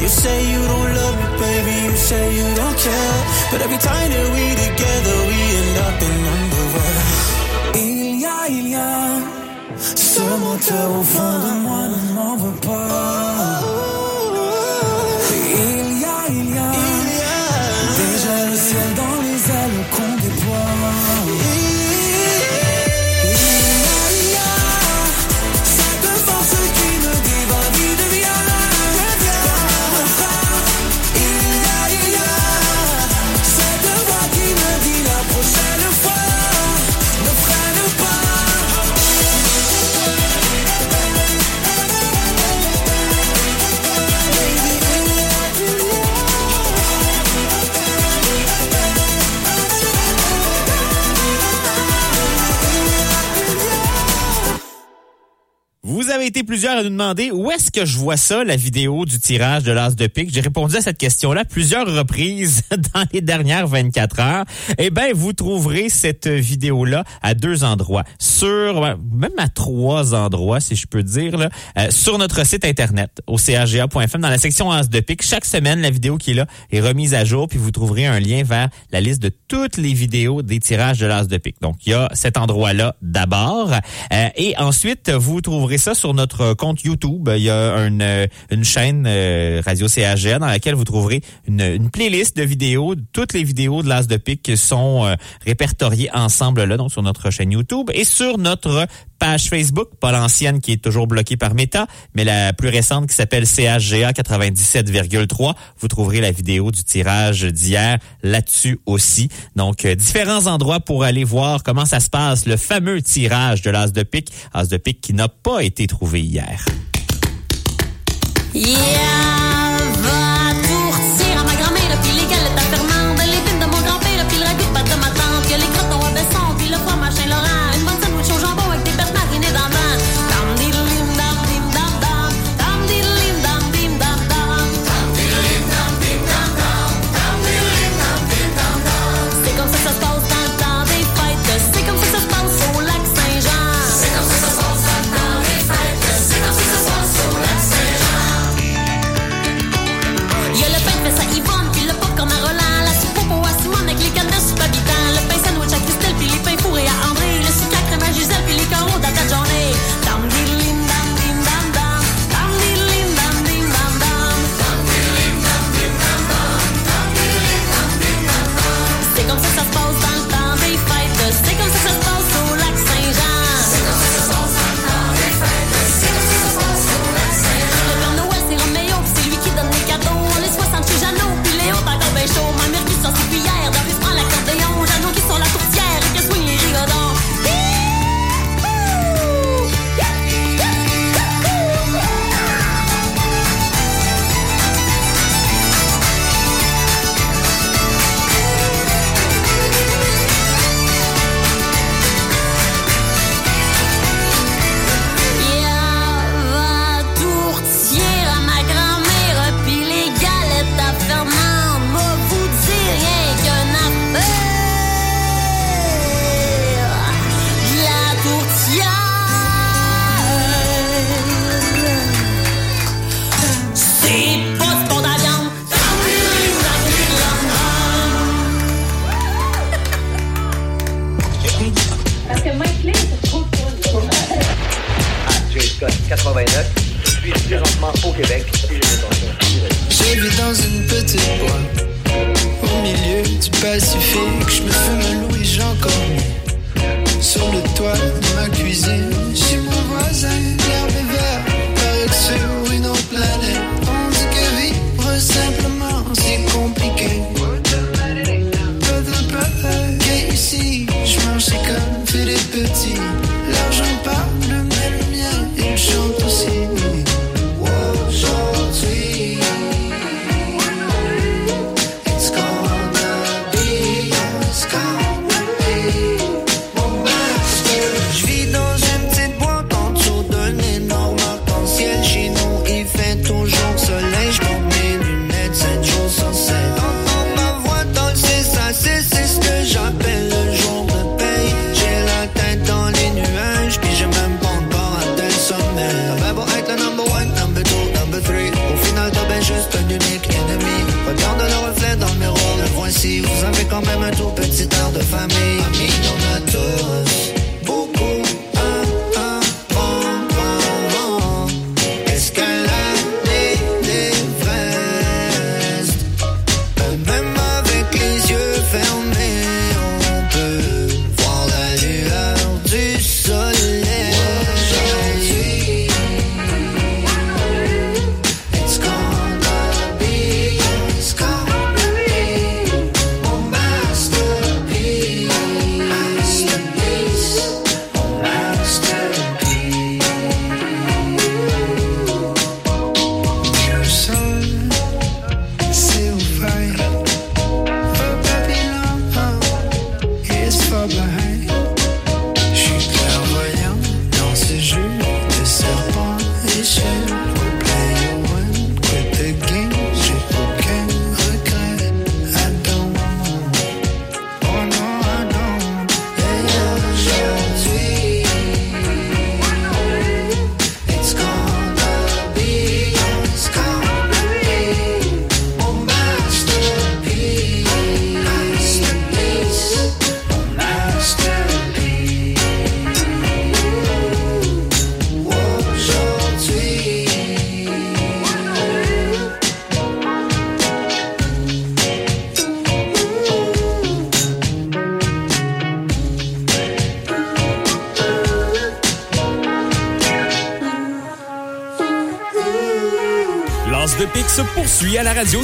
Speaker 49: You say you don't love me, baby, you say you don't care. But every time that we together, we end up in underwear.
Speaker 48: Il y a, il y a ce moteur au fond de moi ne m'en veut pas.
Speaker 5: été plusieurs à nous demander où est-ce que je vois ça, la vidéo du tirage de l'As de pique. J'ai répondu à cette question-là plusieurs reprises dans les dernières 24 heures. Eh bien, vous trouverez cette vidéo-là à deux endroits. Sur, même à trois endroits, si je peux dire, là, euh, sur notre site Internet, au caga.fm, dans la section As de pique. Chaque semaine, la vidéo qui est là est remise à jour, puis vous trouverez un lien vers la liste de toutes les vidéos des tirages de l'As de pique. Donc, il y a cet endroit-là d'abord. Euh, et ensuite, vous trouverez
Speaker 50: ça sur notre euh, compte YouTube, il y a euh, une, chaîne euh, Radio CAGN dans laquelle vous trouverez une, playlist de vidéos. Toutes les vidéos de l'As de Pique sont répertoriées ensemble là, donc sur notre chaîne YouTube et sur notre Facebook, pas l'ancienne qui est toujours bloquée par Meta, mais la plus récente qui s'appelle CHGA 97,3. Vous trouverez la vidéo du tirage d'hier là-dessus aussi. Donc, euh, différents endroits pour aller voir comment ça se passe, le fameux tirage de l'As de pique, As de pique qui n'a pas été trouvé hier.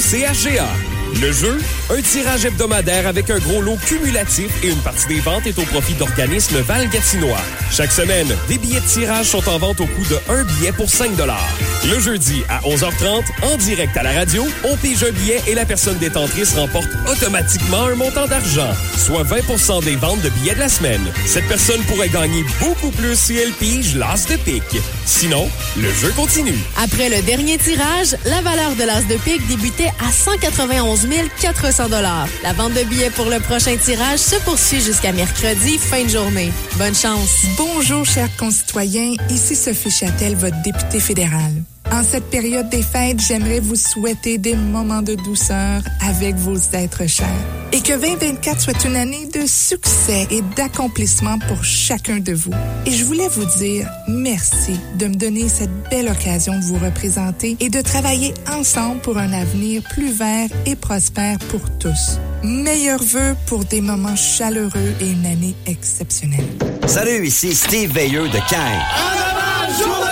Speaker 43: CHGA. Le jeu, un tirage hebdomadaire avec un gros lot cumulatif et une partie des ventes est au profit d'organismes Val-Gatinois. Chaque semaine, des billets de tirage sont en vente au coût de un billet pour 5 Le jeudi, à 11h30, en direct à la radio, on pige un billet et la personne détentrice remporte automatiquement un montant d'argent, soit 20% des ventes de billets de la semaine. Cette personne pourrait gagner beaucoup plus si elle pige l'As de pique. Sinon, le jeu continue.
Speaker 24: Après le dernier tirage, la valeur de l'as de pique débutait à 191 400 La vente de billets pour le prochain tirage se poursuit jusqu'à mercredi, fin de journée. Bonne chance.
Speaker 51: Bonjour, chers concitoyens. Ici Sophie Châtel, votre députée fédérale. En cette période des fêtes, j'aimerais vous souhaiter des moments de douceur avec vos êtres chers. Et que 2024 soit une année de succès et d'accomplissement pour chacun de vous. Et je voulais vous dire merci de me donner cette belle occasion de vous représenter et de travailler ensemble pour un avenir plus vert et prospère pour tous. Meilleurs vœux pour des moments chaleureux et une année exceptionnelle.
Speaker 52: Salut, ici Steve Veilleux de Caen. Je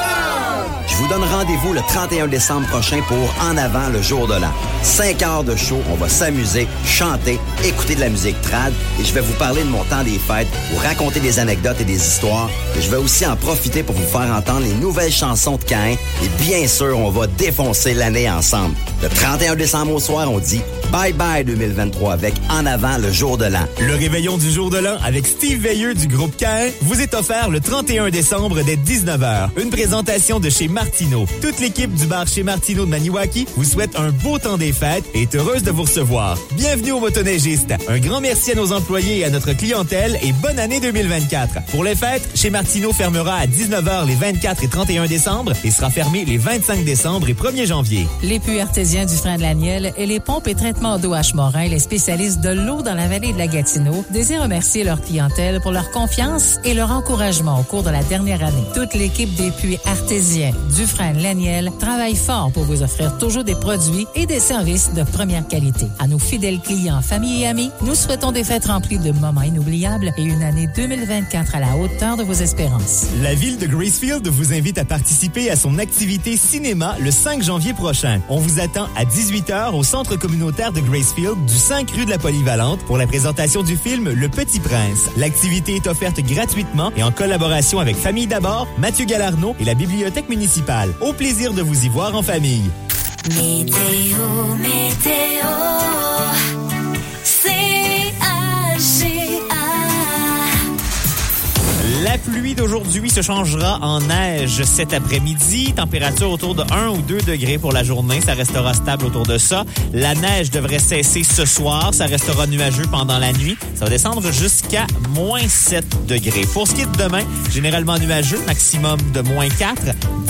Speaker 52: vous donne rendez-vous le 31 décembre prochain pour En avant le jour de l'an. Cinq heures de show, on va s'amuser, chanter, écouter de la musique trad et je vais vous parler de mon temps des fêtes, vous raconter des anecdotes et des histoires. Et je vais aussi en profiter pour vous faire entendre les nouvelles chansons de Caen et bien sûr, on va défoncer l'année ensemble. Le 31 décembre au soir, on dit bye bye 2023 avec En avant le jour de l'an.
Speaker 38: Le réveillon du jour de l'an avec Steve Veilleux du groupe Cain vous est offert le 31 décembre dès 19h. Une présentation de chez Martineau. Toute l'équipe du bar chez Martineau de Maniwaki vous souhaite un beau temps des fêtes et est heureuse de vous recevoir. Bienvenue aux motoneigistes. Un grand merci à nos employés et à notre clientèle et bonne année 2024. Pour les fêtes, chez Martineau fermera à 19h les 24 et 31 décembre et sera fermé les 25 décembre et 1er janvier.
Speaker 4: Les puits artésiens du frein de l'Aniel et les pompes et traitements d'eau H. Morin, les spécialistes de l'eau dans la vallée de la Gatineau, désirent remercier leur clientèle pour leur confiance et leur encouragement au cours de la dernière année. Toute l'équipe des puits artésiens du frein de l'Aniel travaille fort pour vous offrir toujours des produits et des services de première qualité. À nos fidèles clients, familles et amis, nous souhaitons des fêtes remplies de moments inoubliables et une année 2024 à la hauteur de vos espérances.
Speaker 38: La ville de Gracefield vous invite à participer à son activité cinéma le 5 janvier prochain. On vous attend à 18h au centre communautaire de Gracefield du 5 rue de la Polyvalente pour la présentation du film Le Petit Prince. L'activité est offerte gratuitement et en collaboration avec Famille d'abord, Mathieu Galarno et la bibliothèque municipale. Au plaisir de vous y voir en famille.
Speaker 9: Météo, météo,
Speaker 5: La pluie d'aujourd'hui se changera en neige cet après-midi. Température autour de 1 ou 2 degrés pour la journée. Ça restera stable autour de ça. La neige devrait cesser ce soir. Ça restera nuageux pendant la nuit. Ça va descendre jusqu'à moins 7 degrés. Pour ce qui est de demain, généralement nuageux, maximum de moins 4.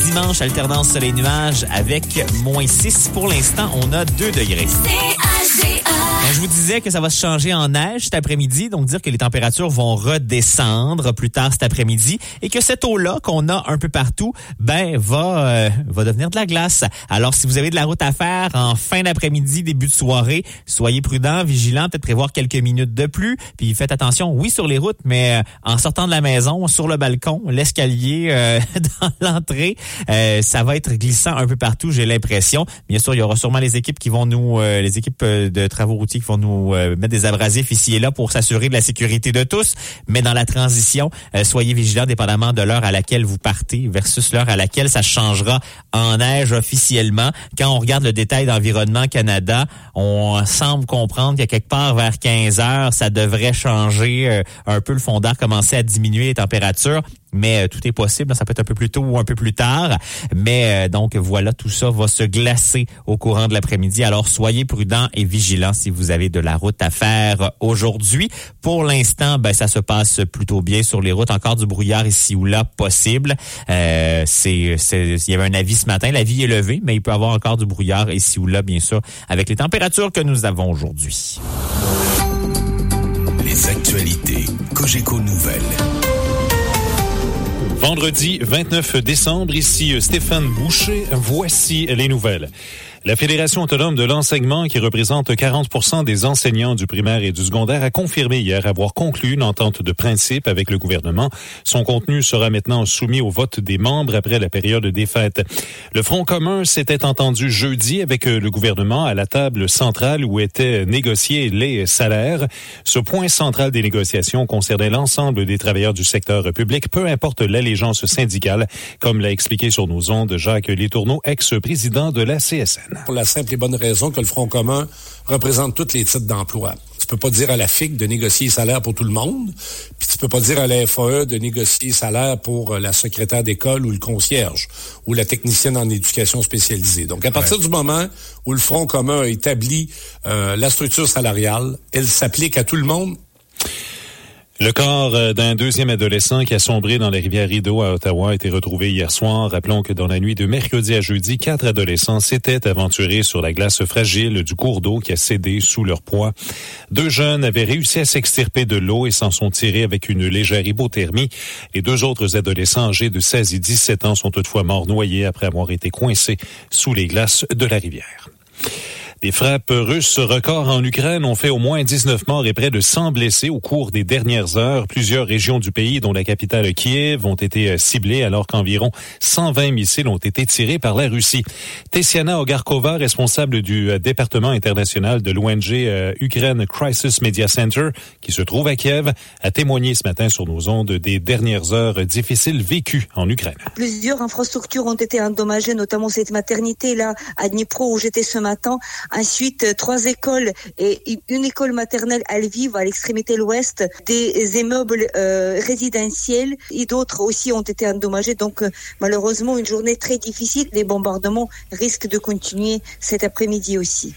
Speaker 5: Dimanche, alternance soleil-nuage avec moins 6. Pour l'instant, on a 2 degrés. Donc, je vous disais que ça va se changer en neige cet après-midi, donc dire que les températures vont redescendre plus tard après-midi et que cette eau-là qu'on a un peu partout, ben va euh, va devenir de la glace. Alors si vous avez de la route à faire en fin d'après-midi, début de soirée, soyez prudents, vigilants, peut-être prévoir quelques minutes de plus, puis faites attention, oui sur les routes, mais euh, en sortant de la maison, sur le balcon, l'escalier, euh, dans l'entrée, euh, ça va être glissant un peu partout, j'ai l'impression. Bien sûr, il y aura sûrement les équipes qui vont nous, euh, les équipes euh, de travaux routiers qui vont nous euh, mettre des abrasifs ici et là pour s'assurer de la sécurité de tous. Mais dans la transition, soyez vigilants dépendamment de l'heure à laquelle vous partez versus l'heure à laquelle ça changera en neige officiellement. Quand on regarde le détail d'Environnement Canada, on semble comprendre qu'à quelque part vers 15 heures, ça devrait changer euh, un peu le fond d'air, commencer à diminuer les températures mais euh, tout est possible. Ça peut être un peu plus tôt ou un peu plus tard. Mais euh, donc voilà, tout ça va se glacer au courant de l'après-midi. Alors soyez prudents et vigilants si vous avez de la route à faire aujourd'hui. Pour l'instant, ben ça se passe plutôt bien sur les routes. Encore du brouillard ici ou là possible. Euh, c'est, il y avait un avis ce matin. La vie est levée, mais il peut y avoir encore du brouillard ici ou là, bien sûr, avec les températures que nous avons aujourd'hui.
Speaker 53: Les actualités Cogeco Nouvelles.
Speaker 27: Vendredi 29 décembre, ici Stéphane Boucher, voici les nouvelles. La Fédération autonome de l'enseignement, qui représente 40% des enseignants du primaire et du secondaire, a confirmé hier avoir conclu une entente de principe avec le gouvernement. Son contenu sera maintenant soumis au vote des membres après la période des fêtes. Le Front commun s'était entendu jeudi avec le gouvernement à la table centrale où étaient négociés les salaires. Ce point central des négociations concernait l'ensemble des travailleurs du secteur public, peu importe l'allégeance syndicale, comme l'a expliqué sur nos ondes Jacques Letourneau, ex-président de la CSN.
Speaker 22: Pour la simple et bonne raison que le Front commun représente tous les titres d'emploi. Tu peux pas dire à la FIC de négocier les salaires pour tout le monde, puis tu peux pas dire à la FAE de négocier les salaires pour euh, la secrétaire d'école ou le concierge ou la technicienne en éducation spécialisée. Donc, à partir du moment où le Front commun a établi euh, la structure salariale, elle s'applique à tout le monde?
Speaker 27: Le corps euh, d'un deuxième adolescent qui a sombré dans la rivière Rideau à Ottawa a été retrouvé hier soir. Rappelons que dans la nuit de mercredi à jeudi, quatre adolescents s'étaient aventurés sur la glace fragile du cours d'eau qui a cédé sous leur poids. Deux jeunes avaient réussi à s'extirper de l'eau et s'en sont tirés avec une légère hypothermie. Les deux autres adolescents âgés de 16 et 17 ans sont toutefois morts noyés après avoir été coincés sous les glaces de la rivière. Des frappes russes records en Ukraine ont fait au moins 19 morts et près de 100 blessés au cours des dernières heures. Plusieurs régions du pays, dont la capitale Kiev, ont été ciblées alors qu'environ 120 missiles ont été tirés par la Russie. Tessiana Ogarkova, responsable du département international de l'ONG euh, Ukraine Crisis Media Center, qui se trouve à Kiev, a témoigné ce matin sur nos ondes des dernières heures difficiles vécues en Ukraine.
Speaker 28: Plusieurs infrastructures ont été endommagées, notamment cette maternité-là à Dnipro où j'étais ce matin. Ensuite, euh, trois écoles et une école maternelle à Lviv, à l'extrémité l'ouest, des immeubles euh, résidentiels et d'autres aussi ont été endommagés. Donc, euh, malheureusement, une journée très difficile. Les bombardements risquent de continuer cet après-midi aussi.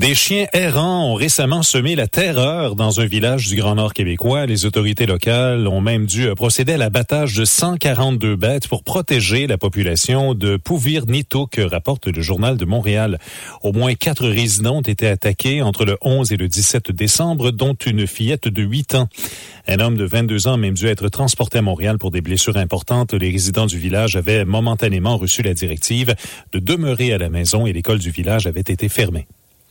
Speaker 27: Des chiens errants ont récemment semé la terreur dans un village du Grand Nord québécois. Les autorités locales ont même dû procéder à l'abattage de 142 bêtes pour protéger la population de Pouvir Nitouk, rapporte le Journal de Montréal. Au moins quatre résidents ont été attaqués entre le 11 et le 17 décembre, dont une fillette de 8 ans. Un homme de 22 ans a même dû être transporté à Montréal pour des blessures importantes. Les résidents du village avaient momentanément reçu la directive de demeurer à la maison et l'école du village avait été fermée.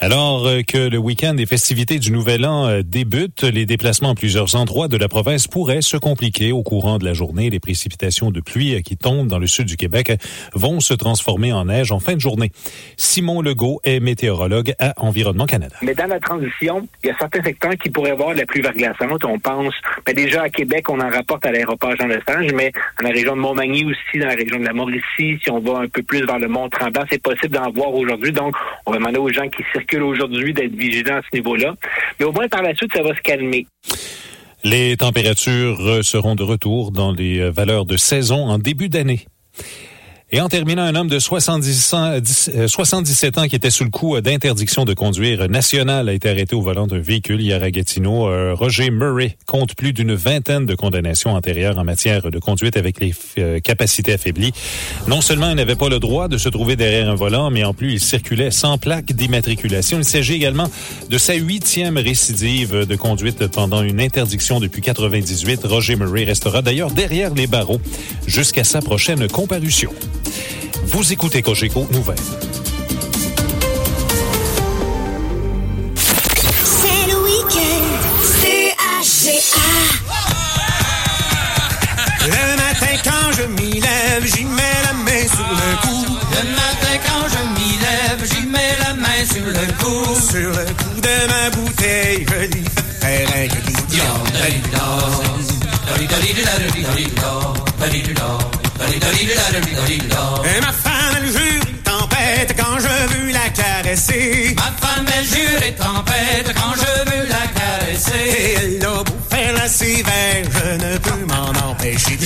Speaker 27: Alors euh, que le week-end des festivités du Nouvel An euh, débute, les déplacements à plusieurs endroits de la province pourraient se compliquer au courant de la journée. Les précipitations de pluie euh, qui tombent dans le sud du Québec vont se transformer en neige en fin de journée. Simon Legault est météorologue à Environnement Canada.
Speaker 30: Mais dans la transition, il y a certains secteurs qui pourraient avoir la pluie verglaçante. On pense, ben déjà à Québec, on en rapporte à l'aéroport Jean-Lestage, mais dans la région de Montmagny aussi, dans la région de la Mauricie, si on va un peu plus vers le Mont-Tremblant, c'est possible d'en voir aujourd'hui. Donc, on va demander aux gens qui circulent aujourd'hui d'être vigilants à ce niveau-là. Mais au moins, par la suite, ça va se calmer.
Speaker 27: Les températures seront de retour dans les valeurs de saison en début d'année. Et en terminant, un homme de 70 ans, 77 ans qui était sous le coup d'interdiction de conduire nationale a été arrêté au volant d'un véhicule hier à Gatineau. Euh, Roger Murray compte plus d'une vingtaine de condamnations antérieures en matière de conduite avec les euh, capacités affaiblies. Non seulement il n'avait pas le droit de se trouver derrière un volant, mais en plus il circulait sans plaque d'immatriculation. Il s'agit également de sa huitième récidive de conduite pendant une interdiction depuis 98. Roger Murray restera d'ailleurs derrière les barreaux jusqu'à sa prochaine comparution. Vous écoutez Cogeco Nouvelles.
Speaker 9: C'est le week-end. C-H-G-A.
Speaker 12: Le matin quand je m'y lève, j'y mets la main sur le cou. Le matin quand je m'y lève, j'y mets la main sur le cou. Sur le cou de ma bouteille, je un Et ma femme, elle jure une tempête quand je veux la caresser. Ma femme, elle jure et tempête quand je veux la caresser. Et elle a beau la sévère, je ne peux m'en empêcher.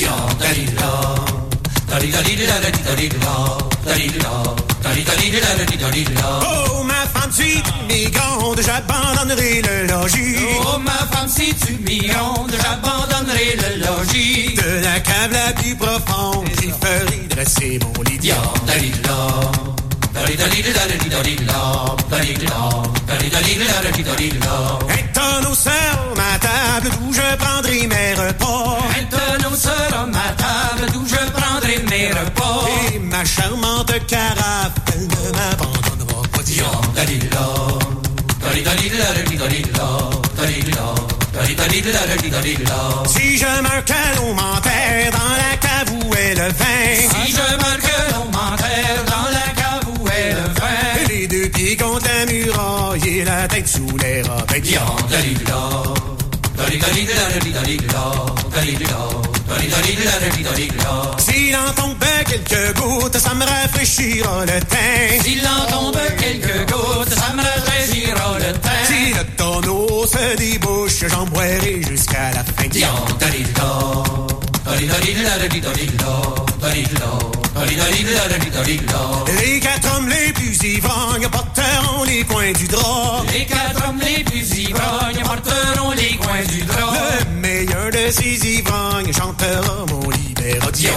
Speaker 12: Oh, ma femme, si j'abandonnerai le logis. Oh, ma femme, si tu m'égrondes, j'abandonnerai le logis. De la cave la plus profonde, j'y ferai dresser mon lit. Un tonneau sur ma table d'où je prendrai mes repas. Un tonneau sur ma table d'où je prendrai mes repas. Et ma charmante carafe
Speaker 54: si je meurs que l'on m'enterre dans la cave où est le vin.
Speaker 48: Si je meurs que l'on m'enterre dans la cave où est le vin.
Speaker 54: Les deux pieds contre la muraille et la tête sous les robes. S'il en tombe quelques gouttes, ça me rafraîchira le teint.
Speaker 48: S'il en tombe quelques gouttes, ça me rafraîchira le teint.
Speaker 54: Si le tonneau se débouche, j'en boirai jusqu'à la fin. Les quatre hommes les plus ivrognes porteront les coins du drap.
Speaker 48: Les quatre hommes les plus ivrognes porteront les coins du drap.
Speaker 54: Le meilleur de ces ivrognes chantera mon libération.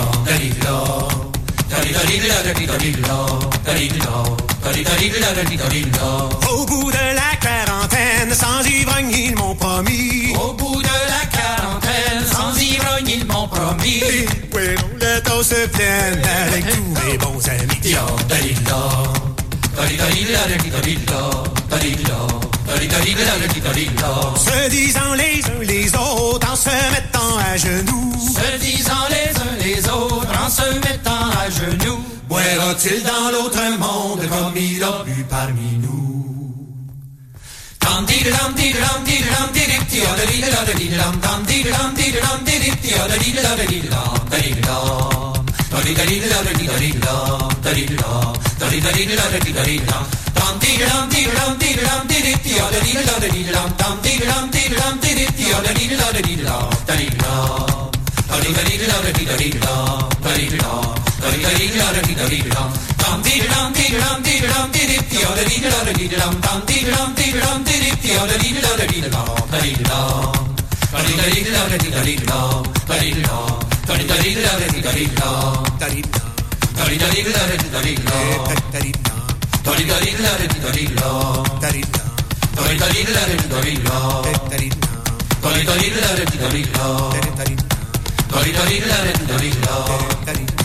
Speaker 54: Au bout de la quarantaine, sans ivrogne, ils m'ont promis.
Speaker 48: Au bout de la quarantaine, sans ivrogne, ils m'ont promis.
Speaker 54: Dos se pleine avec tous mes bons amis. Se disant les uns les autres en se mettant à genoux.
Speaker 48: Se disant les uns les autres en se mettant à genoux.
Speaker 54: Boira-t-il dans l'autre monde comme il a bu parmi nous? Dum dum dum dum Dari dari dari dari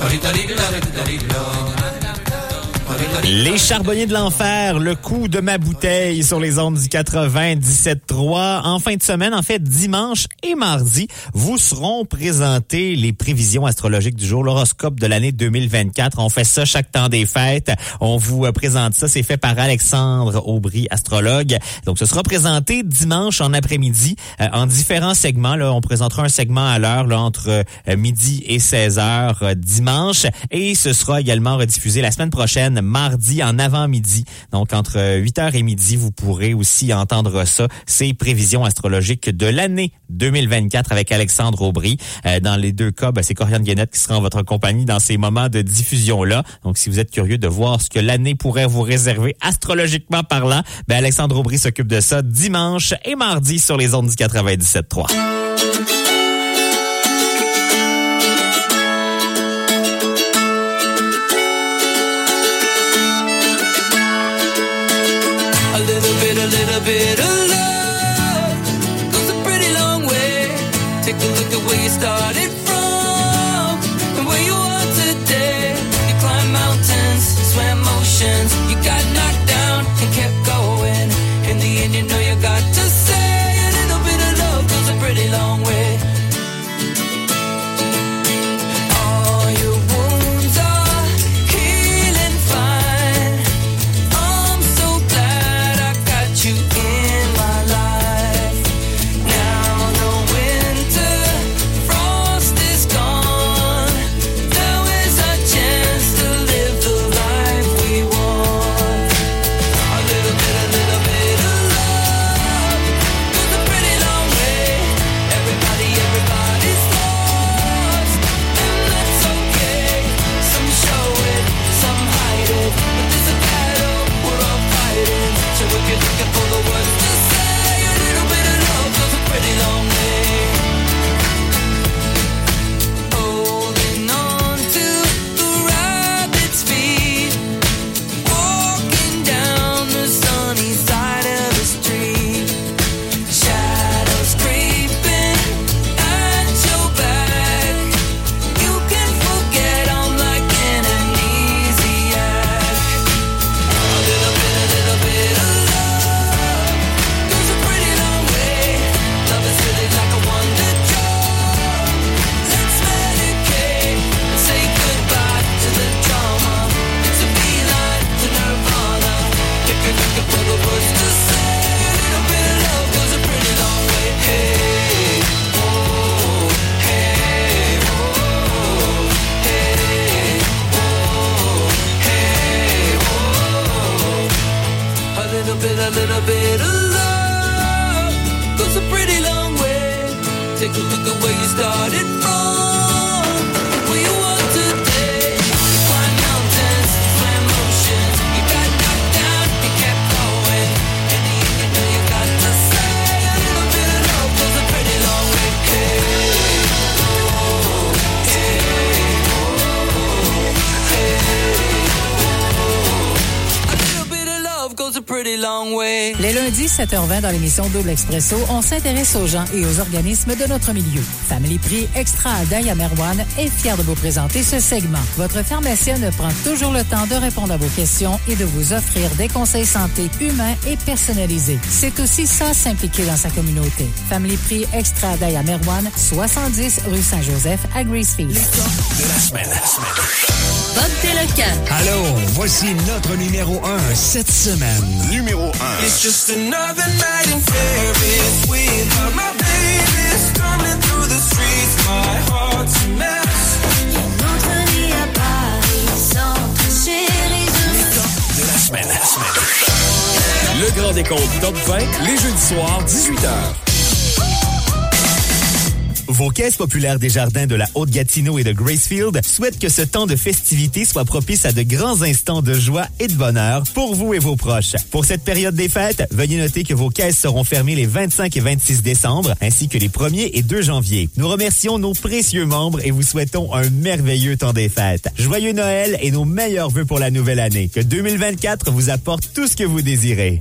Speaker 54: Dorito, dorito, dorito, dorito. Les charbonniers de l'enfer, le coup de ma bouteille sur les ondes du 97.3. En fin de semaine, en fait, dimanche et mardi, vous seront présentées les prévisions astrologiques du jour, l'horoscope de l'année 2024. On fait ça chaque temps des fêtes. On vous euh, présente ça. C'est fait par Alexandre Aubry, astrologue. Donc, ce sera présenté dimanche en après-midi euh, en différents segments. Là, on présentera un segment à l'heure entre euh, midi et 16 heures dimanche. Et ce sera également rediffusé la semaine prochaine, mardi en avant-midi. Donc, entre 8h et midi, vous pourrez aussi entendre ça. Ces prévisions astrologiques de l'année 2024 avec Alexandre Aubry. Euh, dans les deux cas, ben, c'est Corianne Guénette qui sera en votre compagnie dans ces moments de diffusion-là. Donc, si vous êtes curieux de voir ce que l'année pourrait vous réserver astrologiquement parlant, ben, Alexandre Aubry s'occupe de ça dimanche et mardi sur les ondes du 97.3.
Speaker 48: bit of to the
Speaker 4: Les lundis 7h20 dans l'émission Double Expresso, on s'intéresse aux gens et aux organismes de notre milieu. Family Prix Extra à Daya Merwan est fier de vous présenter ce segment. Votre pharmacienne prend toujours le temps de répondre à vos questions et de vous offrir des conseils santé humains et personnalisés. C'est aussi ça s'impliquer dans sa communauté. Family Prix Extra à Daya Merwan, 70 rue Saint-Joseph à Greasefield.
Speaker 12: De la semaine.
Speaker 1: Bob Péloquin.
Speaker 12: Allô, voici notre numéro 1 cette semaine. Numéro 1.
Speaker 9: Just another night in Paris without my baby stumbling through the streets. My heart's a mess.
Speaker 55: Chérie.
Speaker 12: De la semaine. La semaine.
Speaker 43: Le grand décompte top 20, les jeudis soirs, 18h.
Speaker 5: Vos caisses populaires des jardins de la Haute-Gatineau et de Gracefield souhaitent que ce temps de festivité soit propice à de grands instants de joie et de bonheur pour vous et vos proches. Pour cette période des fêtes, veuillez noter que vos caisses seront fermées les 25 et 26 décembre, ainsi que les 1er et 2 janvier. Nous remercions nos précieux membres et vous souhaitons un merveilleux temps des fêtes. Joyeux Noël et nos meilleurs vœux pour la nouvelle année. Que 2024 vous apporte tout ce que vous désirez.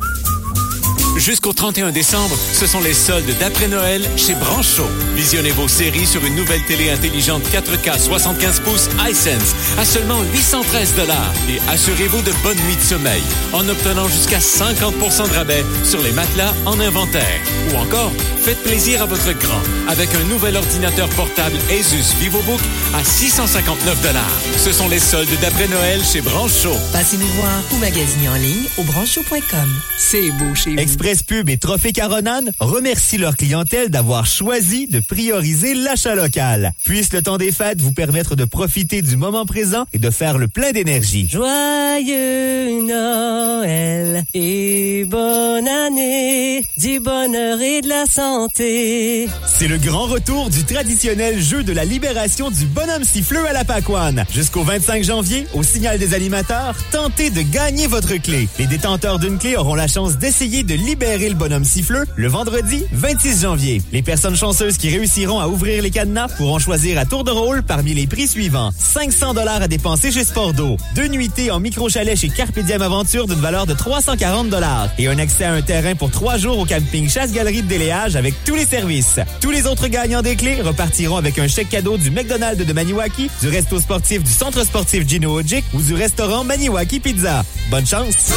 Speaker 18: Jusqu'au 31 décembre, ce sont les soldes d'après-Noël chez Brancho. Visionnez vos séries sur une nouvelle télé intelligente 4K 75 pouces iSense à seulement 813 dollars et assurez-vous de bonnes nuits de sommeil en obtenant jusqu'à 50% de rabais sur les matelas en inventaire. Ou encore, faites plaisir à votre grand avec un nouvel ordinateur portable Asus VivoBook à 659 dollars. Ce sont les soldes d'après-Noël chez Brancho.
Speaker 56: Passez nous voir ou magasinez en ligne au brancho.com. C'est beau chez vous.
Speaker 5: Express Pub et Trophée Caronan remercient leur clientèle d'avoir choisi de prioriser l'achat local. Puisse le temps des fêtes vous permettre de profiter du moment présent et de faire le plein d'énergie.
Speaker 1: Joyeux Noël et bonne année, du bonheur et de la santé.
Speaker 5: C'est le grand retour du traditionnel jeu de la libération du bonhomme siffleux à la Pacoane. Jusqu'au 25 janvier, au signal des animateurs, tentez de gagner votre clé. Les détenteurs d'une clé auront la chance d'essayer de libérer le bonhomme siffleux le vendredi 26 janvier. Les personnes chanceuses qui réussiront à ouvrir les cadenas pourront choisir à tour de rôle parmi les prix suivants. 500 dollars à dépenser chez Spordo, deux nuitées en micro-chalet chez Carpe Diem Aventure d'une valeur de 340 dollars et un accès à un terrain pour trois jours au camping Chasse-Galerie de Déléage avec tous les services. Tous les autres gagnants des clés repartiront avec un chèque cadeau du McDonald's de Maniwaki, du resto sportif du centre sportif Gino Ojic ou du restaurant Maniwaki Pizza. Bonne chance!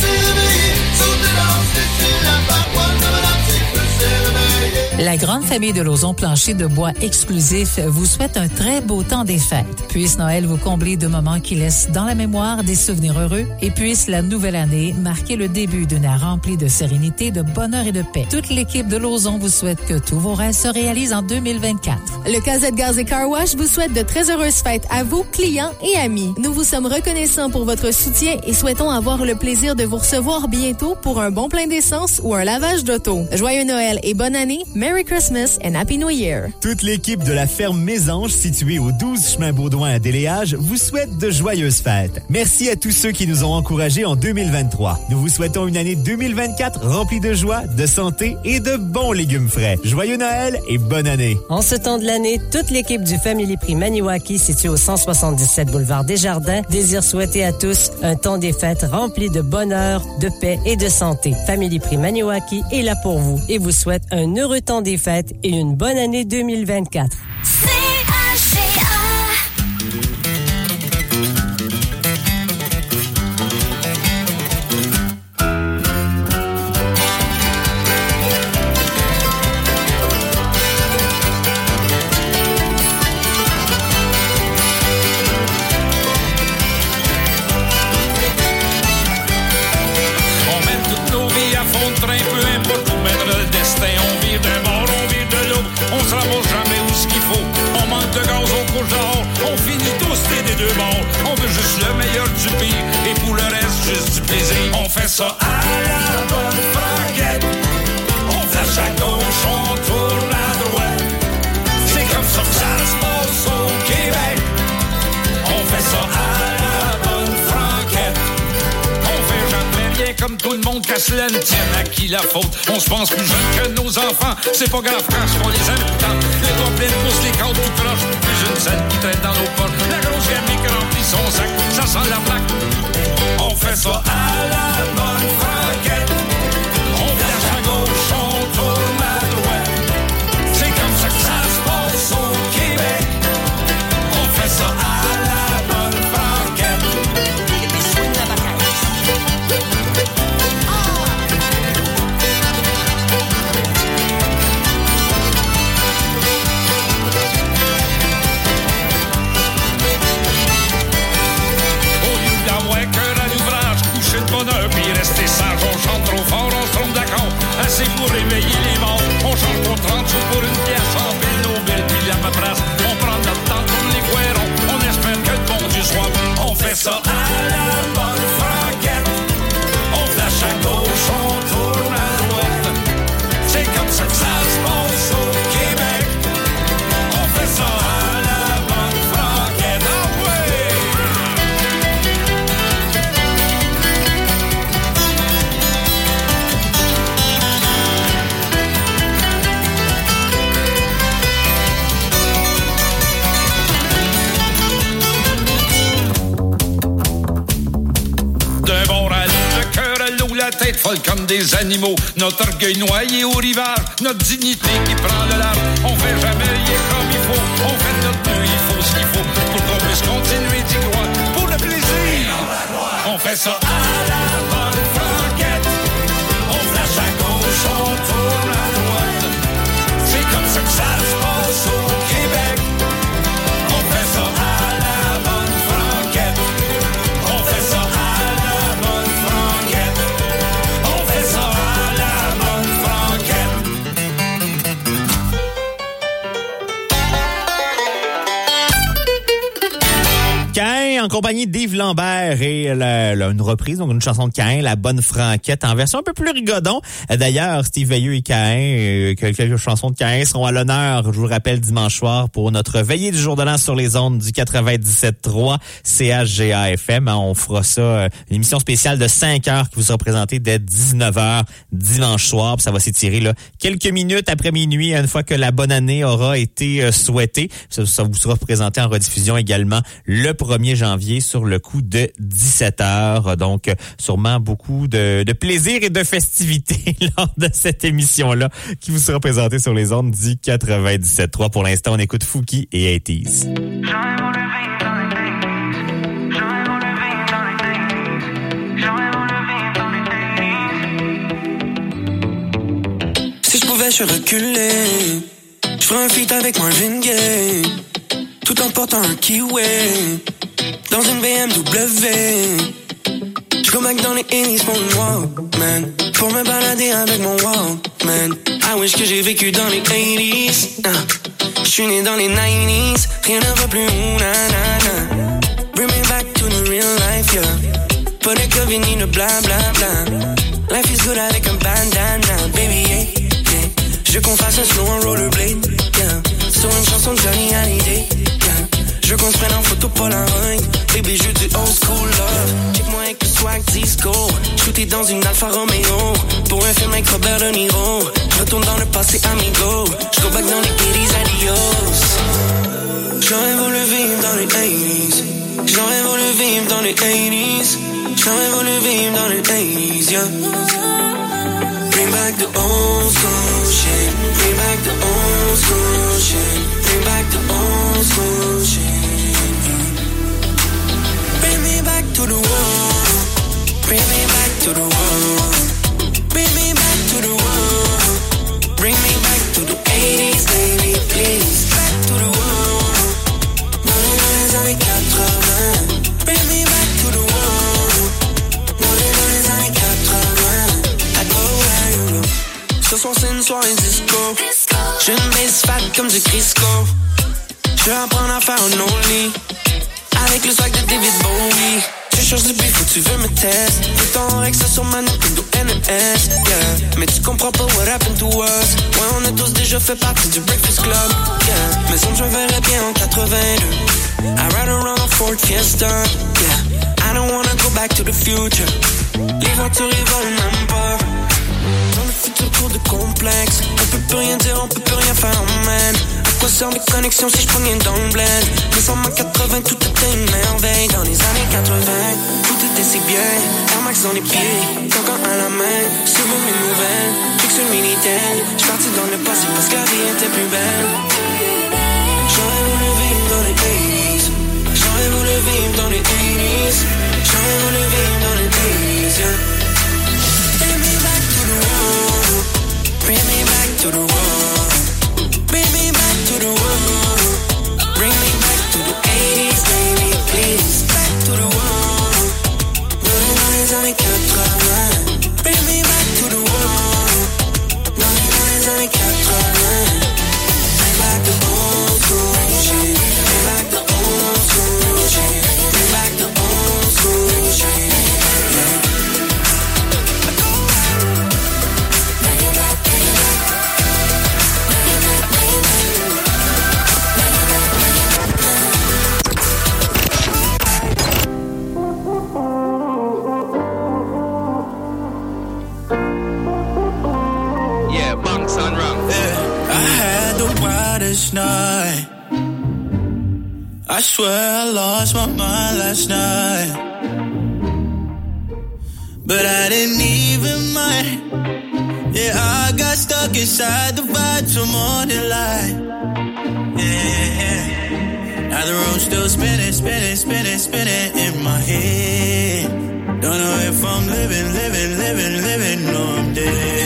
Speaker 4: Sicily, so the love, Sicily, but one of La grande famille de Lauson Plancher de bois exclusif vous souhaite un très beau temps des fêtes. Puisse Noël vous combler de moments qui laissent dans la mémoire des souvenirs heureux et puisse la nouvelle année marquer le début d'une ère remplie de sérénité, de bonheur et de paix. Toute l'équipe de Lauson vous souhaite que tous vos rêves se réalisent en 2024.
Speaker 24: Le Casette Gaz et Car Wash vous souhaite de très heureuses fêtes à vous, clients et amis. Nous vous sommes reconnaissants pour votre soutien et souhaitons avoir le plaisir de vous recevoir bientôt pour un bon plein d'essence ou un lavage d'auto. Joyeux Noël et bonne année. Merry Christmas and Happy New Year.
Speaker 5: Toute l'équipe de la ferme Mésange, située au 12 chemin Baudouin à Déléage, vous souhaite de joyeuses fêtes. Merci à tous ceux qui nous ont encouragés en 2023. Nous vous souhaitons une année 2024 remplie de joie, de santé et de bons légumes frais. Joyeux Noël et bonne année.
Speaker 1: En ce temps de l'année, toute l'équipe du Family Prix Maniwaki, situé au 177 boulevard Desjardins, désire souhaiter à tous un temps des fêtes rempli de bonheur, de paix et de santé. Family Prix Maniwaki est là pour vous et vous souhaite un heureux temps des fêtes et une bonne année 2024.
Speaker 22: Ça à la bonne franquette. On flash à gauche, on tourne à droite. C'est comme ça que ça se passe au Québec. On fait ça à la bonne franquette. On fait jamais rien comme tout le monde, qu'à cela ne tienne à qui la faute. On se pense plus jeune que nos enfants, c'est pas grave quand on les aime tant. Les doigts pleins pouces, les cordes tout croche, plus une scène qui traîne dans nos poches. La grosse gamine qui remplit son sac, ça sent la plaque.
Speaker 57: Professor Alarmann Notre
Speaker 5: donc une chanson de Cain, La Bonne Franquette, en version un peu plus rigodon. D'ailleurs, Steve Veilleux et Cain, euh, que- quelques chansons de Cain seront à l'honneur, je vous le rappelle, dimanche soir pour notre veillée du jour de l'an sur les ondes du 97.3 CHGA FM. Hein, On fera ça, euh, une émission spéciale de 5 heures qui vous sera présentée dès 19h dimanche soir. Ça va s'étirer là quelques minutes après minuit, une fois que la bonne année aura été euh, souhaitée. Ça, ça vous sera présenté en rediffusion également le 1er janvier sur le coup de 17 heures. Donc, sûrement beaucoup de, de plaisir et de festivités lors de cette émission-là qui vous sera présentée sur les ondes du 97.3. Pour l'instant, on écoute Fouki et 80s.
Speaker 48: Si je pouvais, je reculer. Je ferais un feat avec Marvin Gaye. Tout en portant un kiwi. Dans une BMW. Je go back dans les pour une Walkman. Pour me balader avec mon Walkman. I wish que j'ai vécu dans les 80s. Ah. Je suis né dans les 90s. Rien ne va plus. Na, na, na. Bring me back to the real life, yeah. Pas de COVID ni de bla bla bla. Life is good avec un bandana, baby, yeah, yeah. Je veux qu'on fasse un slow en rollerblade, yeah. Sur une chanson de Johnny Hallyday. Je veux qu'on en photo Polaroid, baby, je du old school love. Check-moi avec le swag disco, shooté dans une Alfa Romeo. Pour un film avec Robert De Niro, retourne dans le passé amigo. Je back dans les 80s, adios. J'aurais voulu vivre dans les 80s. J'aurais voulu vivre dans les 80s. J'aurais voulu vivre dans les 80s, yeah. Bring back the old school shit. Bring back the old school shit. Bring back the old school shit. To the world. Bring me back to the world. Bring me back to the world. Bring me back to the 80s, baby, please. Back to the world. Dans les années 80. Bring me back to the world. Dans les années 80. I go where you go. Ce soir c'est une soirée disco. J'ai une base fat comme du Crisco. Je vais apprendre à faire un only. Avec le swag de David Bowie. Du beef ou tu veux me tester. Tout règle ça sur ma Nintendo NES. Yeah. Mais tu comprends pas what happened to us. Ouais, on a tous déjà fait partie du Breakfast Club. Yeah. Mais on je verrais bien en 82. I ride around a Ford Fiesta. Yeah. I don't wanna go back to the future. Les voitures volent même pas. Dans le futur cours de complexe On peut plus rien dire, on peut plus rien faire, man quoi les connexions si je prenais dans le bled Mais en 80, tout était une merveille Dans les années 80, tout était si bien. Air Max dans les pieds, cancan à la main. Bon mes nouvelles, fixe sur le Minitel. J'suis parti dans le passé parce que la vie était plus belle. J'aurais voulu vivre dans les 80s J'aurais voulu vivre dans les 80s J'aurais voulu vivre dans les 80s, yeah. Bring me back to the world. Bring me back to the world. 80s, baby, please. Back to the les années 80. Last night.
Speaker 58: but I didn't even mind. Yeah, I got stuck inside the vibe till morning light. Yeah, now the room's still spinning, spinning, spinning, spinning in my head. Don't know if I'm living, living, living, living, or I'm dead.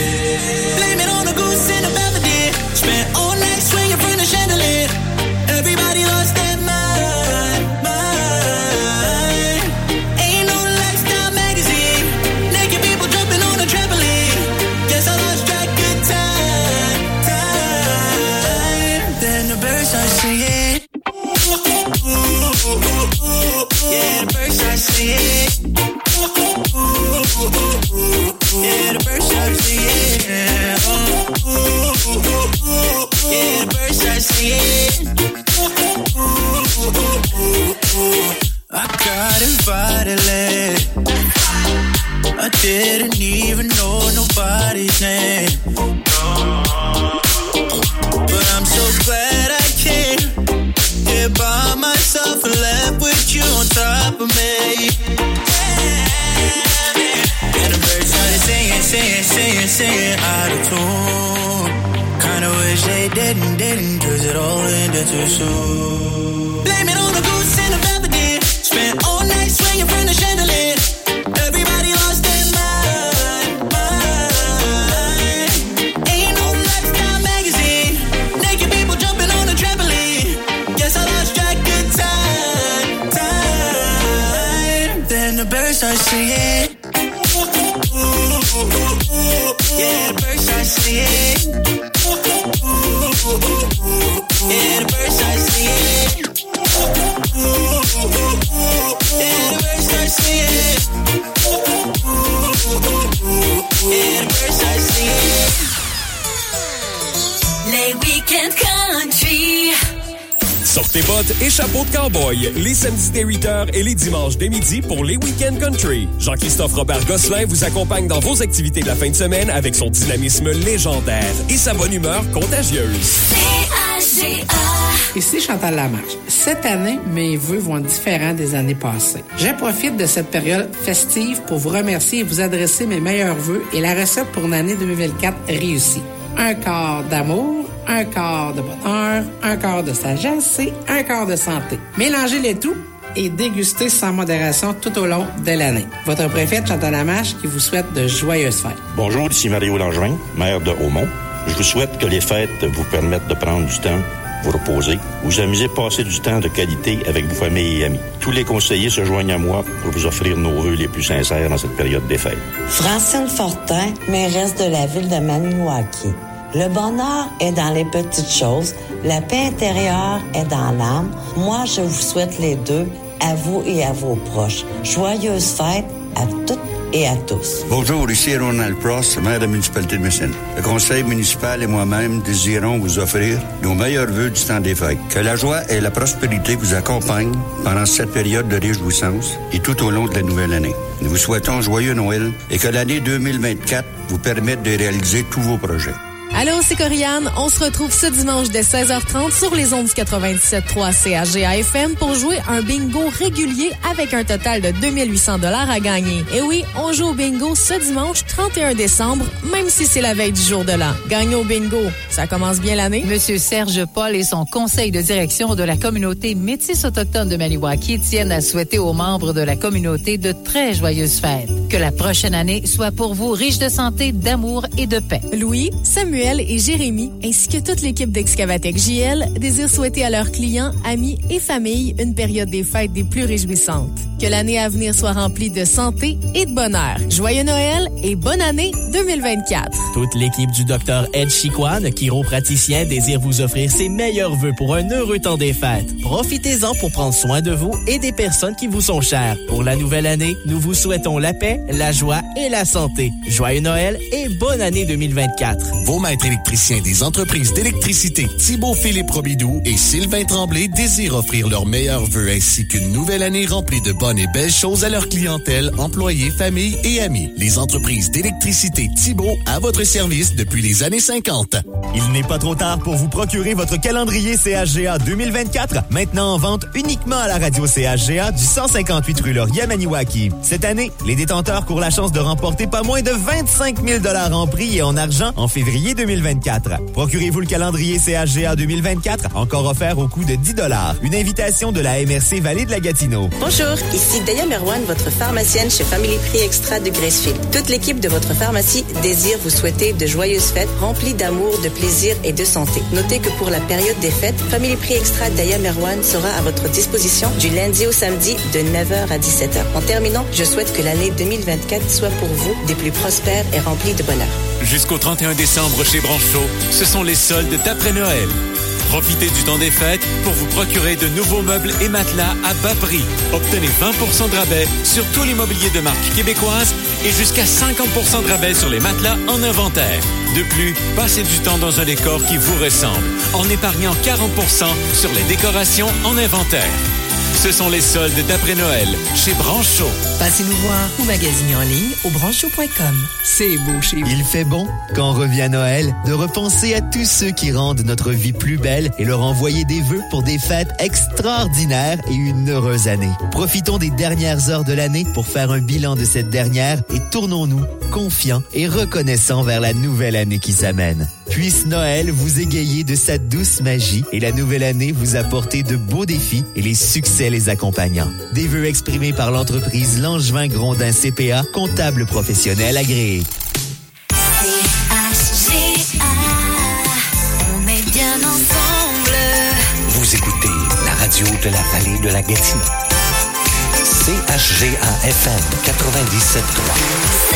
Speaker 59: Les
Speaker 43: samedis dès 8h et les dimanches dès midi pour les Week-end Country. Jean-Christophe Robert Gosselin vous accompagne dans vos activités de la fin de semaine avec son dynamisme légendaire et sa bonne humeur contagieuse.
Speaker 13: Ici Chantal Lamarche. Cette année, mes vœux vont être différents des années passées. Je profite de cette période festive pour vous remercier et vous adresser mes meilleurs vœux et la recette pour une année 2024 réussie. Un quart d'amour, un quart de bonheur, un quart de sagesse et un quart de santé. Mélangez les tout et dégustez sans modération tout au long de l'année. Votre préfète Chantal qui vous souhaite de joyeuses fêtes.
Speaker 60: Bonjour, ici Mario Langevin, maire de Haumont. Je vous souhaite que les fêtes vous permettent de prendre du temps, vous reposer, vous amuser, passer du temps de qualité avec vos familles et amis. Tous les conseillers se joignent à moi pour vous offrir nos vœux les plus sincères dans cette période des fêtes.
Speaker 15: Francine Fortin, mairesse de la ville de Maniwaki. Le bonheur est dans les petites choses, la paix intérieure est dans l'âme. Moi, je vous souhaite les deux, à vous et à vos proches. Joyeuses fêtes à toutes et à tous.
Speaker 16: Bonjour, ici Ronald Prost, maire de la municipalité de Messine. Le conseil municipal et moi-même désirons vous offrir nos meilleurs vœux du temps des fêtes. Que la joie et la prospérité vous accompagnent pendant cette période de réjouissance et tout au long de la nouvelle année. Nous vous souhaitons joyeux Noël et que l'année 2024 vous permette de réaliser tous vos projets.
Speaker 24: Allô, c'est Corianne. On se retrouve ce dimanche dès 16h30 sur les ondes du 97.3 CHGA-FM pour jouer un bingo régulier avec un total de 2800 dollars à gagner. Et oui, on joue au bingo ce dimanche 31 décembre, même si c'est la veille du jour de l'an. Gagnez au bingo. Ça commence bien l'année.
Speaker 4: Monsieur Serge Paul et son conseil de direction de la communauté métisse autochtone de Maniwaki tiennent à souhaiter aux membres de la communauté de très joyeuses fêtes. Que la prochaine année soit pour vous riche de santé, d'amour et de paix.
Speaker 24: Louis, Samuel et Jérémy, ainsi que toute l'équipe d'Excavatec JL, désirent souhaiter à leurs clients, amis et familles une période des fêtes des plus réjouissantes. Que l'année à venir soit remplie de santé et de bonheur. Joyeux Noël et bonne année 2024.
Speaker 8: Toute l'équipe du Dr Ed Chiquan, chiropraticien, désire vous offrir ses meilleurs vœux pour un heureux temps des fêtes. Profitez-en pour prendre soin de vous et des personnes qui vous sont chères. Pour la nouvelle année, nous vous souhaitons la paix, la joie et la santé. Joyeux Noël et bonne année 2024.
Speaker 53: Vos maître électricien des entreprises d'électricité Thibault Philippe Robidoux et Sylvain Tremblay désirent offrir leurs meilleurs vœux ainsi qu'une nouvelle année remplie de bonnes et belles choses à leur clientèle, employés, familles et amis. Les entreprises d'électricité Thibault à votre service depuis les années 50.
Speaker 5: Il n'est pas trop tard pour vous procurer votre calendrier CHGA 2024, maintenant en vente uniquement à la radio CHGA du 158 rue Laurier Maniwaki. Cette année, les détenteurs courent la chance de remporter pas moins de 25 000 en prix et en argent en février 2024. Procurez-vous le calendrier CHGA 2024, encore offert au coût de 10 Une invitation de la MRC Vallée de la Gatineau.
Speaker 61: Bonjour, ici Daya Merwan, votre pharmacienne chez Family Prix Extra de Gracefield. Toute l'équipe de votre pharmacie désire vous souhaiter de joyeuses fêtes remplies d'amour, de plaisir et de santé. Notez que pour la période des fêtes, Family Prix Extra Daya Merwan sera à votre disposition du lundi au samedi de 9h à 17h. En terminant, je souhaite que l'année 2024 soit pour vous des plus prospères et remplie de bonheur.
Speaker 18: Jusqu'au 31 décembre chez Branchot, ce sont les soldes d'après Noël. Profitez du temps des fêtes pour vous procurer de nouveaux meubles et matelas à bas prix. Obtenez 20% de rabais sur tout l'immobilier de marque québécoise et jusqu'à 50% de rabais sur les matelas en inventaire. De plus, passez du temps dans un décor qui vous ressemble en épargnant 40% sur les décorations en inventaire. Ce sont les soldes d'après Noël chez Branchot.
Speaker 62: Passez nous voir ou magasinez en ligne au branchot.com. C'est beau chez vous.
Speaker 5: Il fait bon, quand revient Noël, de repenser à tous ceux qui rendent notre vie plus belle et leur envoyer des vœux pour des fêtes extraordinaires et une heureuse année. Profitons des dernières heures de l'année pour faire un bilan de cette dernière et tournons-nous confiants et reconnaissants vers la nouvelle année qui s'amène. Puisse Noël vous égayer de sa douce magie et la nouvelle année vous apporter de beaux défis et les succès les accompagnant. Des vœux exprimés par l'entreprise Langevin Grondin CPA, comptable professionnel agréé.
Speaker 9: CHGA, on est bien ensemble.
Speaker 63: Vous écoutez la radio de la vallée de la Gatineau. CHGA FM 97.3.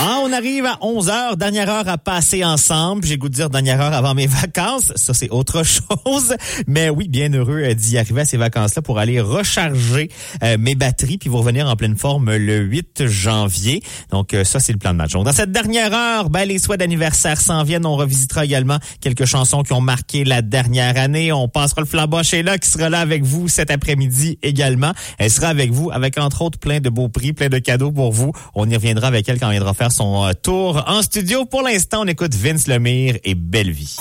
Speaker 5: Ah, on arrive à 11 heures, dernière heure à passer ensemble. J'ai goût de dire dernière heure avant mes vacances. Ça, c'est autre chose. Mais oui, bien heureux euh, d'y arriver à ces vacances-là pour aller recharger euh, mes batteries puis vous revenir en pleine forme le 8 janvier. Donc, euh, ça, c'est le plan de match. Donc, dans cette dernière heure, ben, les souhaits d'anniversaire s'en viennent. On revisitera également quelques chansons qui ont marqué la dernière année. On passera le flambeau chez là qui sera là avec vous cet après-midi également. Elle sera avec vous avec, entre autres, plein de beaux prix, plein de cadeaux pour vous. On y reviendra avec elle quand on viendra faire son euh, tour en studio. Pour l'instant, on écoute Vince Lemire et Belle Vie.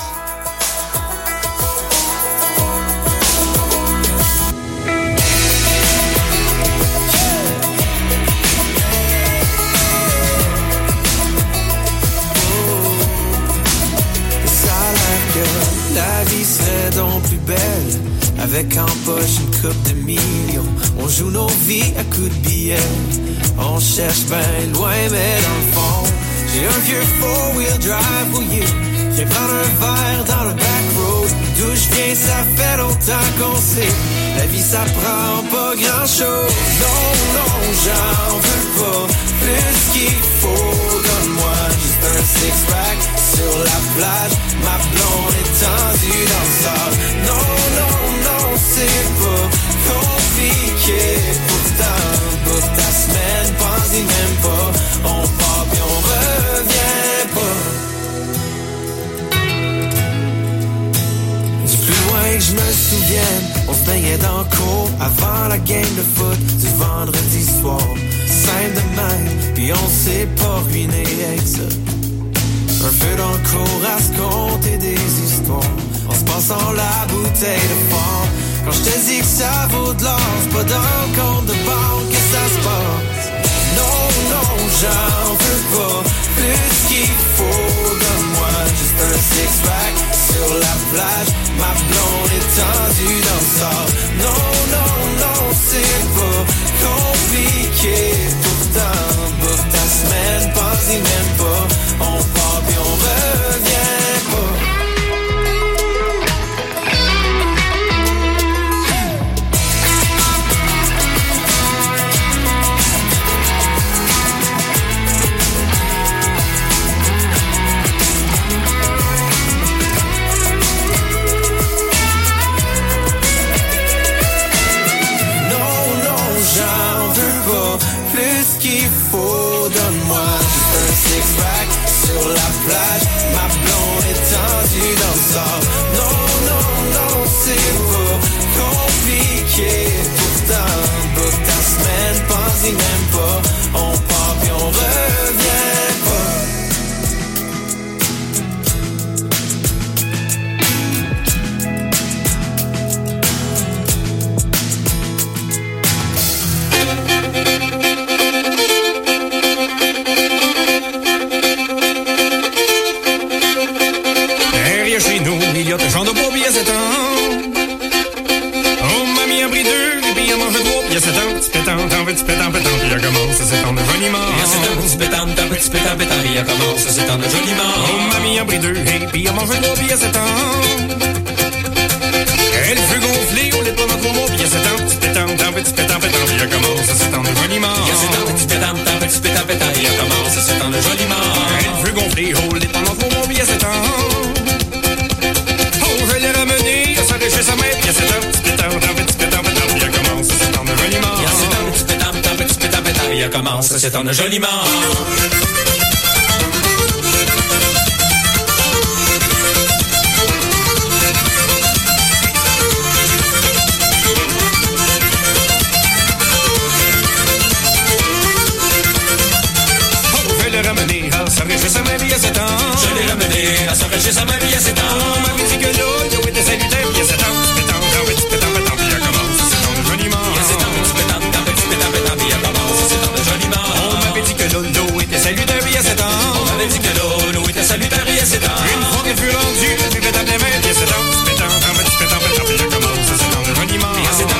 Speaker 23: La vie serait donc plus belle Avec en poche une coupe de millions On joue nos vies à coups de billets On cherche bien loin mais dans le fond J'ai un vieux four-wheel drive rouillé Je vais prendre un verre dans le back road. D'où je viens ça fait longtemps qu'on sait. La vie ça prend pas grand chose Non, non, j'en veux pas Plus qu'il faut. Donne-moi juste un six-pack sur la plage. Ma blonde est tendue dans le sable. Non, non, non, c'est pas compliqué. pour On part puis on revient pas Du plus loin que je me souvienne, on se baignait dans cours avant la game de foot du vendredi soir. Simple de même, puis on s'est pas ruiné avec ça. Un feu dans le cours à se compter des histoires. En se passant la bouteille de fort. Quand je te dis que ça vaut de l'or, c'est pas dans le compte de banque j'en veux pas plus qu'il faut. Donne-moi juste un six-pack sur la plage. Ma blonde est tendue dans le sable. Non, non, non, c'est pas compliqué. Pourtant, pour ta semaine, pense-y même pas.
Speaker 64: S'étendre joliment.
Speaker 54: Il y a sept ans, petit pétant, un petit pétant, puis elle commence à s'étendre joliment.
Speaker 64: Oh, mamie a pris deux, et puis elle mange trois, puis il a sept ans. Elle fut gonflée au lait pendant trois mois, puis il y a sept ans, petit pétant, un petit pétant, puis elle commence joliment.
Speaker 54: Il y a sept ans, petit pétant, un petit pétant, puis elle commence à s'étendre joliment.
Speaker 64: Elle fut gonflée au lait pendant trois mois, puis il y a sept ans. Elle commence à s'étendre joliment. Je l'ai ramené à sa mère, il y a sept ans.
Speaker 54: Je l'ai ramené à sa mère, il y a sept ans.
Speaker 64: Un petit pétant, pétant, puis elle commence à s'étendre joliment.
Speaker 54: Il y a sept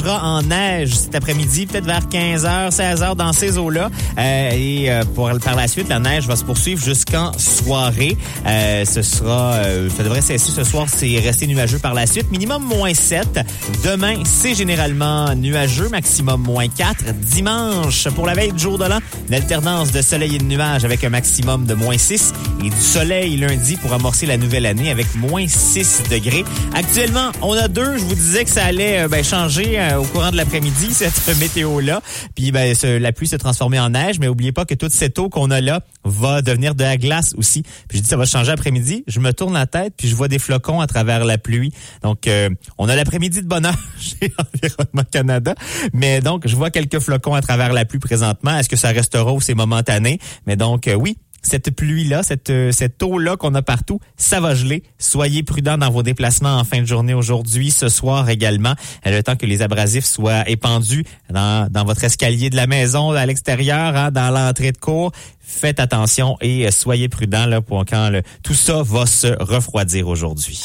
Speaker 5: changera en neige cet après-midi, peut-être vers 15h, 16h dans ces eaux-là. Euh, et euh, pour, par la suite, la neige va se poursuivre jusqu'en soirée. Euh, ce sera, euh, ça devrait cesser ce soir, c'est resté nuageux par la suite. Minimum moins 7. Demain, c'est généralement nuageux, maximum moins 4. Dimanche, pour la veille du jour de l'an, une alternance de soleil et de nuages avec un maximum de moins 6. Et du soleil lundi pour amorcer la nouvelle année avec moins 6 degrés. Actuellement, on a deux. Je vous disais que ça allait euh, ben, changer euh, au courant de l'après-midi, cette météo-là. Puis ben, la pluie se transformer en neige, mais oubliez pas que toute cette eau qu'on a là va devenir de la glace aussi. Puis je dis ça va changer après-midi. Je me tourne la tête puis je vois des flocons à travers la pluie. Donc euh, on a l'après-midi de bonheur chez Environnement Canada, mais donc je vois quelques flocons à travers la pluie présentement. Est-ce que ça restera ou c'est momentané? Mais donc euh, oui, cette pluie-là, cette, euh, cette eau-là qu'on a partout, ça va geler. Soyez prudents dans vos déplacements en fin de journée aujourd'hui, ce soir également, euh, le temps que les abrasifs soient épandus dans, dans votre escalier de la maison, à l'extérieur, hein, dans l'entrée de cour. Faites attention et soyez prudents là, pour quand le, tout ça va se refroidir aujourd'hui.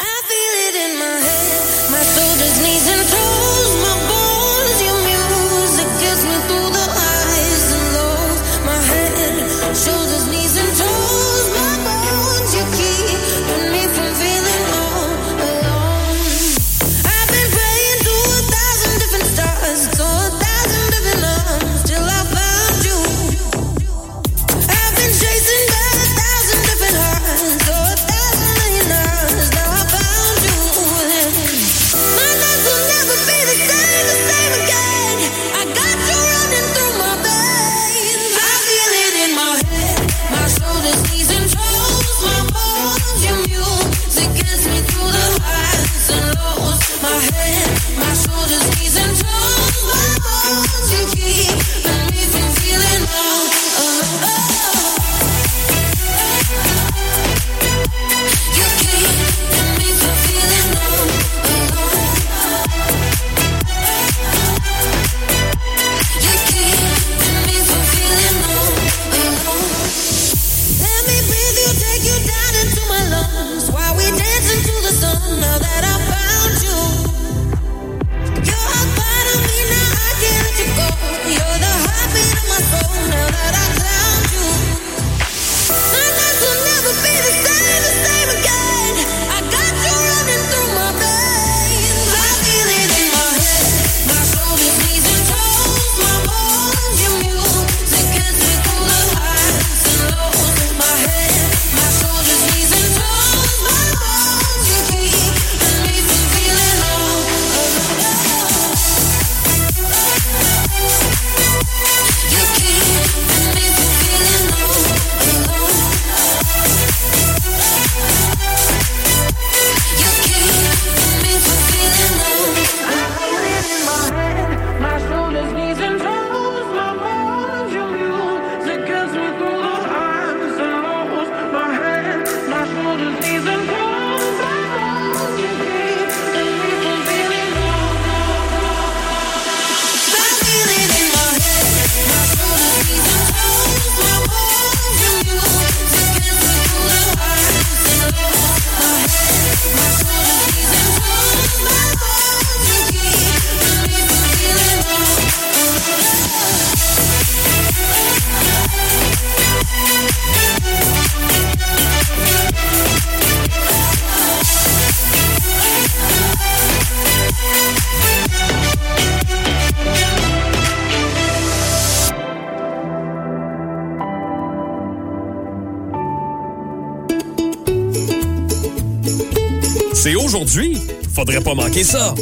Speaker 43: Faudrait pas manquer ça.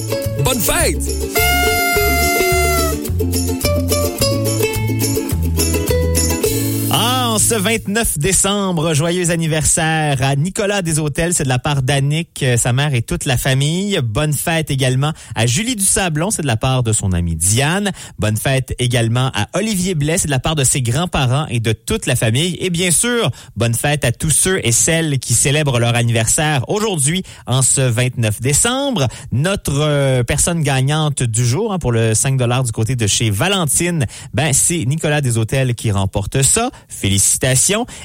Speaker 43: Bonne fête!
Speaker 48: Ce 29 décembre, joyeux anniversaire à Nicolas des Hôtels, c'est de la part d'Annick, euh, sa mère et toute la famille. Bonne fête également à Julie Dusablon, c'est de la part de son amie Diane. Bonne fête également à Olivier Blais, c'est de la part de ses grands-parents et de toute la famille. Et bien sûr, bonne fête à tous ceux et celles qui célèbrent leur anniversaire aujourd'hui, en ce 29 décembre. Notre euh, personne gagnante du jour hein, pour le 5 du côté de chez Valentine, ben c'est Nicolas des Hôtels qui remporte ça. Félicitations.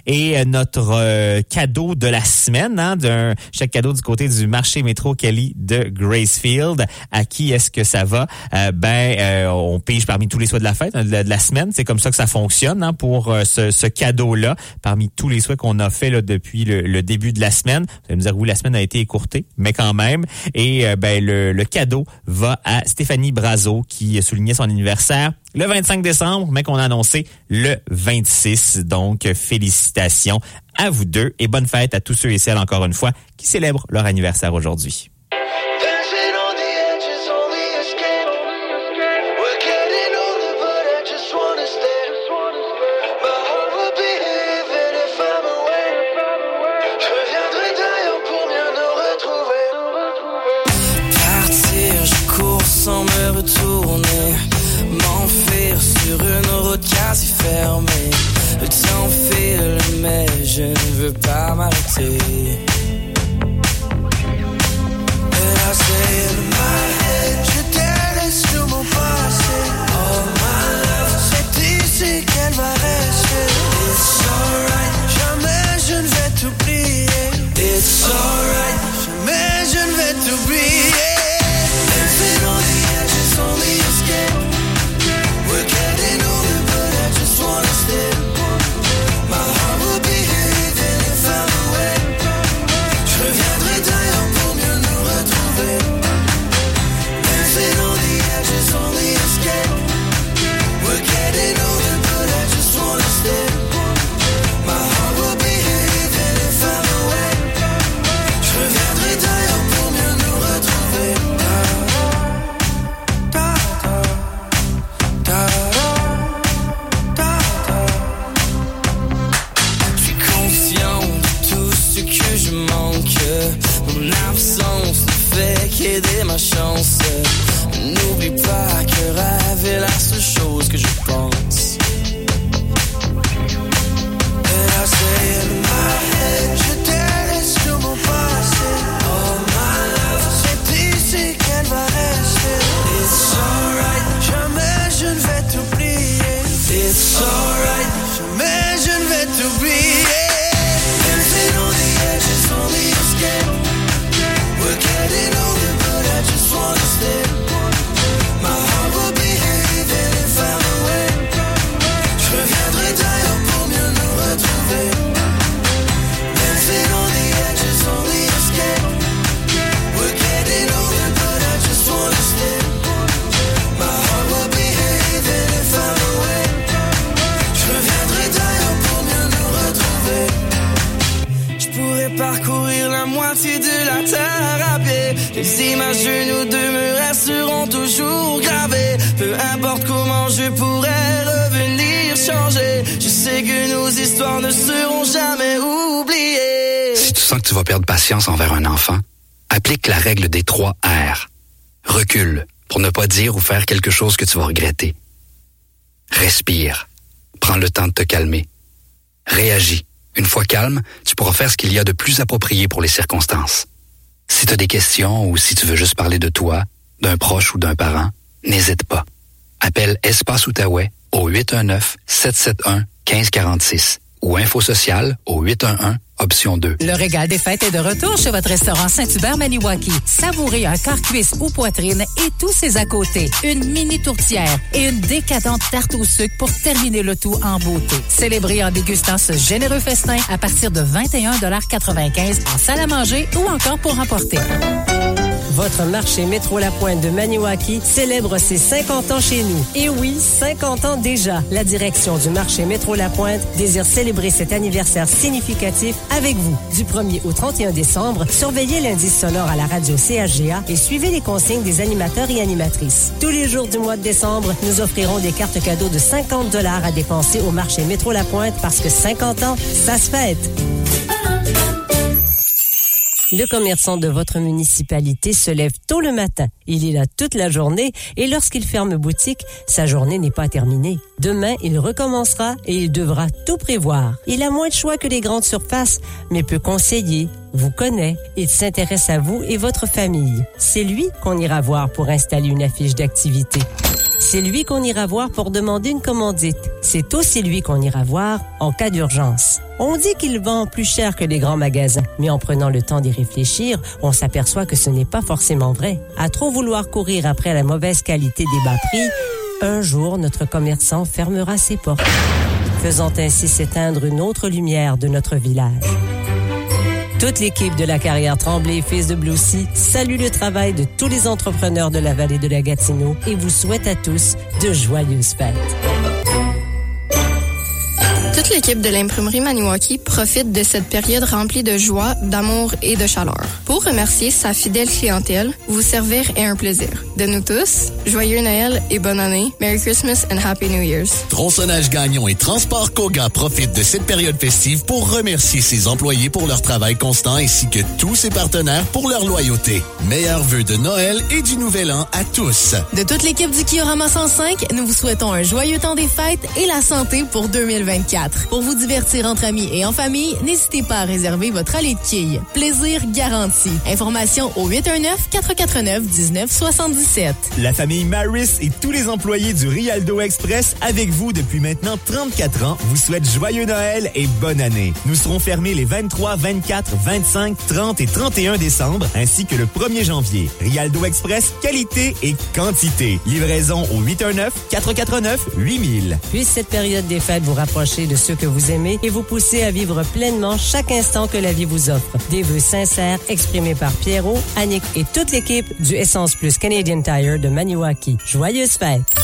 Speaker 48: Et euh, notre euh, cadeau de la semaine, hein, d'un chaque cadeau du côté du marché métro Kelly de Gracefield. À qui est-ce que ça va? Euh, ben, euh, on pige parmi tous les souhaits de la fête, de la, semaine. C'est comme ça que ça fonctionne hein, pour euh, ce, ce cadeau-là. Parmi tous les souhaits qu'on a fait là, depuis le, le début de la semaine. Vous allez me dire, oui, la semaine a été écourtée, mais quand même. Et ben, le, le cadeau va à Stéphanie Brazo qui soulignait son anniversaire le 25 décembre, mais qu'on a annoncé le 26. Donc, félicitations à vous deux et bonne fête à tous ceux et celles, encore une fois, qui célèbrent leur anniversaire aujourd'hui.
Speaker 65: Quelque chose que tu vas regretter. Respire. Prends le temps de te calmer. Réagis. Une fois calme, tu pourras faire ce qu'il y a de plus approprié pour les circonstances. Si tu as des questions ou si tu veux juste parler de toi, d'un proche ou d'un parent, n'hésite pas. Appelle Espace Outaouais au 819-771-1546 ou Info Social au 811 option 2.
Speaker 4: Le régal des fêtes est de retour chez votre restaurant Saint-Hubert Maniwaki. Savourez un quart cuisse ou poitrine et tous ses à côté. Une mini tourtière et une décadente tarte au sucre pour terminer le tout en beauté. Célébrez en dégustant ce généreux festin à partir de 21,95 en salle à manger ou encore pour emporter.
Speaker 1: Votre marché Métro La Pointe de Maniwaki célèbre ses 50 ans chez nous. Et oui, 50 ans déjà. La direction du marché Métro La Pointe désire célébrer cet anniversaire significatif avec vous. Du 1er au 31 décembre, surveillez l'indice sonore à la radio CHGA et suivez les consignes des animateurs et animatrices. Tous les jours du mois de décembre, nous offrirons des cartes cadeaux de 50 dollars à dépenser au marché Métro La Pointe parce que 50 ans, ça se fête. Le commerçant de votre municipalité se lève tôt le matin. Il est là toute la journée et lorsqu'il ferme boutique, sa journée n'est pas terminée. Demain, il recommencera et il devra tout prévoir. Il a moins de choix que les grandes surfaces, mais peut conseiller, vous connaît, il s'intéresse à vous et votre famille. C'est lui qu'on ira voir pour installer une affiche d'activité. C'est lui qu'on ira voir pour demander une commandite. C'est aussi lui qu'on ira voir en cas d'urgence. On dit qu'il vend plus cher que les grands magasins, mais en prenant le temps d'y réfléchir, on s'aperçoit que ce n'est pas forcément vrai. À trop vouloir courir après la mauvaise qualité des prix, un jour notre commerçant fermera ses portes, faisant ainsi s'éteindre une autre lumière de notre village. Toute l'équipe de la carrière Tremblay Fils de Bloussy salue le travail de tous les entrepreneurs de la vallée de la Gatineau et vous souhaite à tous de joyeuses fêtes.
Speaker 66: Toute l'équipe de l'imprimerie Maniwaki profite de cette période remplie de joie, d'amour et de chaleur. Pour remercier sa fidèle clientèle, vous servir est un plaisir. De nous tous, joyeux Noël et bonne année. Merry Christmas and Happy New Year's.
Speaker 53: Tronçonnage Gagnon et Transport Koga profitent de cette période festive pour remercier ses employés pour leur travail constant ainsi que tous ses partenaires pour leur loyauté. Meilleurs vœux de Noël et du Nouvel An à tous.
Speaker 24: De toute l'équipe du Kiorama 105, nous vous souhaitons un joyeux temps des fêtes et la santé pour 2024. Pour vous divertir entre amis et en famille, n'hésitez pas à réserver votre allée de quilles. Plaisir garanti. Information au 819-449-1977.
Speaker 67: La famille Maris et tous les employés du Rialdo Express avec vous depuis maintenant 34 ans vous souhaitent joyeux Noël et bonne année. Nous serons fermés les 23, 24, 25, 30 et 31 décembre ainsi que le 1er janvier. Rialdo Express, qualité et quantité. Livraison au 819-449-8000.
Speaker 1: Puisse cette période des fêtes vous rapprocher de que vous aimez et vous pousser à vivre pleinement chaque instant que la vie vous offre. Des vœux sincères exprimés par Pierrot, Annick et toute l'équipe du Essence Plus Canadian Tire de Maniwaki. Joyeuses fêtes!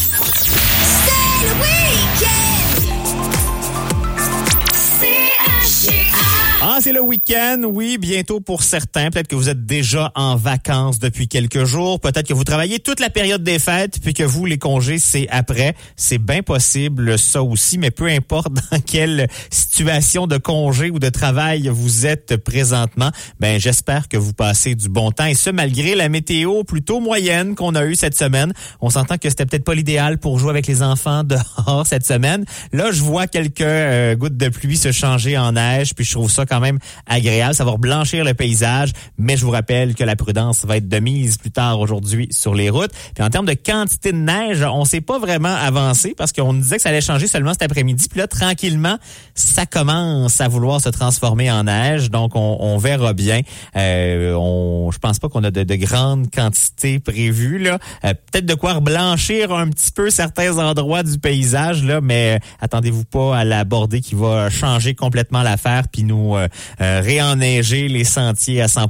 Speaker 5: C'est le week-end, oui, bientôt pour certains. Peut-être que vous êtes déjà en vacances depuis quelques jours. Peut-être que vous travaillez toute la période des fêtes, puis que vous, les congés, c'est après. C'est bien possible, ça aussi, mais peu importe dans quelle situation de congé ou de travail vous êtes présentement, ben j'espère que vous passez du bon temps. Et ce, malgré la météo plutôt moyenne qu'on a eue cette semaine. On s'entend que c'était peut-être pas l'idéal pour jouer avec les enfants dehors cette semaine. Là, je vois quelques euh, gouttes de pluie se changer en neige, puis je trouve ça quand même agréable. Ça va blanchir le paysage, mais je vous rappelle que la prudence va être de mise plus tard aujourd'hui sur les routes. Puis en termes de quantité de neige, on s'est pas vraiment avancé parce qu'on disait que ça allait changer seulement cet après-midi. Puis là, tranquillement, ça commence à vouloir se transformer en neige. Donc, on, on verra bien. Euh, on, je pense pas qu'on a de, de grandes quantités prévues. Là. Euh, Peut-être de quoi reblanchir un petit peu certains endroits du paysage, là, mais attendez-vous pas à la bordée qui va changer complètement l'affaire puis nous euh, réenneiger les sentiers à 100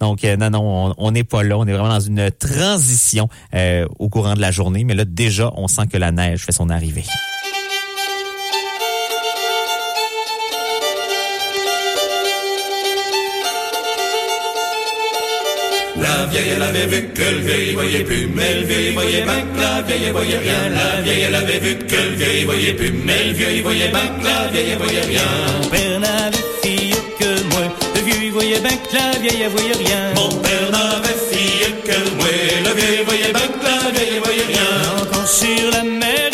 Speaker 5: Donc, euh, non, non, on n'est pas là. On est vraiment dans une transition euh, au courant de la journée. Mais là, déjà, on sent que la neige fait son arrivée.
Speaker 68: La vieille, elle avait vu que le vieil voyait plus, mais le vieil voyait bien que la vieille elle voyait rien. La vieille, elle avait vu que le vieil voyait plus, mais le vieux il voyait bien que la vieille elle voyait rien.
Speaker 69: Voyait bien que la vieille, voyait rien.
Speaker 68: Mon père n'avait fille que moi, le vieux il voyait bien que la vieille voyait rien.
Speaker 69: Encore sur la mer,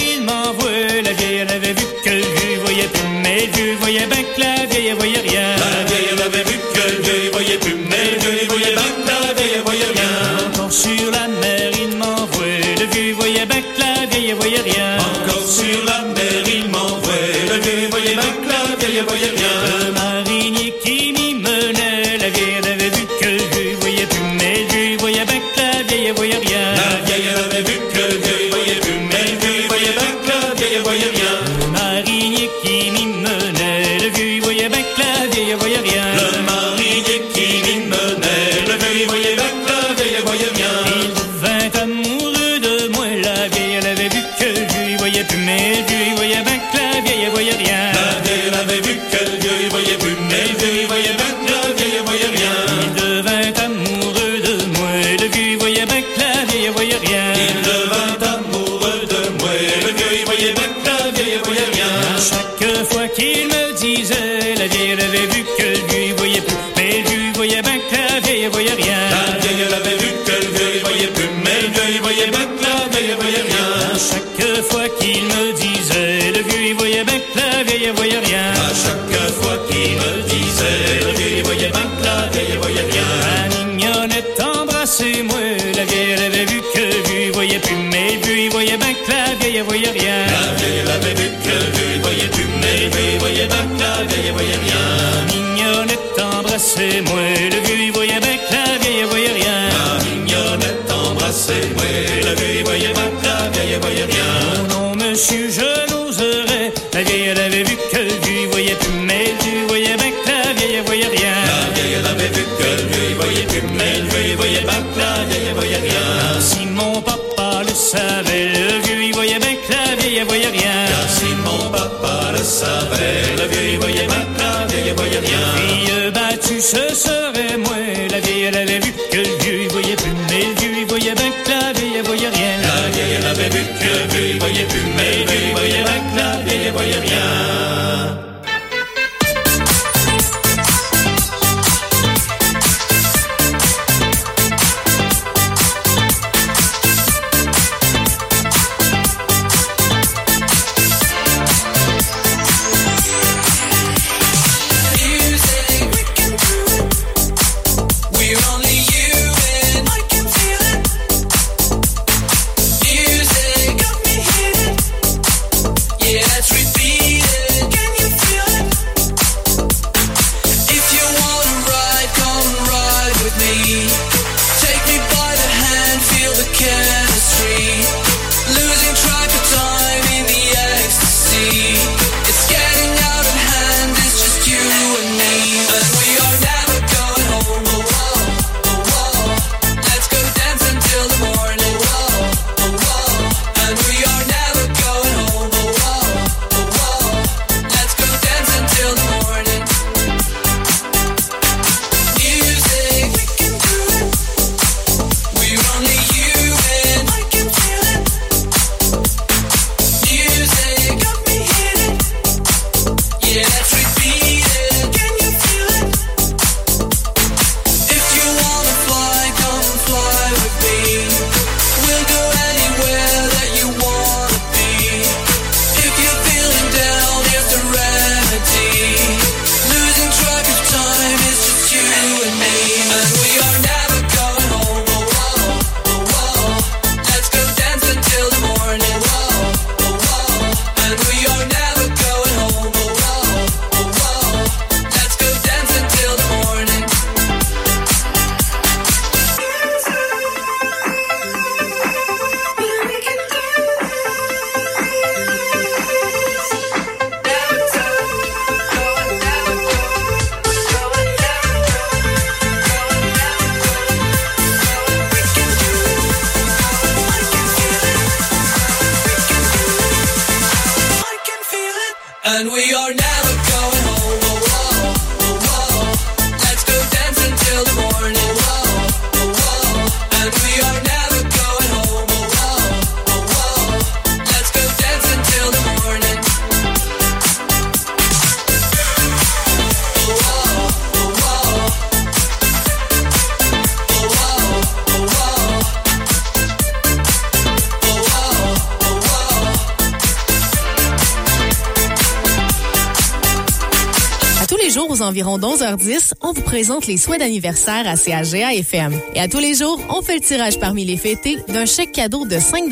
Speaker 24: présente les souhaits d'anniversaire à CAGA FM. Et à tous les jours, on fait le tirage parmi les fêtés d'un chèque cadeau de 5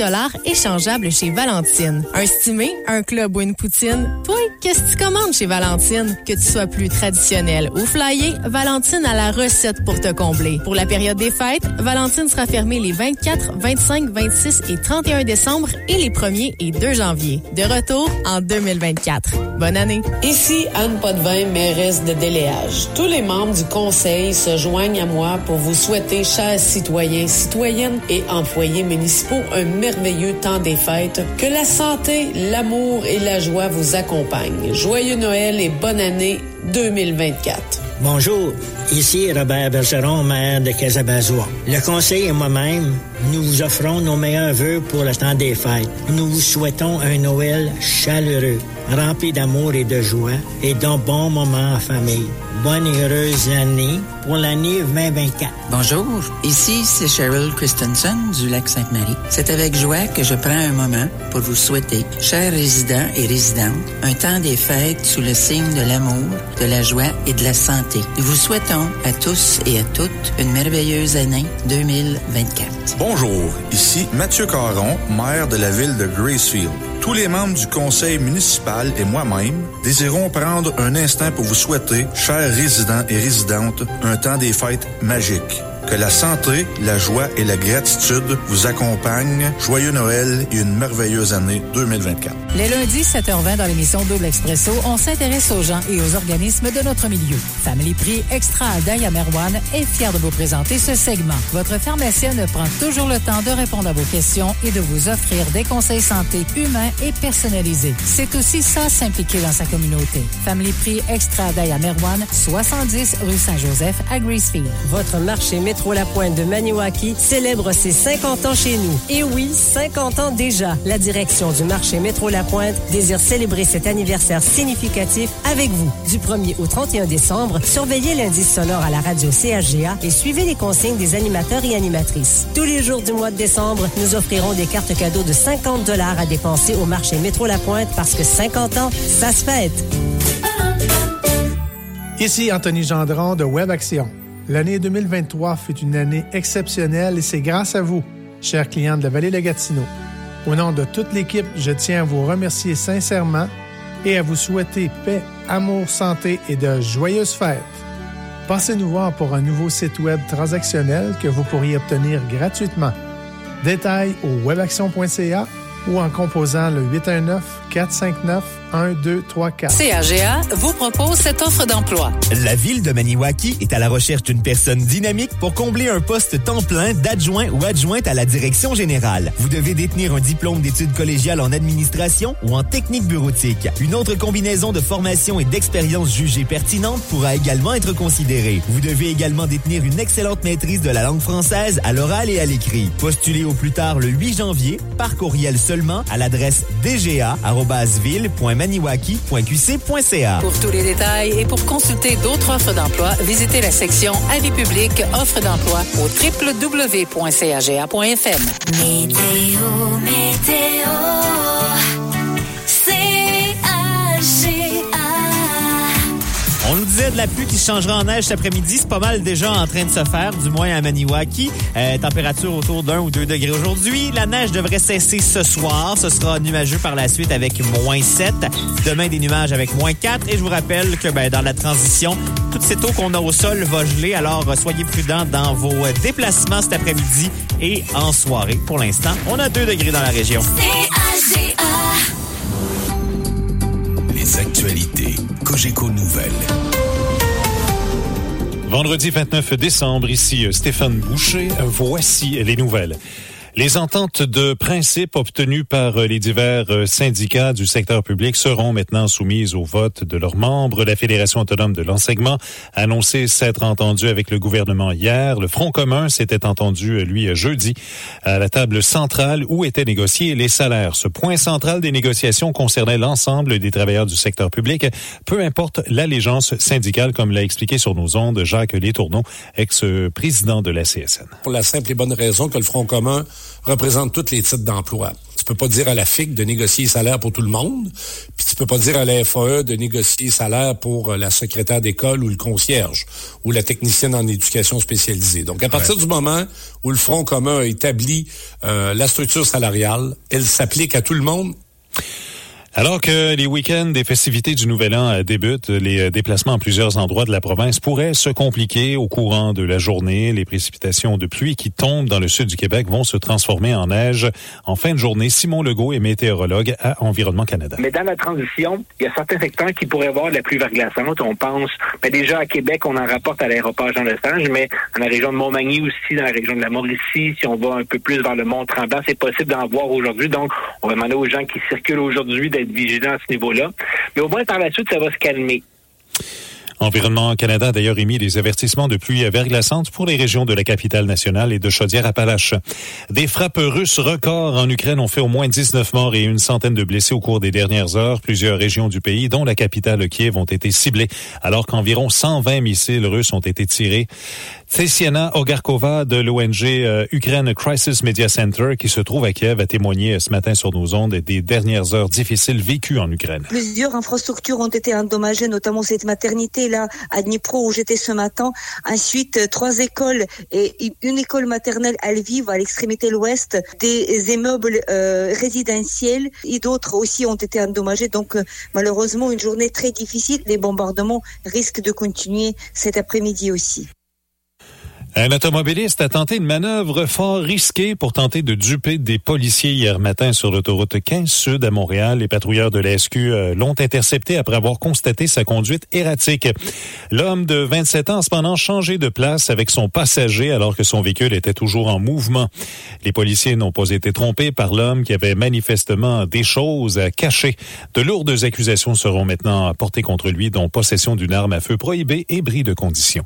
Speaker 24: échangeable chez Valentine. Un stimé, un club ou une poutine? Toi, qu'est-ce que tu commandes chez Valentine? Que tu sois plus traditionnel ou flyé, Valentine a la recette pour te combler. Pour la période des fêtes, Valentine sera fermée les 24, 25, 26 et 31 décembre et les 1er et 2 janvier. De retour en 2024. Bonne année.
Speaker 70: Ici Anne Potvin, mairesse de Déléage. Tous les membres du conseil se joignent à moi pour vous souhaiter, chers citoyens, citoyennes et employés municipaux, un merveilleux temps des fêtes. Que la santé, l'amour et la joie vous accompagnent. Joyeux Noël et bonne année 2024.
Speaker 71: Bonjour, ici Robert Bergeron, maire de Casabazois. Le conseil et moi-même, nous vous offrons nos meilleurs vœux pour le temps des fêtes. Nous vous souhaitons un Noël chaleureux rempli d'amour et de joie et d'un bon moment en famille. Bonne et heureuse année pour l'année 2024.
Speaker 72: Bonjour, ici c'est Cheryl Christensen du lac Sainte-Marie. C'est avec joie que je prends un moment pour vous souhaiter, chers résidents et résidentes, un temps des fêtes sous le signe de l'amour, de la joie et de la santé. Nous vous souhaitons à tous et à toutes une merveilleuse année 2024.
Speaker 73: Bonjour, ici Mathieu Caron, maire de la ville de Gracefield. Tous les membres du conseil municipal et moi-même désirons prendre un instant pour vous souhaiter, chers résidents et résidentes, un temps des fêtes magiques. Que la santé, la joie et la gratitude vous accompagnent. Joyeux Noël et une merveilleuse année 2024.
Speaker 4: Les lundis 7h20 dans l'émission Double Expresso, on s'intéresse aux gens et aux organismes de notre milieu. Family Prix Extra à Daya Merwan est fier de vous présenter ce segment. Votre pharmacienne prend toujours le temps de répondre à vos questions et de vous offrir des conseils santé humains et personnalisés. C'est aussi ça s'impliquer dans sa communauté. Family Prix Extra à Daya Merwan, 70 rue Saint-Joseph à Greasefield.
Speaker 1: Votre marché Métro La Pointe de Maniwaki célèbre ses 50 ans chez nous. Et oui, 50 ans déjà. La direction du marché Métro La Pointe désire célébrer cet anniversaire significatif avec vous. Du 1er au 31 décembre, surveillez l'indice sonore à la radio CHGA et suivez les consignes des animateurs et animatrices. Tous les jours du mois de décembre, nous offrirons des cartes cadeaux de 50 dollars à dépenser au marché Métro La Pointe parce que 50 ans, ça se fête.
Speaker 19: Ici Anthony de Web. L'année 2023 fut une année exceptionnelle et c'est grâce à vous, chers clients de la vallée de Gatineau. Au nom de toute l'équipe, je tiens à vous remercier sincèrement et à vous souhaiter paix, amour, santé et de joyeuses fêtes. Passez nous voir pour un nouveau site web transactionnel que vous pourriez obtenir gratuitement. Détails au webaction.ca ou en composant le 819-459-1234.
Speaker 4: CAGA vous propose cette offre d'emploi.
Speaker 5: La ville de Maniwaki est à la recherche d'une personne dynamique pour combler un poste temps plein d'adjoint ou adjointe à la direction générale. Vous devez détenir un diplôme d'études collégiales en administration ou en technique bureautique. Une autre combinaison de formation et d'expérience jugée pertinente pourra également être considérée. Vous devez également détenir une excellente maîtrise de la langue française à l'oral et à l'écrit. Postulez au plus tard le 8 janvier par courriel seulement à l'adresse
Speaker 4: Pour tous les détails et pour consulter d'autres offres d'emploi, visitez la section Avis public offres d'emploi au www.caga.fm.
Speaker 9: Météo, météo,
Speaker 74: Disait de la pluie qui se changera en neige cet après-midi. C'est pas mal déjà en train de se faire, du moins à Maniwaki. Euh, température autour d'un ou deux degrés aujourd'hui. La neige devrait cesser ce soir. Ce sera nuageux par la suite avec moins 7. Demain, des nuages avec moins 4. Et je vous rappelle que ben, dans la transition, toute cette eau qu'on a au sol va geler. Alors, euh, soyez prudents dans vos euh, déplacements cet après-midi et en soirée. Pour l'instant, on a 2 degrés dans la région.
Speaker 53: Les actualités Cogeco Nouvelles.
Speaker 27: Vendredi 29 décembre, ici euh, Stéphane Boucher. Euh, Voici les nouvelles. Les ententes de principe obtenues par euh, les divers euh, syndicats du secteur public seront maintenant soumises au vote de leurs membres. La Fédération autonome de l'enseignement a annoncé s'être entendue avec le gouvernement hier. Le Front commun s'était entendu, euh, lui, jeudi, à la table centrale où étaient négociés les salaires. Ce point central des négociations concernait l'ensemble des travailleurs du secteur public, peu importe l'allégeance syndicale, comme l'a expliqué sur nos ondes Jacques Létourneau, ex-président de la CSN.
Speaker 22: Pour la simple et bonne raison que le Front commun représente tous les titres d'emploi. Tu peux pas dire à la FIC de négocier les salaires pour tout le monde, puis tu peux pas dire à la FAE de négocier les salaires pour euh, la secrétaire d'école ou le concierge ou la technicienne en éducation spécialisée. Donc, à partir du moment où le Front commun a établi euh, la structure salariale, elle s'applique à tout le monde?
Speaker 27: Alors que les week-ends des festivités du Nouvel An euh, débutent, les euh, déplacements en plusieurs endroits de la province pourraient se compliquer au courant de la journée. Les précipitations de pluie qui tombent dans le sud du Québec vont se transformer en neige en fin de journée. Simon Legault est météorologue à Environnement Canada.
Speaker 30: Mais dans la transition, il y a certains secteurs qui pourraient avoir de la pluie verglaçante. On pense, mais déjà à Québec, on en rapporte à l'aéroport Jean Lesage, mais dans la région de Montmagny aussi, dans la région de la Mauricie, si on va un peu plus vers le Mont-Tremblant, c'est possible d'en voir aujourd'hui. Donc, on va demander aux gens qui circulent aujourd'hui vigilants à ce niveau-là. Mais au moins, par la suite, ça va se calmer.
Speaker 27: Environnement Canada a d'ailleurs émis des avertissements de pluie verglaçante pour les régions de la capitale nationale et de Chaudière-Appalaches. Des frappes russes records en Ukraine ont fait au moins 19 morts et une centaine de blessés au cours des dernières heures. Plusieurs régions du pays, dont la capitale Kiev, ont été ciblées, alors qu'environ 120 missiles russes ont été tirés. Tessiana Ogarkova de l'ONG euh, Ukraine Crisis Media Center, qui se trouve à Kiev, a témoigné ce matin sur nos ondes des dernières heures difficiles vécues en Ukraine.
Speaker 28: Plusieurs infrastructures ont été endommagées, notamment cette maternité là à Dnipro où j'étais ce matin. Ensuite, euh, trois écoles et une école maternelle à Lviv, à l'extrémité l'ouest, des immeubles euh, résidentiels et d'autres aussi ont été endommagés. Donc, malheureusement, une journée très difficile. Les bombardements risquent de continuer cet après-midi aussi.
Speaker 27: Un automobiliste a tenté une manœuvre fort risquée pour tenter de duper des policiers hier matin sur l'autoroute 15 Sud à Montréal. Les patrouilleurs de la euh, l'ont intercepté après avoir constaté sa conduite erratique. L'homme de 27 ans a cependant changé de place avec son passager alors que son véhicule était toujours en mouvement. Les policiers n'ont pas été trompés par l'homme qui avait manifestement des choses à cacher. De lourdes accusations seront maintenant portées contre lui, dont possession d'une arme à feu prohibée et bris de conditions.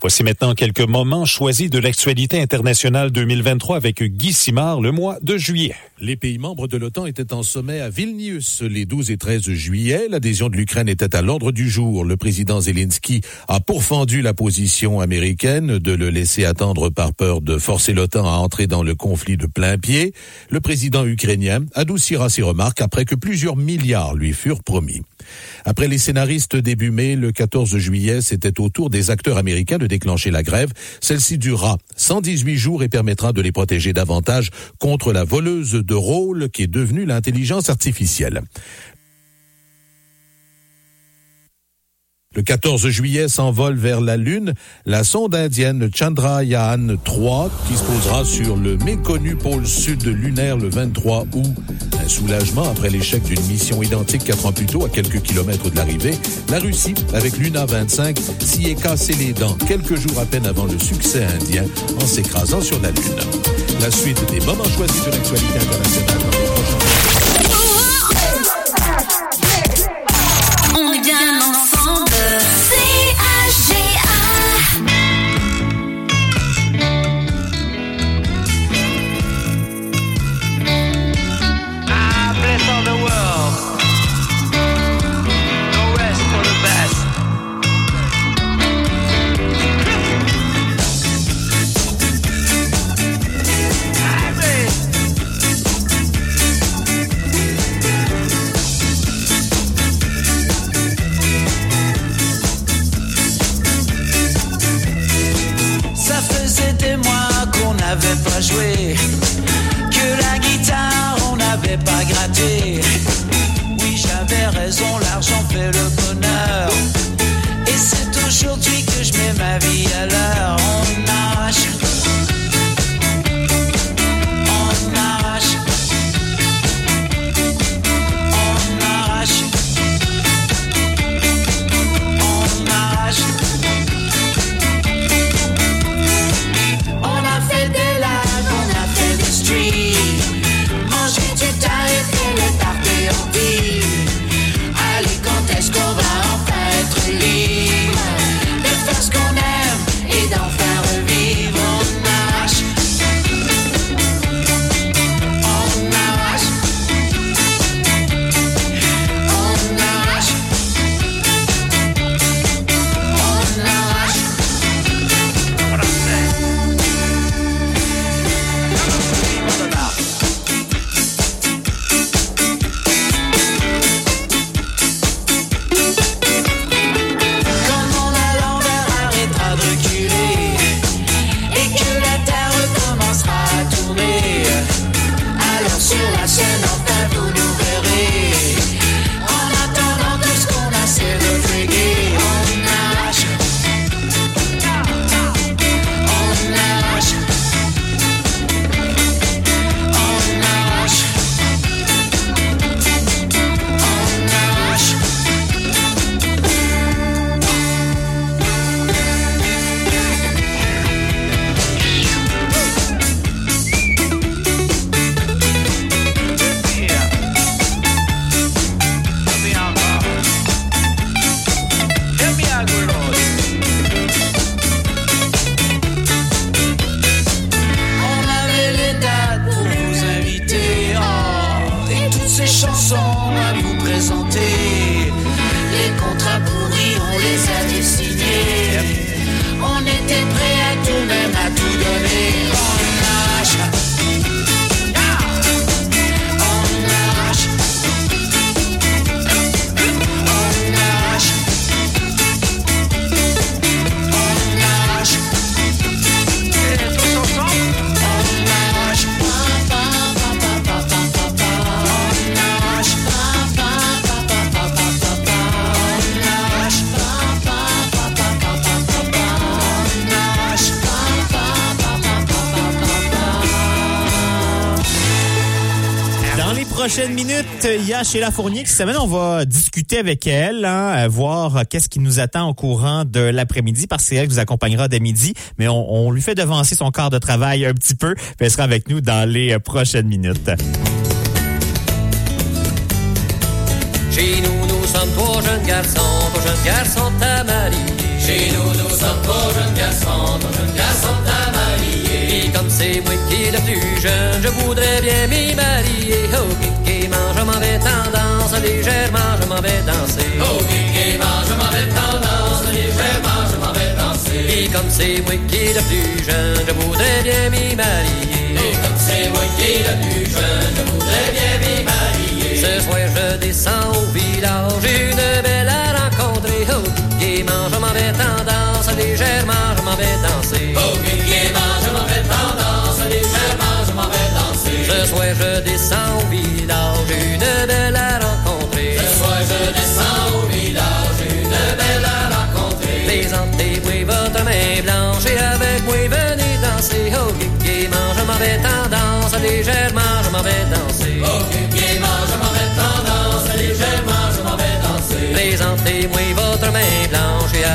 Speaker 27: Voici maintenant quelques moments de l'actualité internationale 2023 avec Guy Simard le mois de juillet.
Speaker 9: Les pays membres de l'OTAN étaient en sommet à Vilnius les 12 et 13 juillet. L'adhésion de l'Ukraine était à l'ordre du jour. Le président Zelensky a pourfendu la position américaine de le laisser attendre par peur de forcer l'OTAN à entrer dans le conflit de plein pied. Le président ukrainien adoucira ses remarques après que plusieurs milliards lui furent promis. Après les scénaristes début mai, le 14 juillet, c'était au tour des acteurs américains de déclencher la grève. Celle-ci durera 118 jours et permettra de les protéger davantage contre la voleuse de rôle qui est devenue l'intelligence artificielle. Le 14 juillet s'envole vers la Lune la sonde indienne Chandrayaan 3 qui se sur le méconnu pôle sud lunaire le 23 août. Un soulagement après l'échec d'une mission identique quatre ans plus tôt à quelques kilomètres de l'arrivée. La Russie, avec Luna 25, s'y est cassé les dents quelques jours à peine avant le succès indien en s'écrasant sur la Lune. La suite des moments choisis de l'actualité internationale dans les.
Speaker 48: Pas joué, que la guitare on n'avait pas gratté. Oui, j'avais raison, l'argent fait le bonheur. Et c'est aujourd'hui que je mets ma vie à l'heure.
Speaker 75: Il y a Sheila Fournier qui semaine, on va discuter avec elle, hein, voir qu'est-ce qui nous attend au courant de l'après-midi, parce que elle vous accompagnera dès midi, mais on, lui fait devancer son quart de travail un petit peu, elle sera avec nous dans les euh, prochaines minutes.
Speaker 76: Chez nous, nous sommes trois jeunes garçons, trois jeunes garçons comme c'est moi qui le plus jeune, je voudrais bien m'y marier. Et comme c'est moi qui le plus jeune, je voudrais bien m'y marier. Ce soir, je descends au village, une belle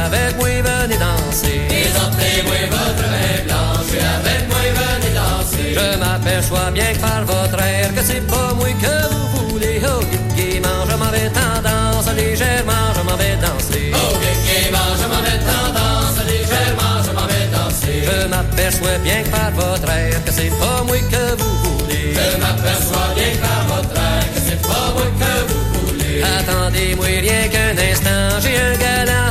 Speaker 76: avec moi, venez danser. Présentez-moi votre main blanche avec moi, venez danser. Je m'aperçois bien que par votre air que c'est pas moi que vous voulez. Oh, gaiement, je m'en vais tendance, légèrement, je m'en vais danser. Oh, gaiement, je m'en vais tendance, légèrement, je m'en vais danser. Je m'aperçois bien que par votre air que c'est pas moi que vous voulez. Je m'aperçois bien que par votre air que c'est pas moi que vous voulez. Attendez-moi rien qu'un instant, j'ai un galant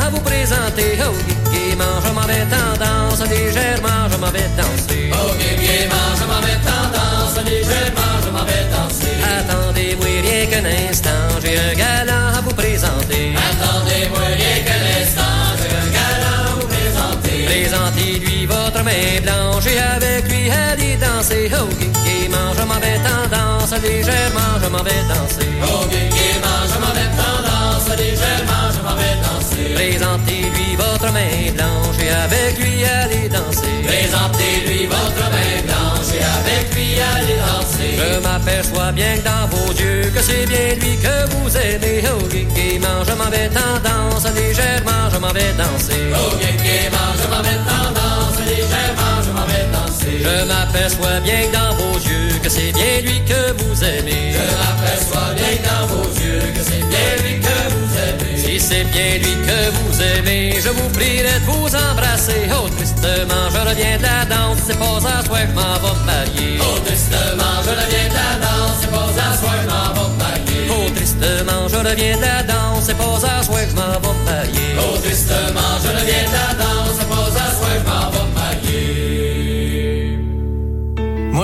Speaker 76: présenter. Oh, gaiement, je m'en vais tendance, légèrement, je m'en vais danser. Oh, gaiement, je m'en vais tendance, légèrement, je m'en vais danser. Attendez-moi rien qu'un instant, j'ai un galant à vous présenter. Attendez-moi rien qu'un instant, j'ai un galant à vous présenter. Présentez-lui votre main blanche et avec lui allez danser. Oh, gaiement, je m'en vais tendance, légèrement, je m'en vais danser. Oh, gaiement, je m'en vais tendance, légèrement, je m'en vais danser. Présentez-lui votre main blanche et avec lui allez danser. Présentez-lui votre main blanche et avec lui allez danser. Je m'aperçois bien que dans vos yeux que c'est bien lui que vous aimez. Oh, gaiement, je m'en vais tendance, légèrement, je m'en vais danser. Oh, gaiement, je m'en vais tendance, légèrement, je m'en vais danser. Je m'aperçois bien dans vos yeux que c'est bien lui que vous aimez. Je m'aperçois bien dans vos yeux que c'est bien lui que vous aimez. Si c'est bien lui que vous aimez, je vous prierai de vous embrasser. Oh, tristement, je reviens de la danse, c'est pas à soir que je m'en vais marier. Oh, tristement, je reviens de la danse, c'est pas à soir que je m'en vais marier. Oh, tristement, je reviens de la danse, c'est pas à soir que je m'en vais marier. Oh, tristement, je reviens de la danse,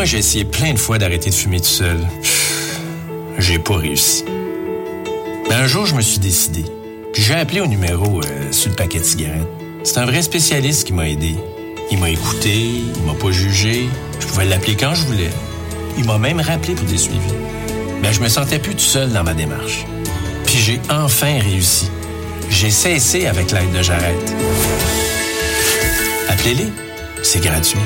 Speaker 18: J'ai essayé plein de fois d'arrêter de fumer tout seul. J'ai pas réussi. Mais un jour, je me suis décidé. J'ai appelé au numéro euh, sur le paquet de cigarettes. C'est un vrai spécialiste qui m'a aidé. Il m'a écouté, il m'a pas jugé. Je pouvais l'appeler quand je voulais. Il m'a même rappelé pour des suivis. Mais je me sentais plus tout seul dans ma démarche. Puis j'ai enfin réussi. J'ai cessé avec l'aide de Jarrette. Appelez-les. C'est gratuit.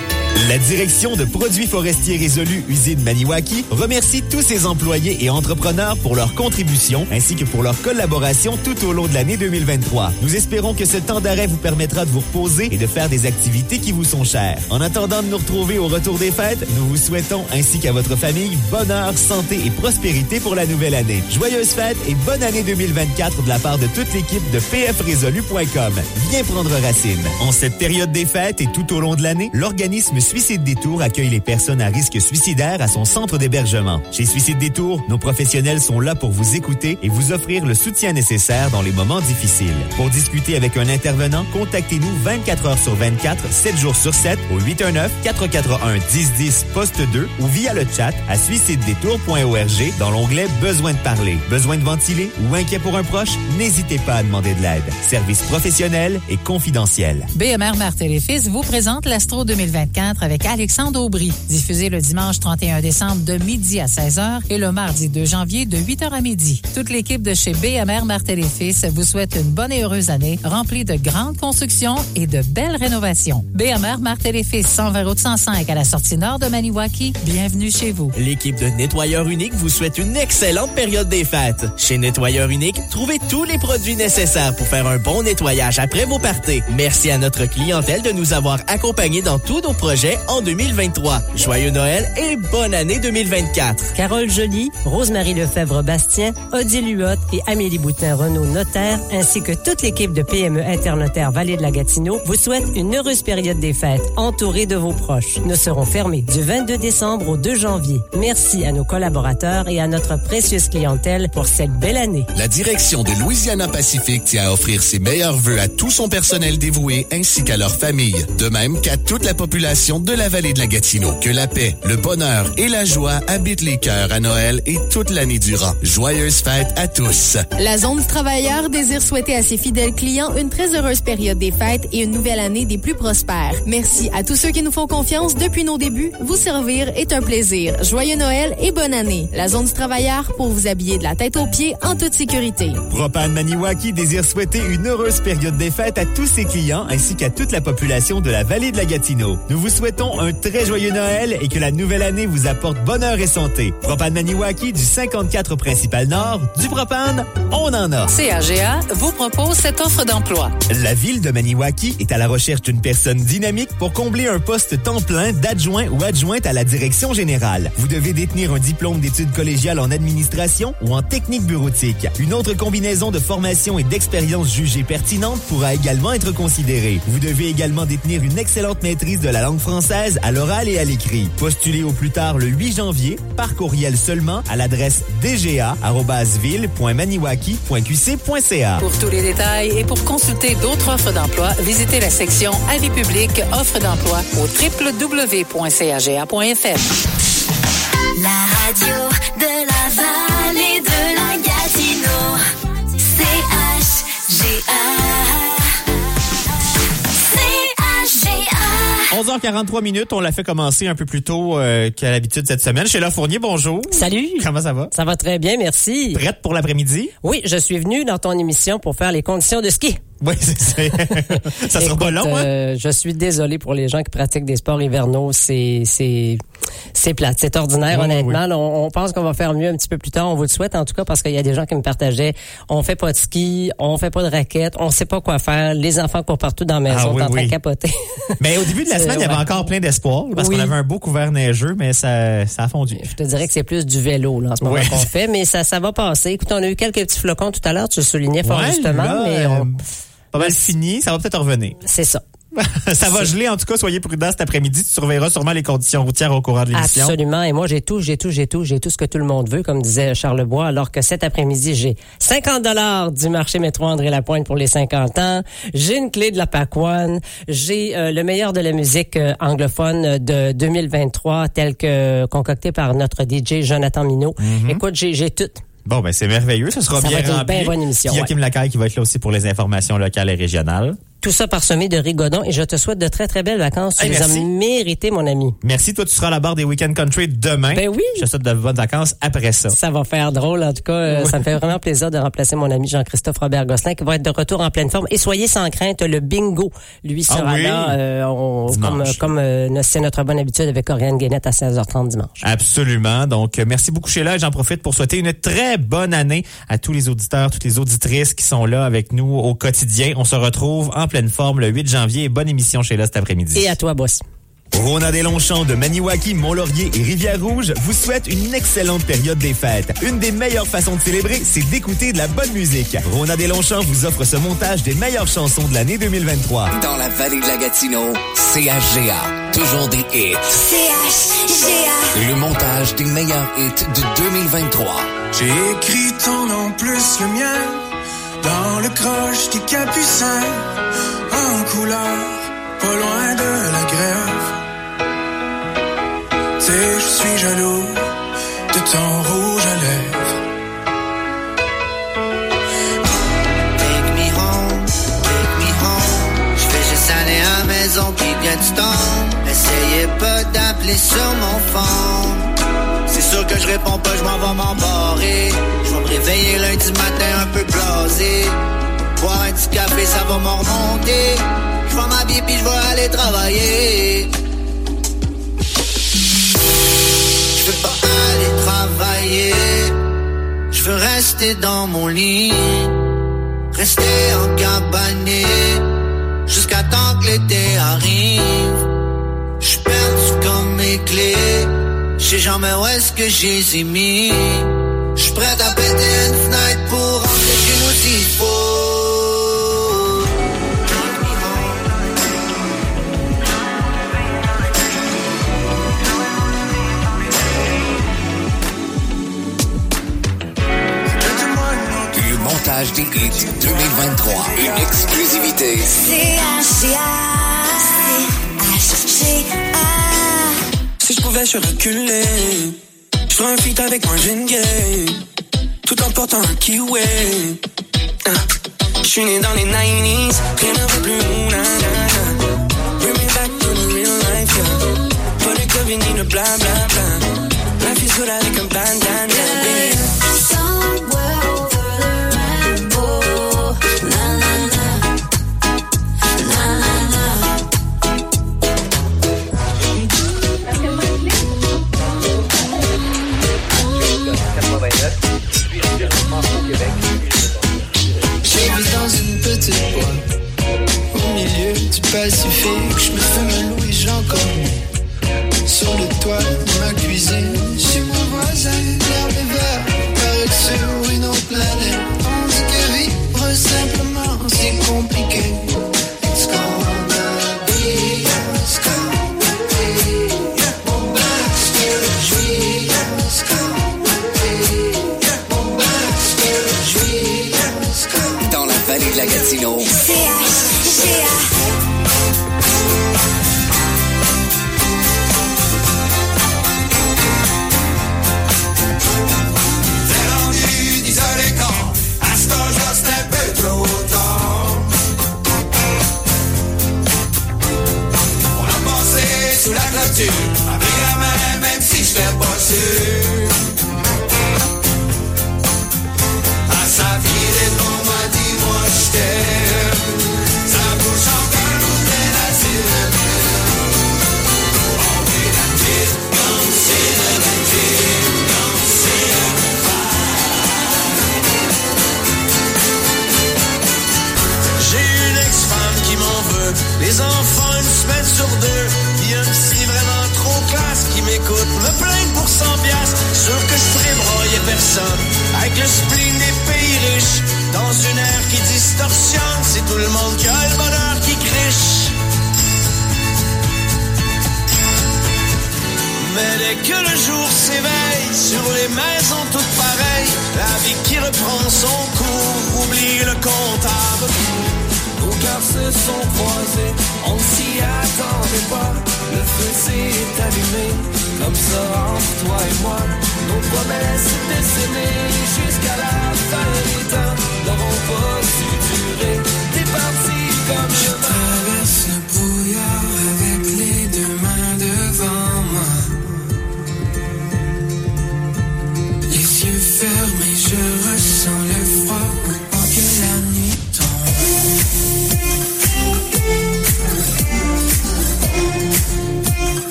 Speaker 5: La direction de produits forestiers résolus Usine Maniwaki remercie tous ses employés et entrepreneurs pour leur contribution ainsi que pour leur collaboration tout au long de l'année 2023. Nous espérons que ce temps d'arrêt vous permettra de vous reposer et de faire des activités qui vous sont chères. En attendant de nous retrouver au retour des fêtes, nous vous souhaitons ainsi qu'à votre famille bonheur, santé et prospérité pour la nouvelle année. Joyeuses fêtes et bonne année 2024 de la part de toute l'équipe de pfrésolu.com. Viens prendre racine. En cette période des fêtes et tout au long de l'année, l'organisme Suicide Détour accueille les personnes à risque suicidaire à son centre d'hébergement. Chez Suicide Détour, nos professionnels sont là pour vous écouter et vous offrir le soutien nécessaire dans les moments difficiles. Pour discuter avec un intervenant, contactez-nous 24 heures sur 24, 7 jours sur 7 au 819-441-1010 poste 2 ou via le chat à suicidedétour.org dans l'onglet Besoin de parler. Besoin de ventiler ou inquiet pour un proche? N'hésitez pas à demander de l'aide. Service professionnel et confidentiel.
Speaker 4: BMR Martel et Fils vous présente l'Astro 2024 avec Alexandre Aubry. Diffusé le dimanche 31 décembre de midi à 16h et le mardi 2 janvier de 8h à midi. Toute l'équipe de chez BMR Martel et Fils vous souhaite une bonne et heureuse année remplie de grandes constructions et de belles rénovations. BMR Martel et Fils 120 route 105 à la sortie nord de Maniwaki. Bienvenue chez vous.
Speaker 8: L'équipe de Nettoyeur Unique vous souhaite une excellente période des fêtes. Chez Nettoyeur Unique, trouvez tous les produits nécessaires pour faire un bon nettoyage après vos parties. Merci à notre clientèle de nous avoir accompagnés dans tous nos projets en 2023. Joyeux Noël et bonne année 2024.
Speaker 1: Carole Joly, Rosemary Lefebvre-Bastien, Odile Huot et Amélie Boutin-Renault Notaire, ainsi que toute l'équipe de PME Internotaire Vallée de la Gatineau, vous souhaite une heureuse période des fêtes, entourée de vos proches. Nous serons fermés du 22 décembre au 2 janvier. Merci à nos collaborateurs et à notre précieuse clientèle pour cette belle année.
Speaker 53: La direction de Louisiana Pacifique tient à offrir ses meilleurs vœux à tout son personnel dévoué ainsi qu'à leur famille. De même qu'à toute la population de la vallée de la Gatineau. Que la paix, le bonheur et la joie habitent les cœurs à Noël et toute l'année durant. Joyeuses fêtes à tous.
Speaker 24: La Zone du travailleur désire souhaiter à ses fidèles clients une très heureuse période des fêtes et une nouvelle année des plus prospères. Merci à tous ceux qui nous font confiance depuis nos débuts. Vous servir est un plaisir. Joyeux Noël et bonne année. La Zone du travailleur pour vous habiller de la tête aux pieds en toute sécurité.
Speaker 5: Propane Maniwaki désire souhaiter une heureuse période des fêtes à tous ses clients ainsi qu'à toute la population de la vallée de la Gatineau. Nous vous souhaitons un très joyeux Noël et que la nouvelle année vous apporte bonheur et santé. Propane Maniwaki du 54 principal nord, du propane, on en a.
Speaker 4: CAGA vous propose cette offre d'emploi.
Speaker 5: La ville de Maniwaki est à la recherche d'une personne dynamique pour combler un poste temps plein d'adjoint ou adjointe à la direction générale. Vous devez détenir un diplôme d'études collégiales en administration ou en technique bureautique. Une autre combinaison de formation et d'expérience jugée pertinente pourra également être considérée. Vous devez également détenir une excellente maîtrise de la langue française à l'oral et à l'écrit. Postulez au plus tard le 8 janvier par courriel seulement à l'adresse dga@ville.maniwaki.qc.ca.
Speaker 4: Pour tous les détails et pour consulter d'autres offres d'emploi, visitez la section Avis public offres d'emploi au www.caga.fr.
Speaker 9: La radio de la
Speaker 77: 11h43 minutes, on l'a fait commencer un peu plus tôt euh, qu'à l'habitude cette semaine. Sheila Fournier, bonjour.
Speaker 1: Salut.
Speaker 77: Comment ça va?
Speaker 1: Ça va très bien, merci.
Speaker 77: Prête pour l'après-midi?
Speaker 1: Oui, je suis venu dans ton émission pour faire les conditions de ski.
Speaker 77: Oui, c'est ça. ça sera pas long, hein?
Speaker 1: euh, je suis désolé pour les gens qui pratiquent des sports hivernaux. C'est, c'est, c'est plate. C'est ordinaire,
Speaker 77: Oui,
Speaker 1: honnêtement. On, on pense qu'on va faire mieux un petit peu plus tard. On vous le souhaite, en tout cas, parce qu'il y a des gens qui me partageaient. On fait pas de ski, on fait pas de raquettes, on sait pas quoi faire. Les enfants courent partout dans la maison,
Speaker 77: Ah oui,
Speaker 1: en train de capoter.
Speaker 77: Mais au début de la
Speaker 1: C'est-
Speaker 77: semaine, il y avait encore plein d'espoir parce
Speaker 1: Oui.
Speaker 77: qu'on avait un beau couvert neigeux, mais ça, ça a fondu.
Speaker 1: Je te dirais que c'est plus du vélo, là, en ce moment
Speaker 77: Ouais.
Speaker 1: qu'on fait, mais ça, ça va passer. Écoute, on a eu quelques petits flocons tout à l'heure, tu le soulignais fort
Speaker 77: Ouais,
Speaker 1: justement,
Speaker 77: là,
Speaker 1: mais
Speaker 77: euh,
Speaker 1: on-
Speaker 77: Pas mal fini, ça va peut-être revenir.
Speaker 1: c'est ça.
Speaker 77: ça va geler, en tout cas, soyez prudents cet après-midi. Tu surveilleras sûrement les conditions routières au courant de l'émission.
Speaker 1: Absolument. Et moi, j'ai tout, j'ai tout, j'ai tout, j'ai tout ce que tout le monde veut, comme disait Charles Bois, alors que cet après-midi, j'ai 50 dollars du marché métro André Lapointe pour les 50 ans. J'ai une clé de la Pac-One. J'ai euh, le meilleur de la musique euh, anglophone de 2023, tel que concocté par notre DJ Jonathan Minot.
Speaker 77: Mhm.
Speaker 1: Écoute, j'ai, tout.
Speaker 77: Bon, ben c'est merveilleux. Ce sera
Speaker 1: Ça
Speaker 77: bien
Speaker 1: va être une bien bonne émission,
Speaker 77: Joachim Lacaille qui va être là aussi pour les informations locales et régionales.
Speaker 1: Tout ça parsemé de rigodons et je te souhaite de très, très belles vacances. Tu
Speaker 77: Hey,
Speaker 1: les as méritées, mon ami.
Speaker 77: Merci. Toi, tu seras à la barre des Weekend Country demain.
Speaker 1: Ben oui.
Speaker 77: Je te souhaite de bonnes vacances après ça.
Speaker 1: Ça va faire drôle. En tout cas, euh, ça me fait vraiment plaisir de remplacer mon ami Jean-Christophe Robert Gosselin qui va être de retour en pleine forme. Et soyez sans crainte, le bingo, lui,
Speaker 77: Ah
Speaker 1: sera
Speaker 77: oui.
Speaker 1: là euh, on- comme, euh, c'est notre bonne habitude avec Oriane Guénette à 16h30 dimanche.
Speaker 77: Absolument. Donc, merci beaucoup, Sheila. Et J'en profite pour souhaiter une très bonne année à tous les auditeurs, toutes les auditrices qui sont là avec nous au quotidien. On se retrouve en pleine forme le 8 janvier. Bonne émission, Sheila, cet après-midi.
Speaker 1: Et à toi, boss.
Speaker 5: Rona des Longchamps de Maniwaki, Mont-Laurier et Rivière-Rouge vous souhaite une excellente période des fêtes. Une des meilleures façons de célébrer, c'est d'écouter de la bonne musique. Rona des Longchamps vous offre ce montage des meilleures chansons de l'année 2023.
Speaker 78: Dans la vallée de la Gatineau, CHGA. Toujours des hits.
Speaker 9: C-H-G-A.
Speaker 78: Le montage des meilleurs hits de 2023.
Speaker 48: J'ai écrit ton nom plus le mien dans le croche des capucins en couleur, pas loin de la grève. Sais, je suis jaloux de ton rouge à lèvres.
Speaker 79: Take me home, take me home. Je fais juste aller à maison qui vient du temps. Essayez pas d'appeler sur mon phone. C'est sûr que je réponds pas, je m'en vais m'embarrer. Je vais me réveiller lundi matin un peu blasé. Boire un petit café, ça va m'en remonter. Je vais m'habiller puis je vais aller travailler. Je veux pas aller travailler. Je veux rester dans mon lit. Rester en cabané. Jusqu'à temps que l'été arrive. Je perdu comme mes clés. Je sais jamais où est-ce que j'ai mis? Je suis prêt à péter une fenêtre pour rentrer chez nous s'il faut.
Speaker 80: Montage des hits 2023. Une exclusivité.
Speaker 9: Si je pouvais, je reculer. Je ferais un feat avec un jeune gay. Tout en portant un kiwi. Ah. Je suis né dans les 90s. Rien ne va plus. na, na, na. Bring me back to the real life, yeah. Pas de Covid ni de bla bla bla. Life is good avec un bandana, J'ai vu dans une petite boîte Au milieu du Pacifique Je me fais me louer j'en connais Sur le toit de ma cuisine Chez mon voisin, l'herbe est verte Paraît
Speaker 80: vallée de la Gatineau.
Speaker 9: C'est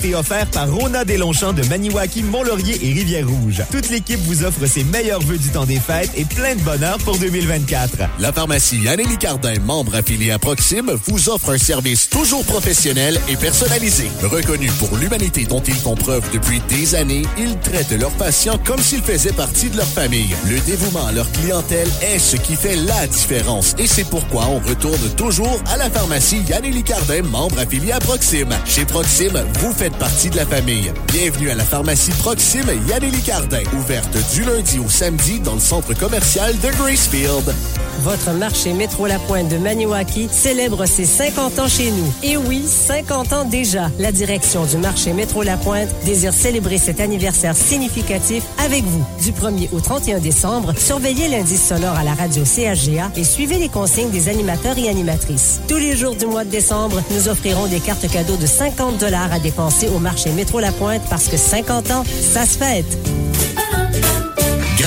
Speaker 5: été offert par Rona Deslongchamps de Maniwaki, Mont-Laurier et Rivière-Rouge. Toute l'équipe vous offre ses meilleurs vœux du temps des fêtes et plein de bonheur pour 2024.
Speaker 53: La pharmacie Annélie Cardin, membre affilié à Proxime, vous offre un service toujours professionnel et personnalisé. Reconnu pour l'humanité dont ils font preuve depuis des années, ils traitent leurs patients comme s'ils faisaient partie de leur famille. Le dévouement à leur clientèle est ce qui fait la différence et c'est pourquoi on retourne toujours à la pharmacie Annélie Cardin, membre affilié à Proxime. Chez Proxime, vous faites partie de la famille. Bienvenue à la pharmacie Proxime Yannélie Cardin, ouverte du lundi au samedi dans le centre commercial de Gracefield.
Speaker 1: Votre marché Métro La Pointe de Maniwaki célèbre ses 50 ans chez nous. Et oui, 50 ans déjà. La direction du marché Métro La Pointe désire célébrer cet anniversaire significatif avec vous. Du 1er au 31 décembre, surveillez l'indice sonore à la radio CHGA et suivez les consignes des animateurs et animatrices. Tous les jours du mois de décembre, nous offrirons des cartes cadeaux de 50 dollars à dépenser au marché Métro La Pointe parce que 50 ans, ça se fête.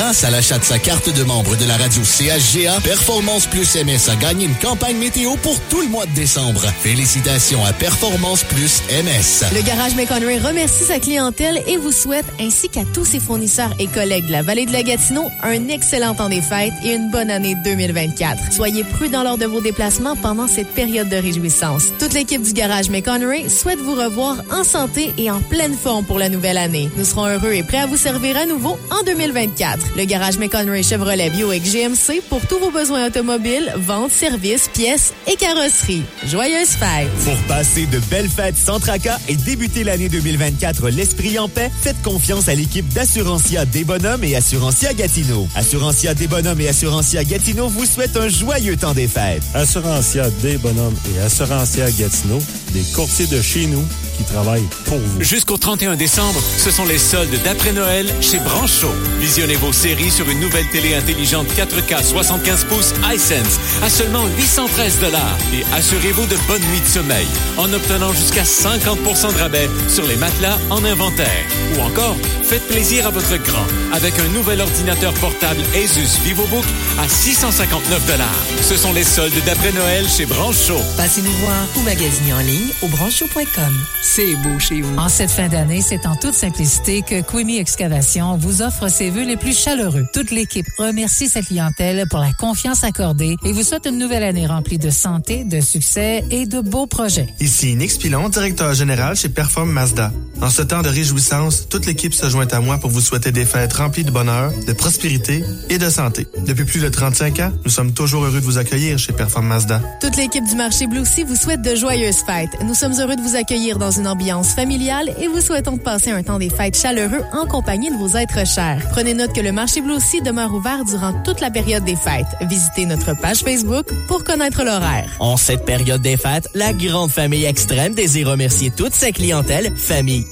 Speaker 53: Grâce à l'achat de sa carte de membre de la radio CHGA, Performance Plus MS a gagné une campagne météo pour tout le mois de décembre. Félicitations à Performance Plus MS.
Speaker 24: Le Garage McConroy remercie sa clientèle et vous souhaite, ainsi qu'à tous ses fournisseurs et collègues de la vallée de la Gatineau, un excellent temps des fêtes et une bonne année 2024. Soyez prudents lors de vos déplacements pendant cette période de réjouissance. Toute l'équipe du Garage McConroy souhaite vous revoir en santé et en pleine forme pour la nouvelle année. Nous serons heureux et prêts à vous servir à nouveau en 2024. Le Garage McConroy Chevrolet Bio avec GMC pour tous vos besoins automobiles, vente, services, pièces et carrosserie. Joyeuses fêtes!
Speaker 5: Pour passer de belles fêtes sans tracas et débuter l'année 2024 l'esprit en paix, faites confiance à l'équipe d'Assurancia des Bonhommes et Assurantia Gatineau. Assurantia des Bonhommes et Assurantia Gatineau vous souhaite un joyeux temps des fêtes.
Speaker 81: Assurantia des bonhommes et Assurantia Gatineau, des courtiers de chez nous qui travaillent pour vous.
Speaker 18: Jusqu'au 31 décembre, ce sont les soldes d'après Noël chez Brancho. Visionnez vos séries sur une nouvelle télé intelligente 4K 75 pouces iSense à seulement 813 dollars et assurez-vous de bonnes nuits de sommeil en obtenant jusqu'à 50% de rabais sur les matelas en inventaire. Ou encore, faites plaisir à votre grand avec un nouvel ordinateur portable Asus VivoBook à 659 dollars. Ce sont les soldes d'après Noël chez Brancho.
Speaker 82: Passez nous voir ou magasinez en ligne au brancho.com. C'est beau chez vous.
Speaker 4: En cette fin d'année, c'est en toute simplicité que Quimi Excavation vous offre ses vœux les plus chaleureux. Toute l'équipe remercie sa clientèle pour la confiance accordée et vous souhaite une nouvelle année remplie de santé, de succès et de beaux projets.
Speaker 83: Ici Nick Pilon, directeur général chez Perform Mazda. En ce temps de réjouissance, toute l'équipe se joint à moi pour vous souhaiter des fêtes remplies de bonheur, de prospérité et de santé. Depuis plus de 35 ans, nous sommes toujours heureux de vous accueillir chez Perform Mazda.
Speaker 24: Toute l'équipe du marché Blue Sea vous souhaite de joyeuses fêtes. Nous sommes heureux de vous accueillir dans une ambiance familiale et vous souhaitons de passer un temps des fêtes chaleureux en compagnie de vos êtres chers. Prenez note que le marché Blue Sea demeure ouvert durant toute la période des fêtes. Visitez notre page Facebook pour connaître l'horaire.
Speaker 8: En cette période des fêtes, la grande famille extrême désire remercier toute sa clientèle, famille et